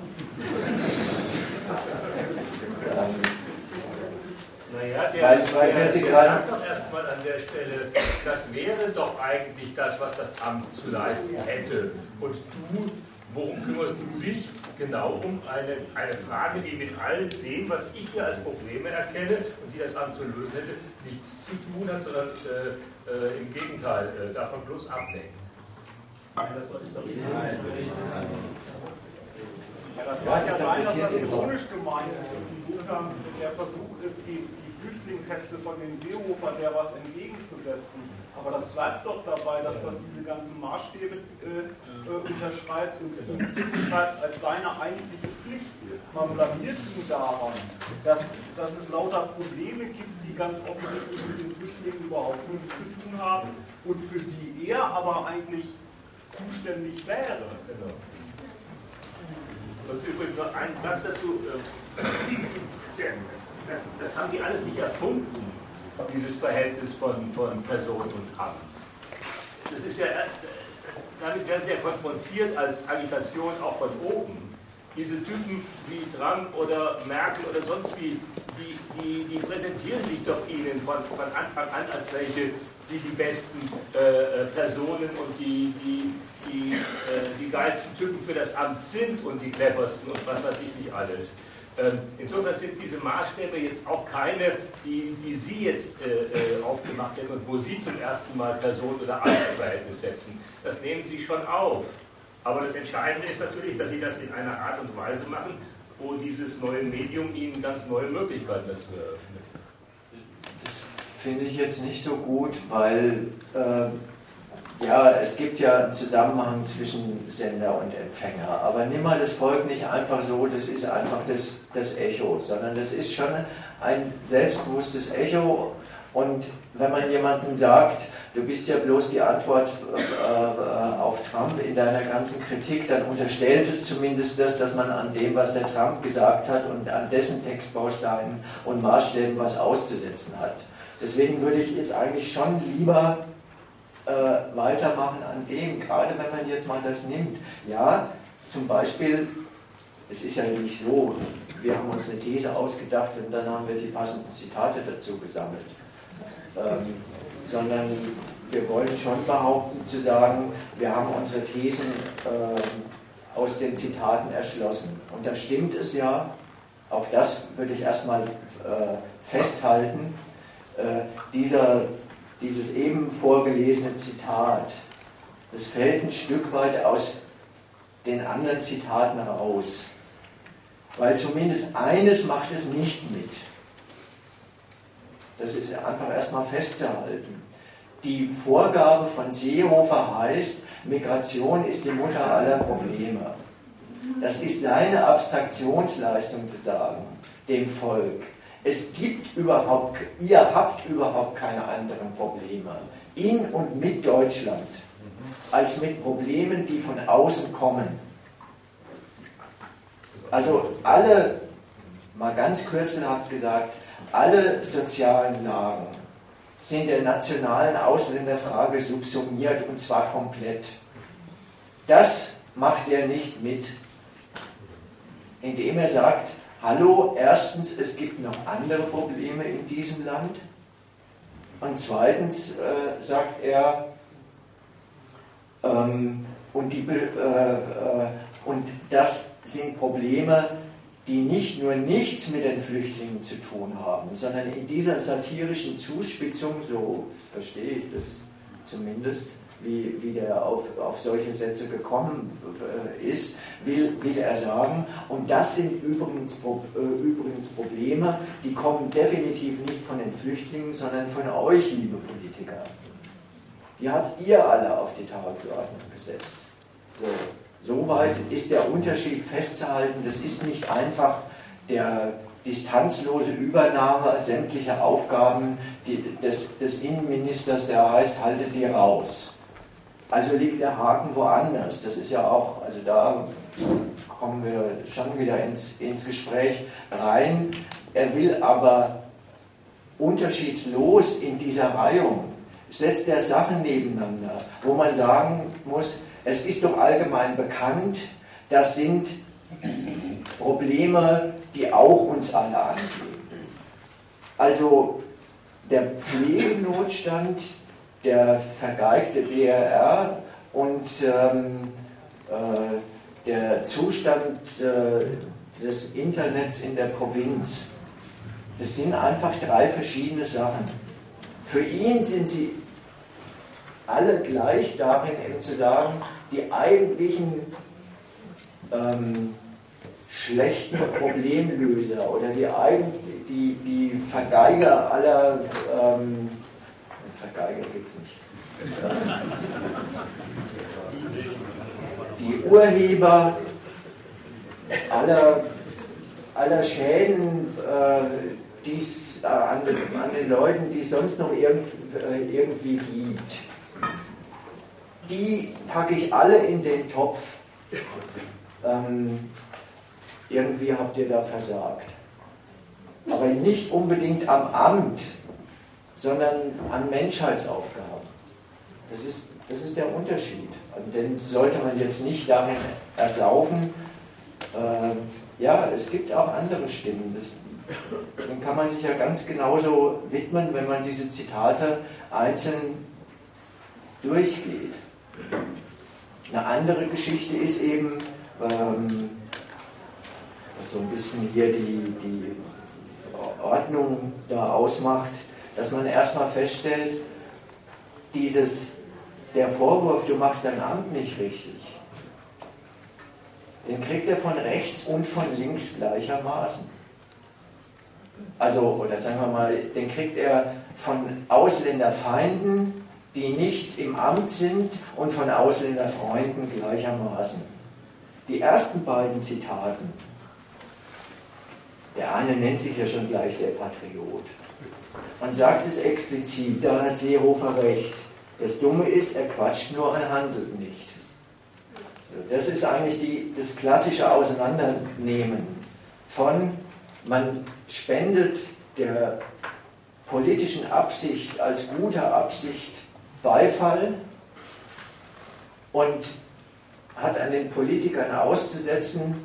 Naja, der, weil, weil der, Sie der gerade sagt doch erstmal an der Stelle, das wäre doch eigentlich das, was das Amt zu leisten hätte. Und du, worum kümmerst du dich? Genau um eine, eine Frage, die mit all dem, was ich hier als Probleme erkenne und die das Amt zu lösen hätte, nichts zu tun hat, sondern äh, äh, im Gegenteil äh, davon bloß ablenkt. Ja, das kann ja sein, dass das ironisch gemeint ist. Insofern der Versuch ist, die, die Flüchtlingshetze von den Seehofer der was entgegenzusetzen. Aber das bleibt doch dabei, dass das diese ganzen Maßstäbe äh, äh, unterschreibt und zuschreibt als seine eigentliche Pflicht. Man blamiert ihn daran, dass, dass es lauter Probleme gibt, die ganz offensichtlich mit den Flüchtlingen überhaupt nichts zu tun haben und für die er aber eigentlich zuständig wäre. Und übrigens noch ein Satz dazu. Das, das haben die alles nicht erfunden, dieses Verhältnis von, von Person und Amt. Das ist ja, damit werden sie ja konfrontiert als Agitation auch von oben. Diese Typen wie Trump oder Merkel oder sonst wie, die, die, die präsentieren sich doch ihnen von, von Anfang an als welche, die die besten äh, Personen und die, die, die, äh, die geilsten Typen für das Amt sind und die cleversten und was weiß ich nicht alles. Ähm, insofern sind diese Maßstäbe jetzt auch keine, die, die Sie jetzt äh, äh, aufgemacht hätten und wo Sie zum ersten Mal Person oder Amtsverhältnis setzen. Das nehmen Sie schon auf. Aber das Entscheidende ist natürlich, dass Sie das in einer Art und Weise machen, wo dieses neue Medium Ihnen ganz neue Möglichkeiten dazu eröffnet. Das finde ich jetzt nicht so gut, weil äh, ja, es gibt ja einen Zusammenhang zwischen Sender und Empfänger. Aber nimm mal das Volk nicht einfach so, das ist einfach das, das Echo, sondern das ist schon ein selbstbewusstes Echo. Und wenn man jemandem sagt, du bist ja bloß die Antwort äh, auf Trump in deiner ganzen Kritik, dann unterstellt es zumindest das, dass man an dem, was der Trump gesagt hat und an dessen Textbausteinen und Maßstäben was auszusetzen hat. Deswegen würde ich jetzt eigentlich schon lieber äh, weitermachen an dem, gerade wenn man jetzt mal das nimmt. Ja, zum Beispiel, es ist ja nicht so, wir haben uns eine These ausgedacht und dann haben wir die passenden Zitate dazu gesammelt. Ähm, sondern wir wollen schon behaupten zu sagen, wir haben unsere Thesen äh, aus den Zitaten erschlossen. Und da stimmt es ja, auch das würde ich erstmal äh, festhalten, äh, dieser, dieses eben vorgelesene Zitat, das fällt ein Stück weit aus den anderen Zitaten raus. Weil zumindest eines macht es nicht mit. Das ist einfach erstmal festzuhalten. Die Vorgabe von Seehofer heißt, Migration ist die Mutter aller Probleme. Das ist seine Abstraktionsleistung zu sagen, dem Volk. Es gibt überhaupt, ihr habt überhaupt keine anderen Probleme in und mit Deutschland als mit Problemen, die von außen kommen. Also alle, mal ganz kürzelhaft gesagt, alle sozialen Lagen sind der nationalen Ausländerfrage subsumiert und zwar komplett. Das macht er nicht mit, indem er sagt, hallo, erstens, es gibt noch andere Probleme in diesem Land. Und zweitens äh, sagt er, ähm, und, die, äh, äh, und das sind Probleme, die nicht nur nichts mit den Flüchtlingen zu tun haben, sondern in dieser satirischen Zuspitzung, so verstehe ich das zumindest, wie, wie der auf, auf solche Sätze gekommen äh, ist, will, will er sagen. Und das sind übrigens, äh, übrigens Probleme, die kommen definitiv nicht von den Flüchtlingen, sondern von euch, liebe Politiker. die habt ihr alle auf die Tagesordnung gesetzt. So, soweit ist der Unterschied festzuhalten. Das ist nicht einfach der distanzlose Übernahme sämtlicher Aufgaben des, des Innenministers, der heißt, haltet die raus. Also liegt der Haken woanders. Das ist ja auch, also da kommen wir schon wieder ins, ins Gespräch rein. Er will aber unterschiedslos in dieser Reihung, setzt er Sachen nebeneinander, wo man sagen muss, es ist doch allgemein bekannt, das sind Probleme, die auch uns alle angehen. Also der Pflegenotstand, der vergeigte BRR und ähm, äh, der Zustand äh, des Internets in der Provinz, das sind einfach drei verschiedene Sachen. Für ihn sind sie alle gleich darin, eben zu sagen, die eigentlichen ähm, schlechten Problemlöser oder die, die, die Vergeiger aller, ähm, Vergeiger gibt es nicht, die Urheber aller, aller Schäden äh, die's, äh, an, den, an, den, Leuten, die es sonst noch irgend, äh, irgendwie gibt, die packe ich alle in den Topf. Ähm, irgendwie habt ihr da versagt. Aber nicht unbedingt am Amt, sondern an Menschheitsaufgaben. Das ist, das ist der Unterschied. Und den sollte man jetzt nicht darin ersaufen. Äh, ja, es gibt auch andere Stimmen. Das, dann kann man sich ja ganz genauso widmen, wenn man diese Zitate einzeln durchgeht. Eine andere Geschichte ist eben, ähm, so ein bisschen hier die, die Ordnung da ausmacht, dass man erstmal feststellt, dieses, der Vorwurf, du machst dein Amt nicht richtig, den kriegt er von rechts und von links gleichermaßen. Also, oder sagen wir mal, den kriegt er von Ausländerfeinden, die nicht im Amt sind, und von Ausländerfreunden gleichermaßen. Die ersten beiden Zitaten, der eine nennt sich ja schon gleich der Patriot und sagt es explizit, da hat Seehofer recht. Das Dumme ist, er quatscht nur und handelt nicht. Das ist eigentlich die, das klassische Auseinandernehmen von, man spendet der politischen Absicht als guter Absicht Beifall und hat an den Politikern auszusetzen,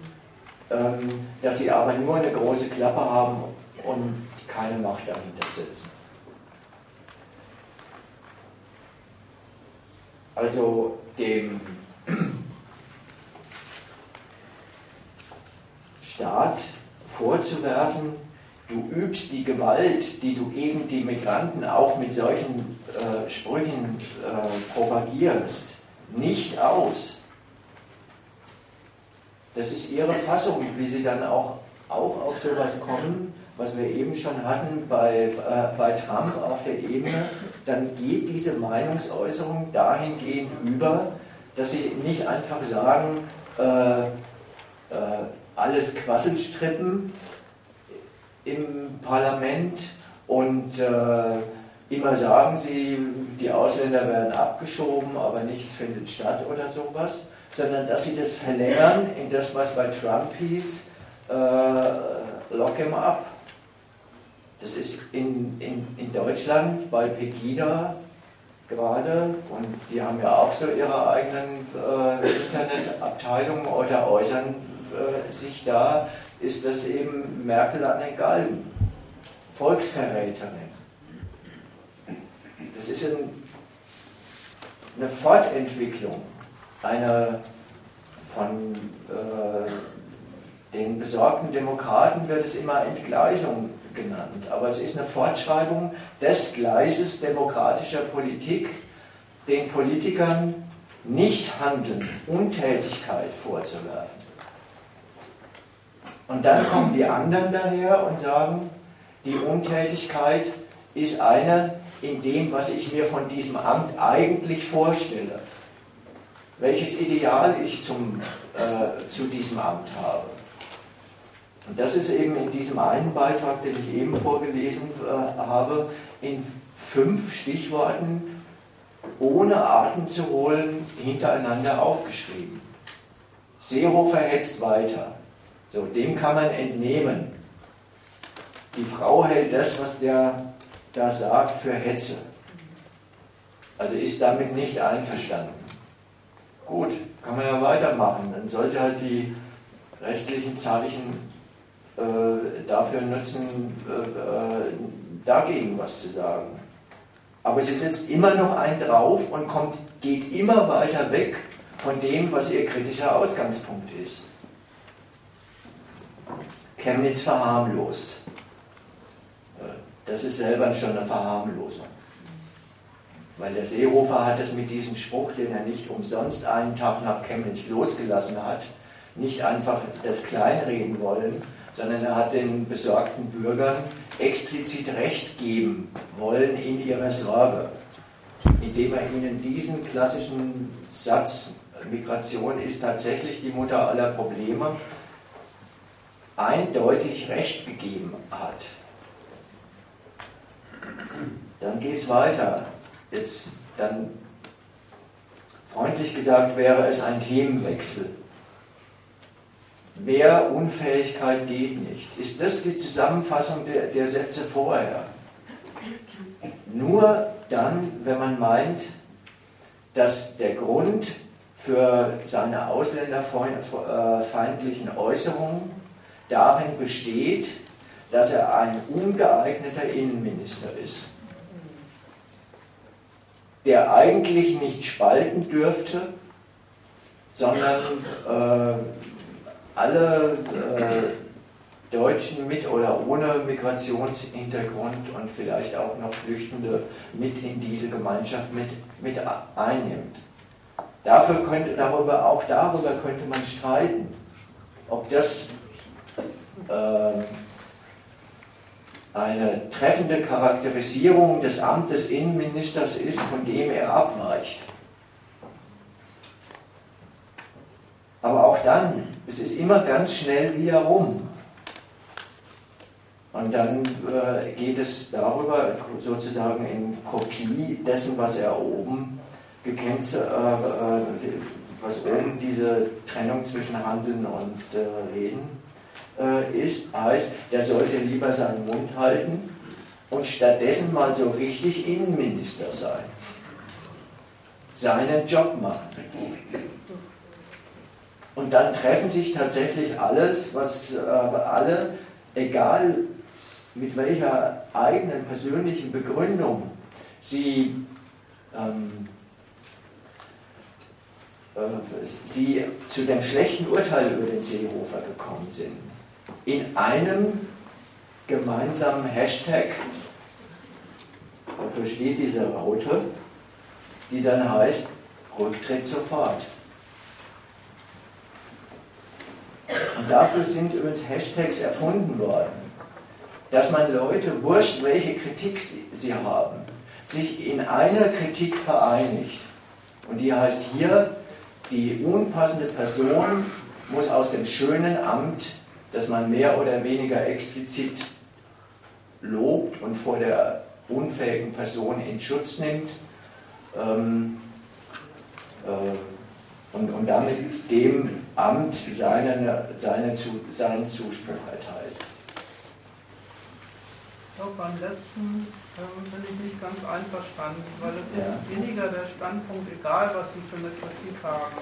dass sie aber nur eine große Klappe haben und keine Macht dahinter setzen. Also dem Staat vorzuwerfen, du übst die Gewalt, die du gegen die Migranten auch mit solchen äh, Sprüchen äh, propagierst, nicht aus. Das ist ihre Fassung, wie sie dann auch, auch auf sowas kommen, was wir eben schon hatten bei, äh, bei Trump auf der Ebene. Dann geht diese Meinungsäußerung dahingehend über, dass sie nicht einfach sagen, äh, äh, alles Quasselstrippen im Parlament und äh, immer sagen sie, die Ausländer werden abgeschoben, aber nichts findet statt oder sowas, sondern dass sie das verlängern in das, was bei Trump hieß, äh, lock him up. Das ist in, in, in Deutschland bei Pegida gerade und die haben ja auch so ihre eigenen äh, Internetabteilungen oder äußern äh, sich da, ist das eben Merkel an den Galgen, Volksverräterin. Das ist ein, eine Fortentwicklung einer von äh, den besorgten Demokraten wird es immer Entgleisung genannt. Aber es ist eine Fortschreibung des Gleises demokratischer Politik, den Politikern nicht Handeln, Untätigkeit vorzuwerfen. Und dann kommen die anderen daher und sagen, die Untätigkeit ist eine, in dem, was ich mir von diesem Amt eigentlich vorstelle. Welches Ideal ich zum, äh, zu diesem Amt habe. Und das ist eben in diesem einen Beitrag, den ich eben vorgelesen äh, habe, in fünf Stichworten ohne Atem zu holen hintereinander aufgeschrieben. Seehofer hetzt weiter. So, dem kann man entnehmen. Die Frau hält das, was der da sagt, für Hetze. Also ist damit nicht einverstanden. Gut, kann man ja weitermachen. Dann sollte halt die restlichen Zeichen äh, dafür nutzen, äh, äh, dagegen was zu sagen. Aber sie setzt immer noch einen drauf und kommt, geht immer weiter weg von dem, was ihr kritischer Ausgangspunkt ist. Chemnitz verharmlost. Das ist selber schon eine Verharmlosung. Weil der Seehofer hat es mit diesem Spruch, den er nicht umsonst einen Tag nach Chemnitz losgelassen hat, nicht einfach das kleinreden wollen, sondern er hat den besorgten Bürgern explizit Recht geben wollen in ihrer Sorge, indem er ihnen diesen klassischen Satz, Migration ist tatsächlich die Mutter aller Probleme, eindeutig Recht gegeben hat. Dann geht es weiter. Jetzt dann freundlich gesagt wäre es ein Themenwechsel. Mehr Unfähigkeit geht nicht. Ist das die Zusammenfassung der, der Sätze vorher? Nur dann, wenn man meint, dass der Grund für seine ausländerfeindlichen Äußerungen darin besteht, dass er ein ungeeigneter Innenminister ist, der eigentlich nicht spalten dürfte, sondern äh, alle äh, Deutschen mit oder ohne Migrationshintergrund und vielleicht auch noch Flüchtende mit in diese Gemeinschaft mit, mit einnimmt. Dafür könnte, darüber, auch darüber könnte man streiten, ob das äh, eine treffende Charakterisierung des Amtes Innenministers ist, von dem er abweicht. Aber auch dann, es ist immer ganz schnell wieder rum. Und dann äh, geht es darüber, sozusagen in Kopie dessen, was er oben gekennt, äh, äh, was oben diese Trennung zwischen Handeln und Reden äh, ist, heißt, der sollte lieber seinen Mund halten und stattdessen mal so richtig Innenminister sein. Seinen Job machen. Und dann treffen sich tatsächlich alles, was äh, alle, egal mit welcher eigenen persönlichen Begründung sie, ähm, äh, sie zu dem schlechten Urteil über den Seehofer gekommen sind in einem gemeinsamen Hashtag, dafür steht diese Raute, die dann heißt Rücktritt sofort. Und dafür sind übrigens Hashtags erfunden worden, dass man Leute, wurscht welche Kritik sie haben, sich in einer Kritik vereinigt. Und die heißt hier, die unpassende Person muss aus dem schönen Amt dass man mehr oder weniger explizit lobt und vor der unfähigen Person in Schutz nimmt ähm, äh, und, und damit dem Amt seinen, seinen, seinen Zuspruch erteilt. Ich glaube, beim letzten ähm, bin ich nicht ganz einverstanden, weil es ja. ist weniger der Standpunkt, egal was Sie für eine Kritik haben,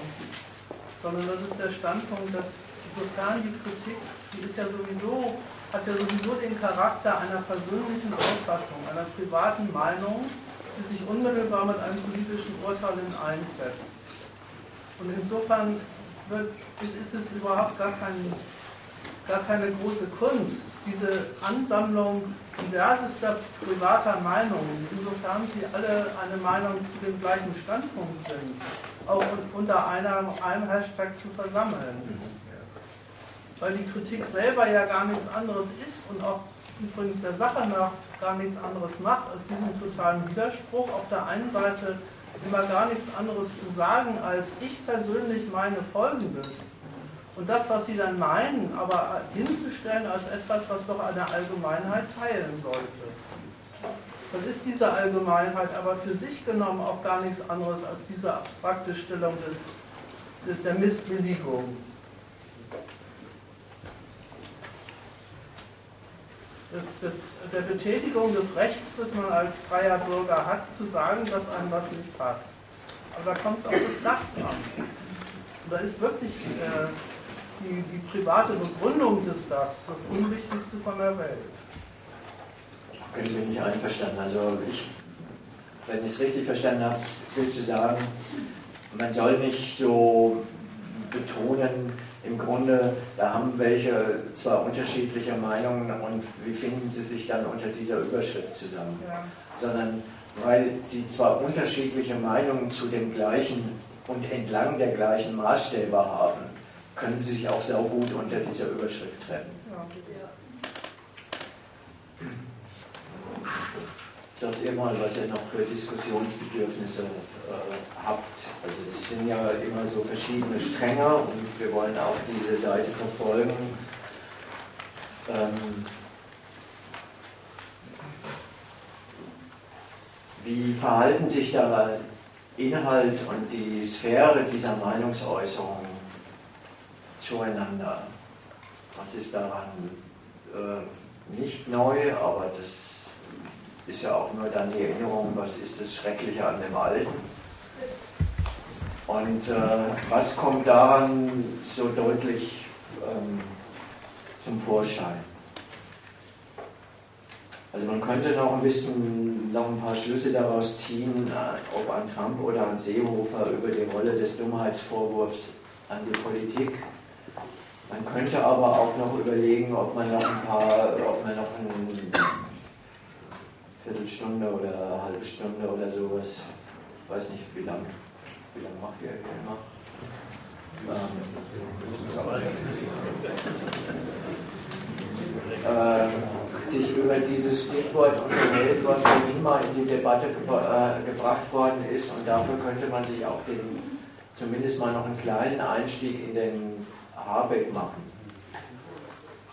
sondern das ist der Standpunkt, dass sofern die Kritik die ist ja sowieso, hat ja sowieso den Charakter einer persönlichen Auffassung, einer privaten Meinung, die sich unmittelbar mit einem politischen Urteil in einsetzt. Und insofern wird, ist, ist es überhaupt gar, kein, gar keine große Kunst, diese Ansammlung diversester privater Meinungen, insofern sie alle eine Meinung zu dem gleichen Standpunkt sind, auch unter einer, einem Hashtag zu versammeln weil die Kritik selber ja gar nichts anderes ist und auch übrigens der Sache nach gar nichts anderes macht, als diesen totalen Widerspruch. Auf der einen Seite immer gar nichts anderes zu sagen, als ich persönlich meine Folgendes. Und das, was sie dann meinen, aber hinzustellen als etwas, was doch eine Allgemeinheit teilen sollte. Dann ist diese Allgemeinheit aber für sich genommen auch gar nichts anderes als diese abstrakte Stellung des, der Missbilligung. Des, des, der Betätigung des Rechts, das man als freier Bürger hat, zu sagen, dass einem was nicht passt. Aber da kommt es auf das Das an. Und da ist wirklich äh, die, die private Begründung des Das das Unwichtigste von der Welt. Ich bin nicht einverstanden. Also ich, wenn ich es richtig verstanden habe, willst du sagen, man soll nicht so betonen, im Grunde, da haben welche zwar unterschiedliche Meinungen und wie finden sie sich dann unter dieser Überschrift zusammen, ja. sondern weil sie zwar unterschiedliche Meinungen zu dem gleichen und entlang der gleichen Maßstäbe haben, können sie sich auch sehr gut unter dieser Überschrift treffen. Ja. Sagt ihr mal, was ihr noch für Diskussionsbedürfnisse habt. Also es sind ja immer so verschiedene Stränge und wir wollen auch diese Seite verfolgen. Ähm, wie verhalten sich da Inhalt und die Sphäre dieser Meinungsäußerung zueinander? Was ist daran äh, nicht neu, aber das ist ja auch nur dann die Erinnerung, was ist das Schreckliche an dem Alten. Und äh, was kommt daran so deutlich ähm, zum Vorschein? Also man könnte noch ein bisschen, noch ein paar Schlüsse daraus ziehen, äh, ob an Trump oder an Seehofer über die Rolle des Dummheitsvorwurfs an die Politik. Man könnte aber auch noch überlegen, ob man noch ein paar, ob man noch ein Viertelstunde oder eine halbe Stunde oder sowas. Weiß nicht, wie lange wie lang macht ihr immer. Ähm, äh, sich über dieses Stichwort unterhält, was vorhin mal in die Debatte gebra äh, gebracht worden ist. Und dafür könnte man sich auch den, zumindest mal noch einen kleinen Einstieg in den Habeck machen.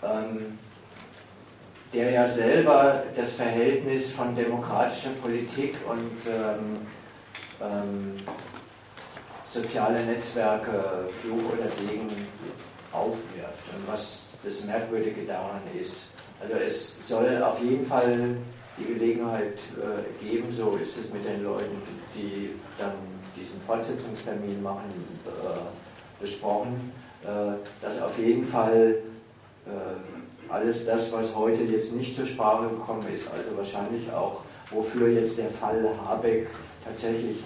Ähm, der ja selber das Verhältnis von demokratischer Politik und ähm, ähm, soziale Netzwerke, Fluch oder Segen aufwirft und was das Merkwürdige daran ist. Also es soll auf jeden Fall die Gelegenheit äh, geben, so ist es mit den Leuten, die dann diesen Fortsetzungstermin machen, äh, besprochen, äh, dass auf jeden Fall äh, alles das, was heute jetzt nicht zur Sprache gekommen ist, also wahrscheinlich auch, wofür jetzt der Fall Habeck tatsächlich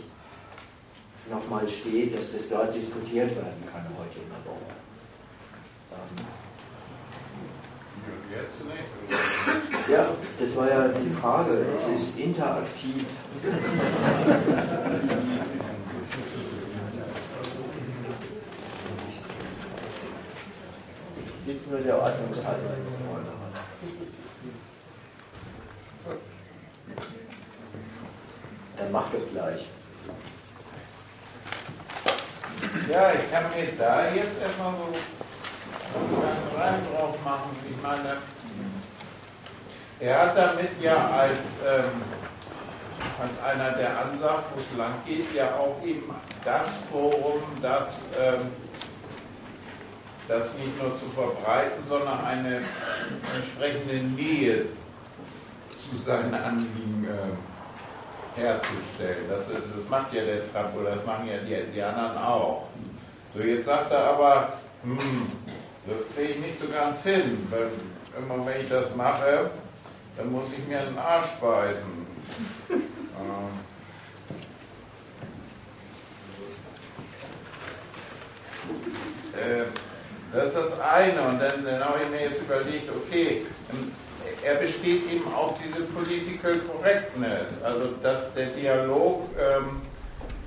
nochmal steht, dass das dort diskutiert werden kann heute in der Woche. Ähm ja, das war ja die Frage. Es ist interaktiv. Sitzt nur der Ordnungshalber. Dann mach doch gleich. Ja, ich kann mir da jetzt erstmal so einen Reim drauf machen. Ich meine, er hat damit ja als, ähm, als einer, der ansagt, wo es lang geht, ja auch eben das Forum, das, ähm, das nicht nur zu verbreiten, sondern eine entsprechende Nähe zu seinen Anliegen äh, herzustellen. Das, das macht ja der Trump oder das machen ja die, die anderen auch. So, jetzt sagt er aber, hm, das kriege ich nicht so ganz hin. Wenn, immer wenn ich das mache, dann muss ich mir einen Arsch beißen. ähm, äh, das ist das eine. Und dann, dann habe ich mir jetzt überlegt, okay, er besteht eben auch diese Political Correctness, also dass der Dialog ähm,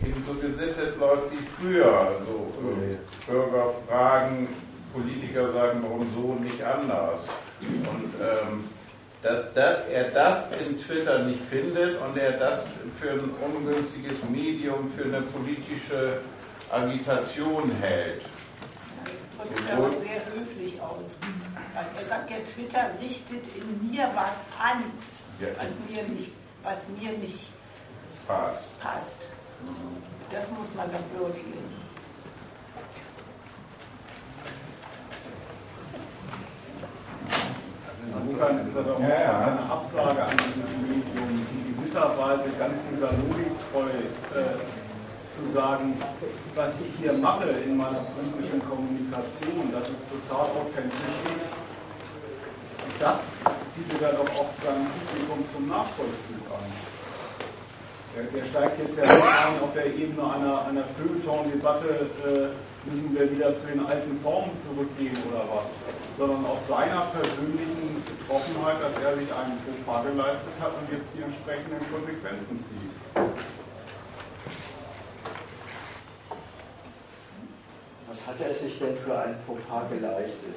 eben so gesittet läuft wie früher. Also äh, Bürger fragen, Politiker sagen, warum so und nicht anders. Und ähm, dass er das in Twitter nicht findet und er das für ein ungünstiges Medium für eine politische Agitation hält. Das drückt sich aber sehr höflich aus. Er sagt ja, Twitter richtet in mir was an, was mir nicht, was mir nicht passt. passt. Das muss man doch würdigen. Insofern ist doch auch eine Absage an dieses Medium, in gewisser Weise ganz dieser Logik treu äh, zu sagen, was ich hier mache in meiner politischen Kommunikation, das ist total authentisch. Das bietet er doch auch seinem Publikum zum Nachvollzug an. Der, der steigt jetzt ja nicht ein auf der Ebene einer, einer Feuilleton-Debatte, äh, müssen wir wieder zu den alten Formen zurückgehen oder was, sondern aus seiner persönlichen Betroffenheit, dass er sich einen Fauxpas geleistet hat und jetzt die entsprechenden Konsequenzen zieht. Was hat er sich denn für ein Fauxpas geleistet?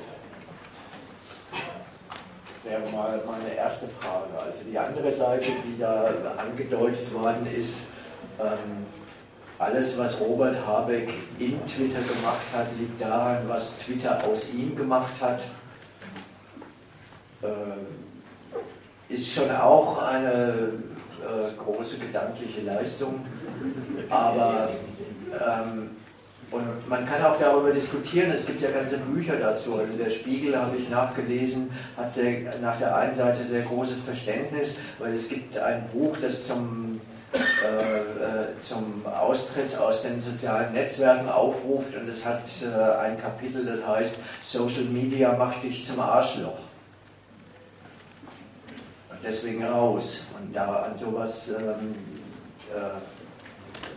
Wäre mal meine erste Frage. Also die andere Seite, die da angedeutet worden ist, ähm, alles, was Robert Habeck in Twitter gemacht hat, liegt daran, was Twitter aus ihm gemacht hat. Äh, ist schon auch eine äh, große gedankliche Leistung, aber ähm, und man kann auch darüber diskutieren, es gibt ja ganze Bücher dazu. Also der Spiegel, habe ich nachgelesen, hat sehr, nach der einen Seite sehr großes Verständnis, weil es gibt ein Buch, das zum, äh, äh, zum Austritt aus den sozialen Netzwerken aufruft und es hat äh, ein Kapitel, das heißt Social Media macht dich zum Arschloch. Und deswegen raus. Und da an sowas ähm, äh,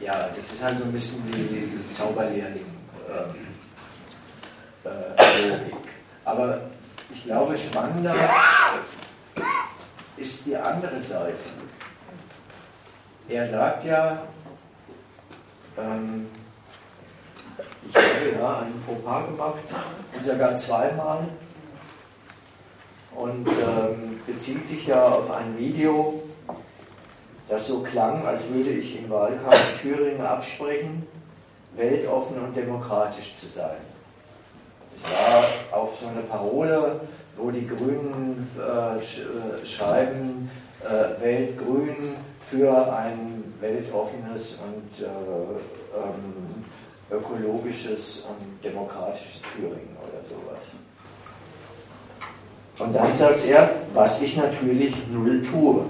ja, das ist halt so ein bisschen die Zauberlehrling. Äh, äh, Aber ich glaube, spannender ist die andere Seite. Er sagt ja, ähm, ich habe ja einen Fauxpas gemacht und sogar zweimal und ähm, bezieht sich ja auf ein Video, das so klang, als würde ich im Wahlkampf Thüringen absprechen, weltoffen und demokratisch zu sein. Das war auf so eine Parole, wo die Grünen äh, äh, schreiben, äh, Weltgrün für ein weltoffenes und äh, ähm, ökologisches und demokratisches Thüringen oder sowas. Und dann sagt er, was ich natürlich null tue.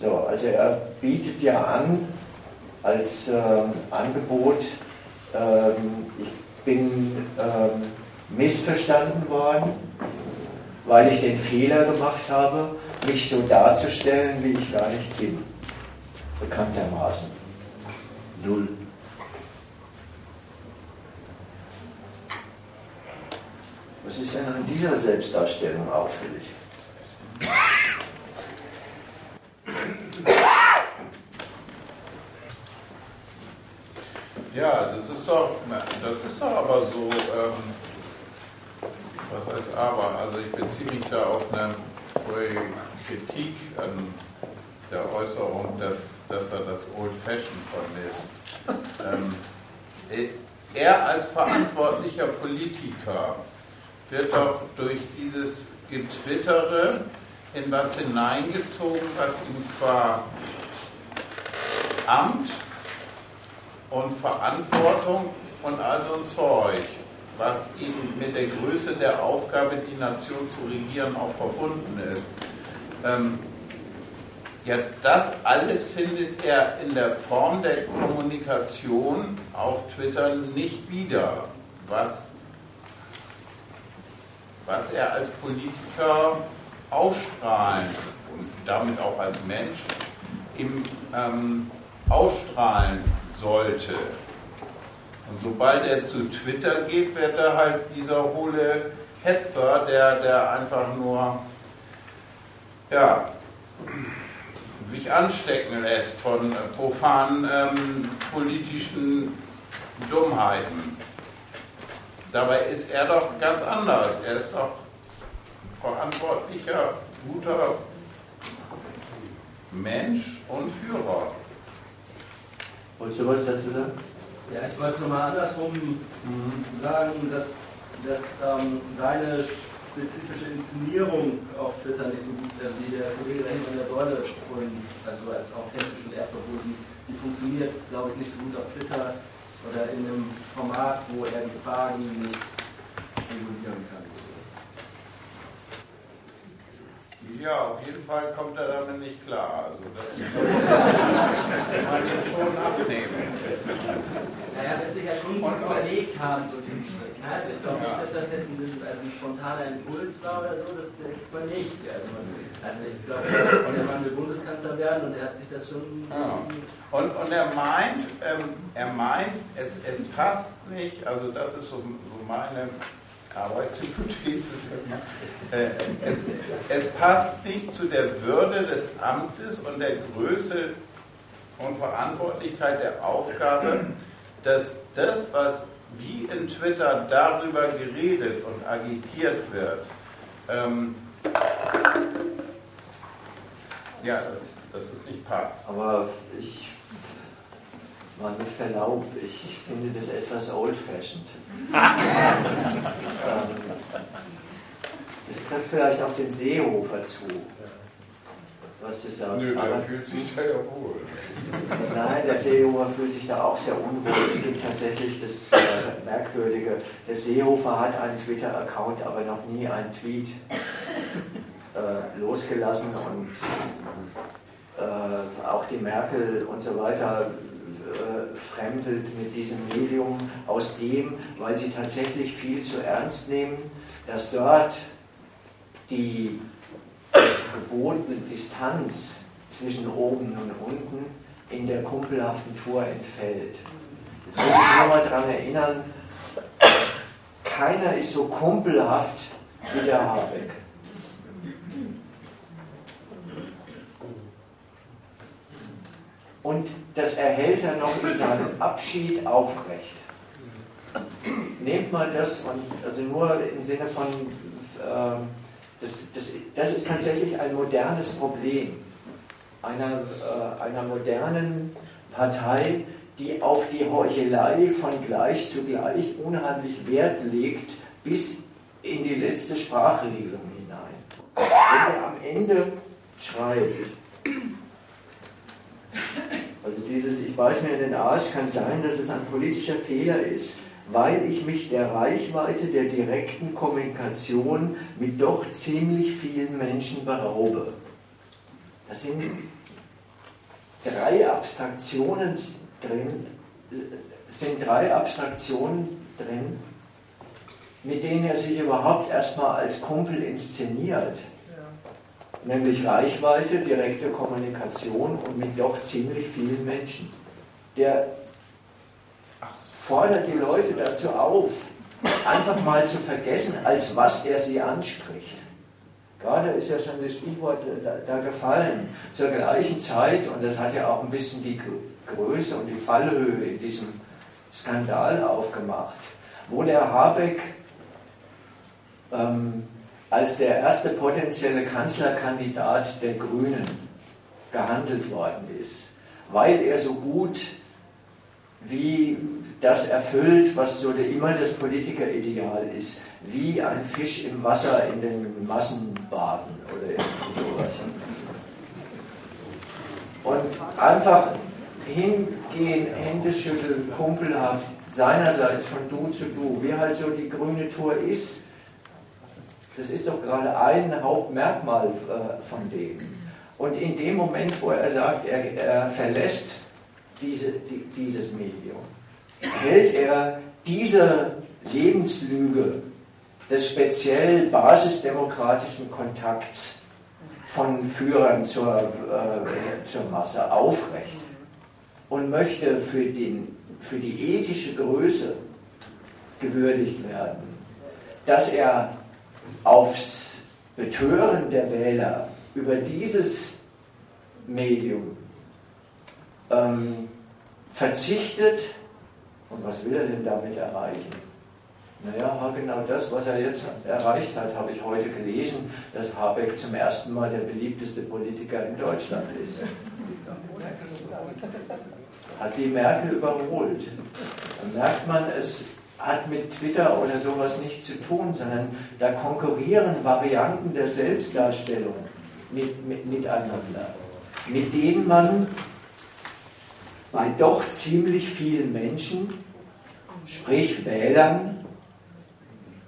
So, also er bietet ja an als ähm, Angebot, ähm, ich bin ähm, missverstanden worden, weil ich den Fehler gemacht habe, mich so darzustellen, wie ich gar nicht bin. Bekanntermaßen. Null. Was ist denn an dieser Selbstdarstellung auffällig? Ja, das ist doch, das ist doch aber so, ähm, was heißt aber, also ich beziehe mich da auf eine Kritik an der Äußerung, dass, dass er das Old Fashion vermisst. Ähm, er als verantwortlicher Politiker wird doch durch dieses Getwittere in was hineingezogen, was ihm qua Amt und Verantwortung und all so ein Zeug, was ihm mit der Größe der Aufgabe, die Nation zu regieren, auch verbunden ist. Ähm, ja, das alles findet er in der Form der Kommunikation auf Twitter nicht wieder, was, was er als Politiker ausstrahlen und damit auch als Mensch im ähm, Ausstrahlen sollte. Und sobald er zu Twitter geht, wird er halt dieser hohle Hetzer, der, der einfach nur ja, sich anstecken lässt von profanen ähm, politischen Dummheiten. Dabei ist er doch ganz anders. Er ist doch verantwortlicher, guter Mensch und Führer. Wolltest du was dazu sagen? Ja, ich wollte es nochmal andersrum sagen, dass, dass ähm, seine spezifische Inszenierung auf Twitter nicht so gut, äh, wie der Kollege da hinten an der Säule und also als authentisch und ehrverboten, die funktioniert, glaube ich, nicht so gut auf Twitter oder in einem Format, wo er die Fragen nicht regulieren kann. Ja, auf jeden Fall kommt er damit nicht klar. Also das kann man ihm schon abnehmen. Naja, wird sich ja schon gut überlegt haben, so den Schritt. ne? Also ich glaube Ja. nicht, dass das jetzt ein, also ein spontaner Impuls war oder so, das denkt man nicht. Also, also ich glaube, der Mann will Bundeskanzler werden und er hat sich das schon... Ja. Und, und er meint, ähm, er meint, es, es passt nicht, also das ist so, so meine Arbeitshypothese, äh, es, es passt nicht zu der Würde des Amtes und der Größe und Verantwortlichkeit der Aufgabe, dass das, was wie in Twitter darüber geredet und agitiert wird, ähm, ja, dass, dass es nicht passt. Aber ich, mal mit Verlaub, ich finde das etwas old-fashioned. Das trifft vielleicht auf den Seehofer zu. Was du sagst. Nö, der fühlt sich da ja wohl. Nein, der Seehofer fühlt sich da auch sehr unwohl. Es gibt tatsächlich das äh, Merkwürdige. Der Seehofer hat einen Twitter-Account, aber noch nie einen Tweet äh, losgelassen und äh, auch die Merkel und so weiter fremdelt mit diesem Medium aus dem, weil sie tatsächlich viel zu ernst nehmen, dass dort die gebotene Distanz zwischen oben und unten in der kumpelhaften Tour entfällt. Jetzt will ich nur mal daran erinnern, keiner ist so kumpelhaft wie der Habeck. Und das erhält er noch in seinem Abschied aufrecht. Nehmt mal das und also nur im Sinne von, äh, das, das, das ist tatsächlich ein modernes Problem einer, äh, einer modernen Partei, die auf die Heuchelei von gleich zu gleich unheimlich Wert legt, bis in die letzte Sprachregelung hinein. Wenn er am Ende schreibt, also dieses Ich beiß mir in den Arsch kann sein, dass es ein politischer Fehler ist, weil ich mich der Reichweite der direkten Kommunikation mit doch ziemlich vielen Menschen beraube. Das sind drei Abstraktionen drin, sind drei Abstraktionen drin, mit denen er sich überhaupt erstmal als Kumpel inszeniert. Nämlich Reichweite, direkte Kommunikation und mit doch ziemlich vielen Menschen. Der fordert die Leute dazu auf, einfach mal zu vergessen, als was er sie anspricht. Gerade ist ja schon das Stichwort da, da gefallen. Zur gleichen Zeit, und das hat ja auch ein bisschen die Größe und die Fallhöhe in diesem Skandal aufgemacht, wo der Habeck ähm, als der erste potenzielle Kanzlerkandidat der Grünen gehandelt worden ist, weil er so gut wie das erfüllt, was so der, immer das Politikerideal ist, wie ein Fisch im Wasser in den Massenbaden oder sowas. Und einfach hingehen, Hände schütteln, kumpelhaft, seinerseits von du zu du, wie halt so die grüne Tour ist, das ist doch gerade ein Hauptmerkmal äh, von dem. Und in dem Moment, wo er sagt, er, er verlässt diese, die, dieses Medium, hält er diese Lebenslüge des speziell basisdemokratischen Kontakts von Führern zur, äh, zur Masse aufrecht und möchte für, den, für die ethische Größe gewürdigt werden, dass er aufs Betören der Wähler über dieses Medium ähm, verzichtet. Und was will er denn damit erreichen? Naja, genau das, was er jetzt erreicht hat, habe ich heute gelesen, dass Habeck zum ersten Mal der beliebteste Politiker in Deutschland ist. Hat die Merkel überholt. Da merkt man, es hat mit Twitter oder sowas nichts zu tun, sondern da konkurrieren Varianten der Selbstdarstellung mit, mit, miteinander, mit denen man bei doch ziemlich vielen Menschen, sprich Wählern,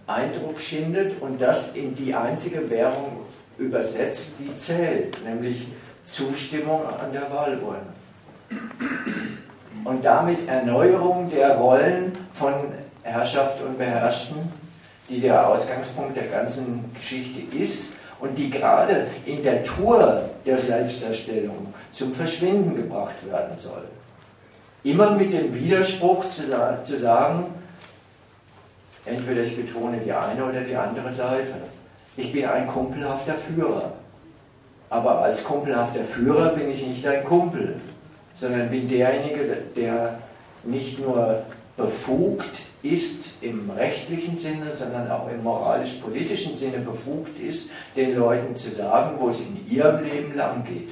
Eindruck schindet und das in die einzige Währung übersetzt, die zählt, nämlich Zustimmung an der Wahlurne. Und damit Erneuerung der Rollen von Herrschaft und Beherrschten, die der Ausgangspunkt der ganzen Geschichte ist und die gerade in der Tour der Selbstdarstellung zum Verschwinden gebracht werden soll. Immer mit dem Widerspruch zu, zu sagen, entweder ich betone die eine oder die andere Seite. Ich bin ein kumpelhafter Führer. Aber als kumpelhafter Führer bin ich nicht ein Kumpel, sondern bin derjenige, der nicht nur befugt ist im rechtlichen Sinne, sondern auch im moralisch-politischen Sinne befugt ist, den Leuten zu sagen, wo es in ihrem Leben lang geht.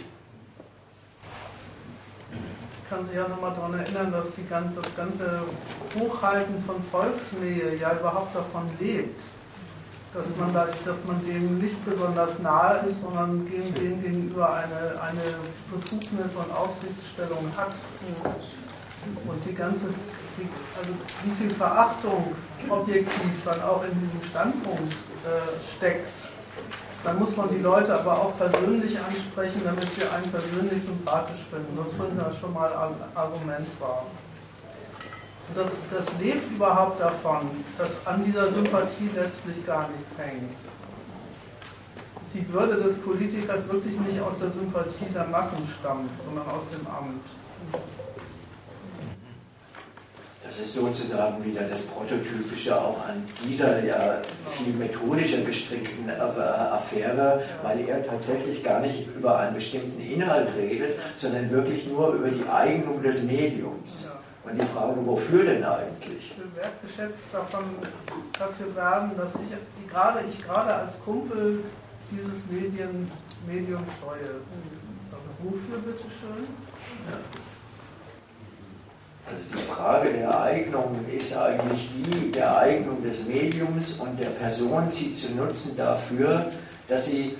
Ich kann sich ja nochmal daran erinnern, dass die, das ganze Hochhalten von Volksnähe ja überhaupt davon lebt, dass man dadurch, dass man dem nicht besonders nahe ist, sondern den gegenüber eine, eine Befugnis und Aufsichtsstellung hat. Und die ganze die, also wie viel Verachtung objektiv dann auch in diesem Standpunkt äh, steckt. Dann muss man die Leute aber auch persönlich ansprechen, damit sie einen persönlich sympathisch finden. Das finden wir schon mal ein Argument war. Und das, das lebt überhaupt davon, dass an dieser Sympathie letztlich gar nichts hängt. Die Würde des Politikers wirklich nicht aus der Sympathie der Massen stammt, sondern aus dem Amt. Das ist sozusagen wieder das Prototypische auch an dieser ja viel methodischer gestrickten Affäre, weil er tatsächlich gar nicht über einen bestimmten Inhalt redet, sondern wirklich nur über die Eignung des Mediums. Und die Frage, wofür denn eigentlich? Ich will wertgeschätzt davon, dafür werben, dass ich gerade, ich gerade als Kumpel dieses Medien, Medium. Also wofür bitteschön? Ja. Also die Frage der Eignung ist eigentlich die der Eignung des Mediums und der Person, sie zu nutzen dafür, dass sie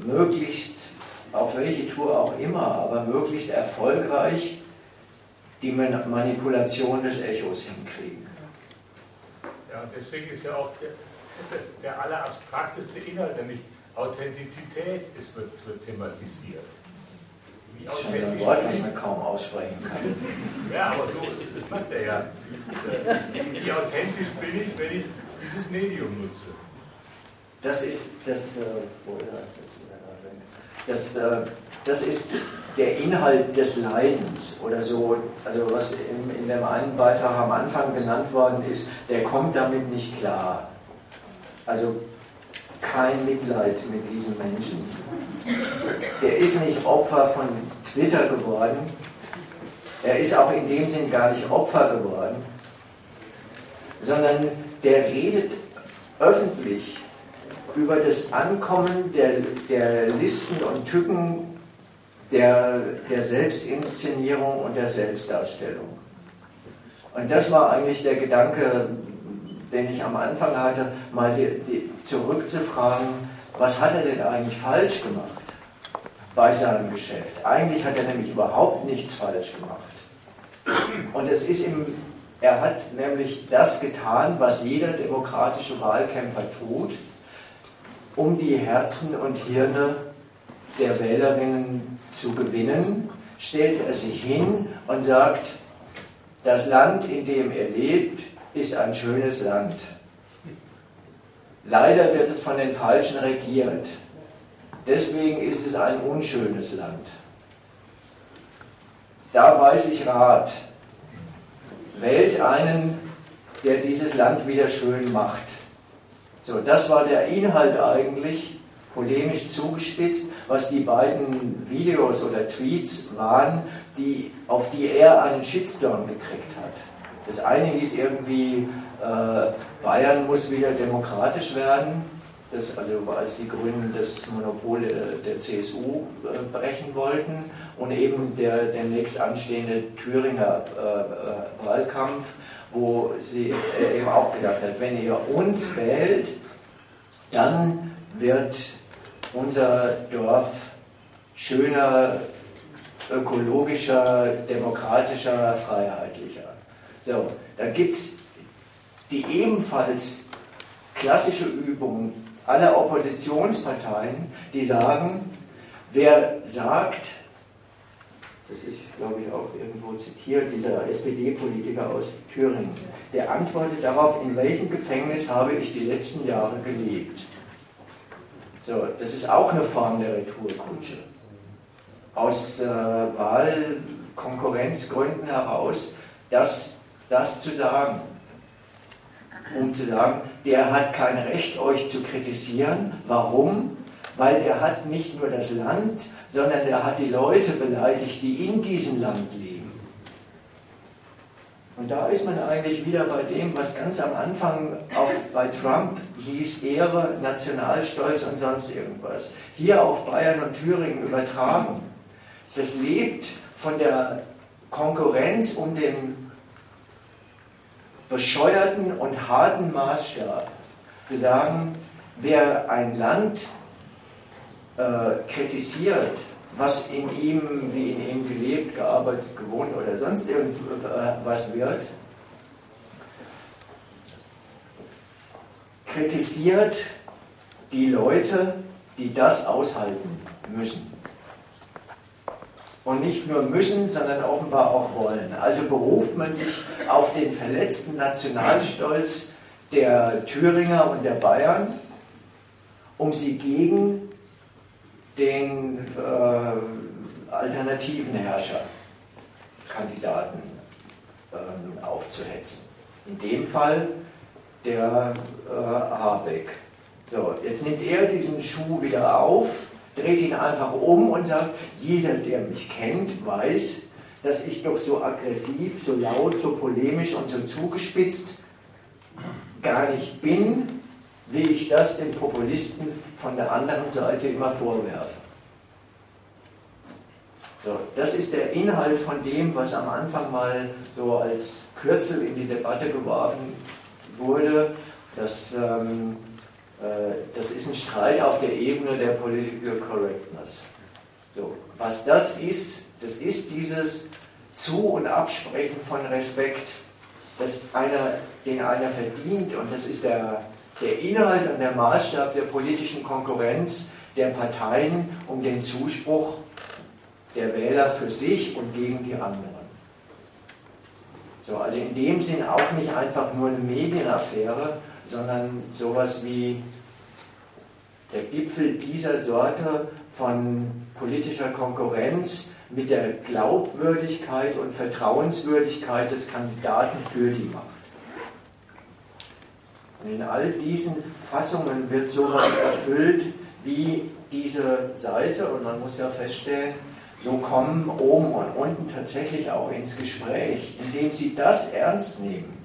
möglichst, auf welche Tour auch immer, aber möglichst erfolgreich die Manipulation des Echos hinkriegen. Ja, und deswegen ist ja auch der, der allerabstrakteste Inhalt, nämlich Authentizität, ist, wird, wird thematisiert. Authentisch ein Wort, was man kaum aussprechen kann. Ja, aber so, das macht er ja. Wie authentisch bin ich, wenn ich dieses Medium nutze? Das ist das, äh, das, äh, das ist der Inhalt des Leidens oder so, also was in, in dem einen Beitrag am Anfang genannt worden ist, der kommt damit nicht klar. Also kein Mitleid mit diesem Menschen. Der ist nicht Opfer von Twitter geworden. Er ist auch in dem Sinn gar nicht Opfer geworden, sondern der redet öffentlich über das Ankommen der, der Listen und Tücken der, der Selbstinszenierung und der Selbstdarstellung. Und das war eigentlich der Gedanke, den ich am Anfang hatte, mal die, die, zurückzufragen, was hat er denn eigentlich falsch gemacht bei seinem Geschäft? Eigentlich hat er nämlich überhaupt nichts falsch gemacht. Und es ist ihm, er hat nämlich das getan, was jeder demokratische Wahlkämpfer tut, um die Herzen und Hirne der Wählerinnen zu gewinnen, stellt er sich hin und sagt, das Land, in dem er lebt, ist ein schönes Land. Leider wird es von den Falschen regiert. Deswegen ist es ein unschönes Land. Da weiß ich Rat. Wählt einen, der dieses Land wieder schön macht. So, das war der Inhalt eigentlich, polemisch zugespitzt, was die beiden Videos oder Tweets waren, die, auf die er einen Shitstorm gekriegt hat. Das eine hieß irgendwie, äh, Bayern muss wieder demokratisch werden, das, also als die Grünen das Monopol der CSU äh, brechen wollten und eben der demnächst anstehende Thüringer äh, Wahlkampf, wo sie eben auch gesagt hat, wenn ihr uns wählt, dann wird unser Dorf schöner, ökologischer, demokratischer, freiheitlicher. So, dann gibt es die ebenfalls klassische Übung aller Oppositionsparteien, die sagen, wer sagt, das ist, glaube ich, auch irgendwo zitiert, dieser SPD-Politiker aus Thüringen, der antwortet darauf, in welchem Gefängnis habe ich die letzten Jahre gelebt. So, das ist auch eine Form der Retourkutsche. Aus äh, Wahlkonkurrenzgründen heraus, das, das zu sagen. Um zu sagen, der hat kein Recht, euch zu kritisieren. Warum? Weil der hat nicht nur das Land, sondern der hat die Leute beleidigt, die in diesem Land leben. Und da ist man eigentlich wieder bei dem, was ganz am Anfang auf, bei Trump hieß, Ehre, Nationalstolz und sonst irgendwas. Hier auf Bayern und Thüringen übertragen. Das lebt von der Konkurrenz um den bescheuerten und harten Maßstab. Zu sagen, wer ein Land äh, kritisiert, was in ihm, wie in ihm gelebt, gearbeitet, gewohnt oder sonst irgendwas wird, kritisiert die Leute, die das aushalten müssen. Und nicht nur müssen, sondern offenbar auch wollen. Also beruft man sich auf den verletzten Nationalstolz der Thüringer und der Bayern, um sie gegen den äh, alternativen Herrscherkandidaten äh, aufzuhetzen. In dem Fall der äh, Habeck. So, jetzt nimmt er diesen Schuh wieder auf, dreht ihn einfach um und sagt, jeder, der mich kennt, weiß, dass ich doch so aggressiv, so laut, so polemisch und so zugespitzt gar nicht bin, wie ich das den Populisten von der anderen Seite immer vorwerfe. So, das ist der Inhalt von dem, was am Anfang mal so als Kürzel in die Debatte geworfen wurde. Das, ähm, äh, das ist ein Streit auf der Ebene der Political Correctness. So, was das ist, das ist dieses Zu- und Absprechen von Respekt, das einer, den einer verdient und das ist der der Inhalt und der Maßstab der politischen Konkurrenz der Parteien um den Zuspruch der Wähler für sich und gegen die anderen. So, also in dem Sinn auch nicht einfach nur eine Medienaffäre, sondern sowas wie der Gipfel dieser Sorte von politischer Konkurrenz mit der Glaubwürdigkeit und Vertrauenswürdigkeit des Kandidaten für die Macht. Und in all diesen Fassungen wird sowas erfüllt wie diese Seite und man muss ja feststellen, so kommen oben und unten tatsächlich auch ins Gespräch, indem sie das ernst nehmen.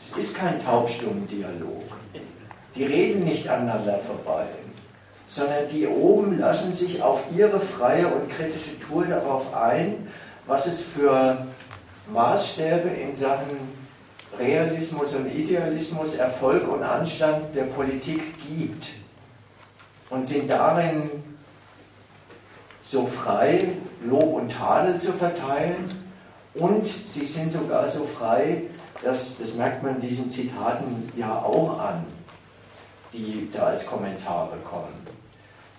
Es ist kein taubstummen Dialog. Die reden nicht aneinander vorbei, sondern die oben lassen sich auf ihre freie und kritische Tour darauf ein, was es für Maßstäbe in Sachen Realismus und Idealismus, Erfolg und Anstand der Politik gibt und sind darin so frei, Lob und Tadel zu verteilen und sie sind sogar so frei, dass, das merkt man diesen Zitaten ja auch an, die da als Kommentare kommen,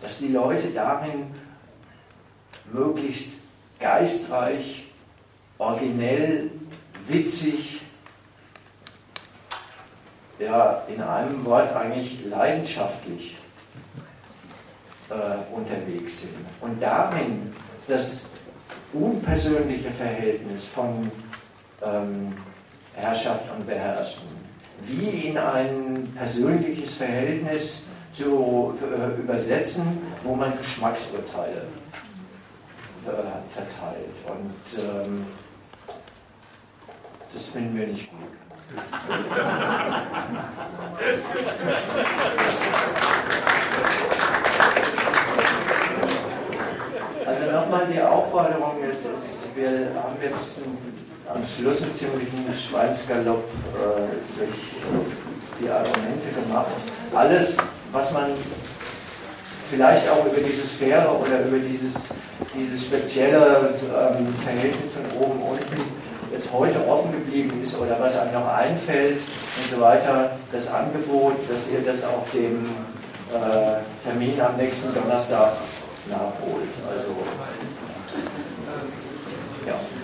dass die Leute darin möglichst geistreich, originell, witzig, ja in einem Wort eigentlich leidenschaftlich äh, unterwegs sind. Und darin das unpersönliche Verhältnis von ähm, Herrschaft und Beherrschen, wie in ein persönliches Verhältnis zu äh, übersetzen, wo man Geschmacksurteile verteilt. Und ähm, das finden wir nicht gut. Also nochmal die Aufforderung, es ist, wir haben jetzt am Schluss einen ziemlichen Schweinsgalopp äh, durch die Argumente gemacht. Alles, was man vielleicht auch über diese Sphäre oder über dieses, dieses spezielle ähm, Verhältnis von oben unten jetzt heute offen geblieben ist oder was einem noch einfällt und so weiter, das Angebot, dass ihr das auf dem äh, Termin am nächsten Donnerstag nachholt. Also, ja.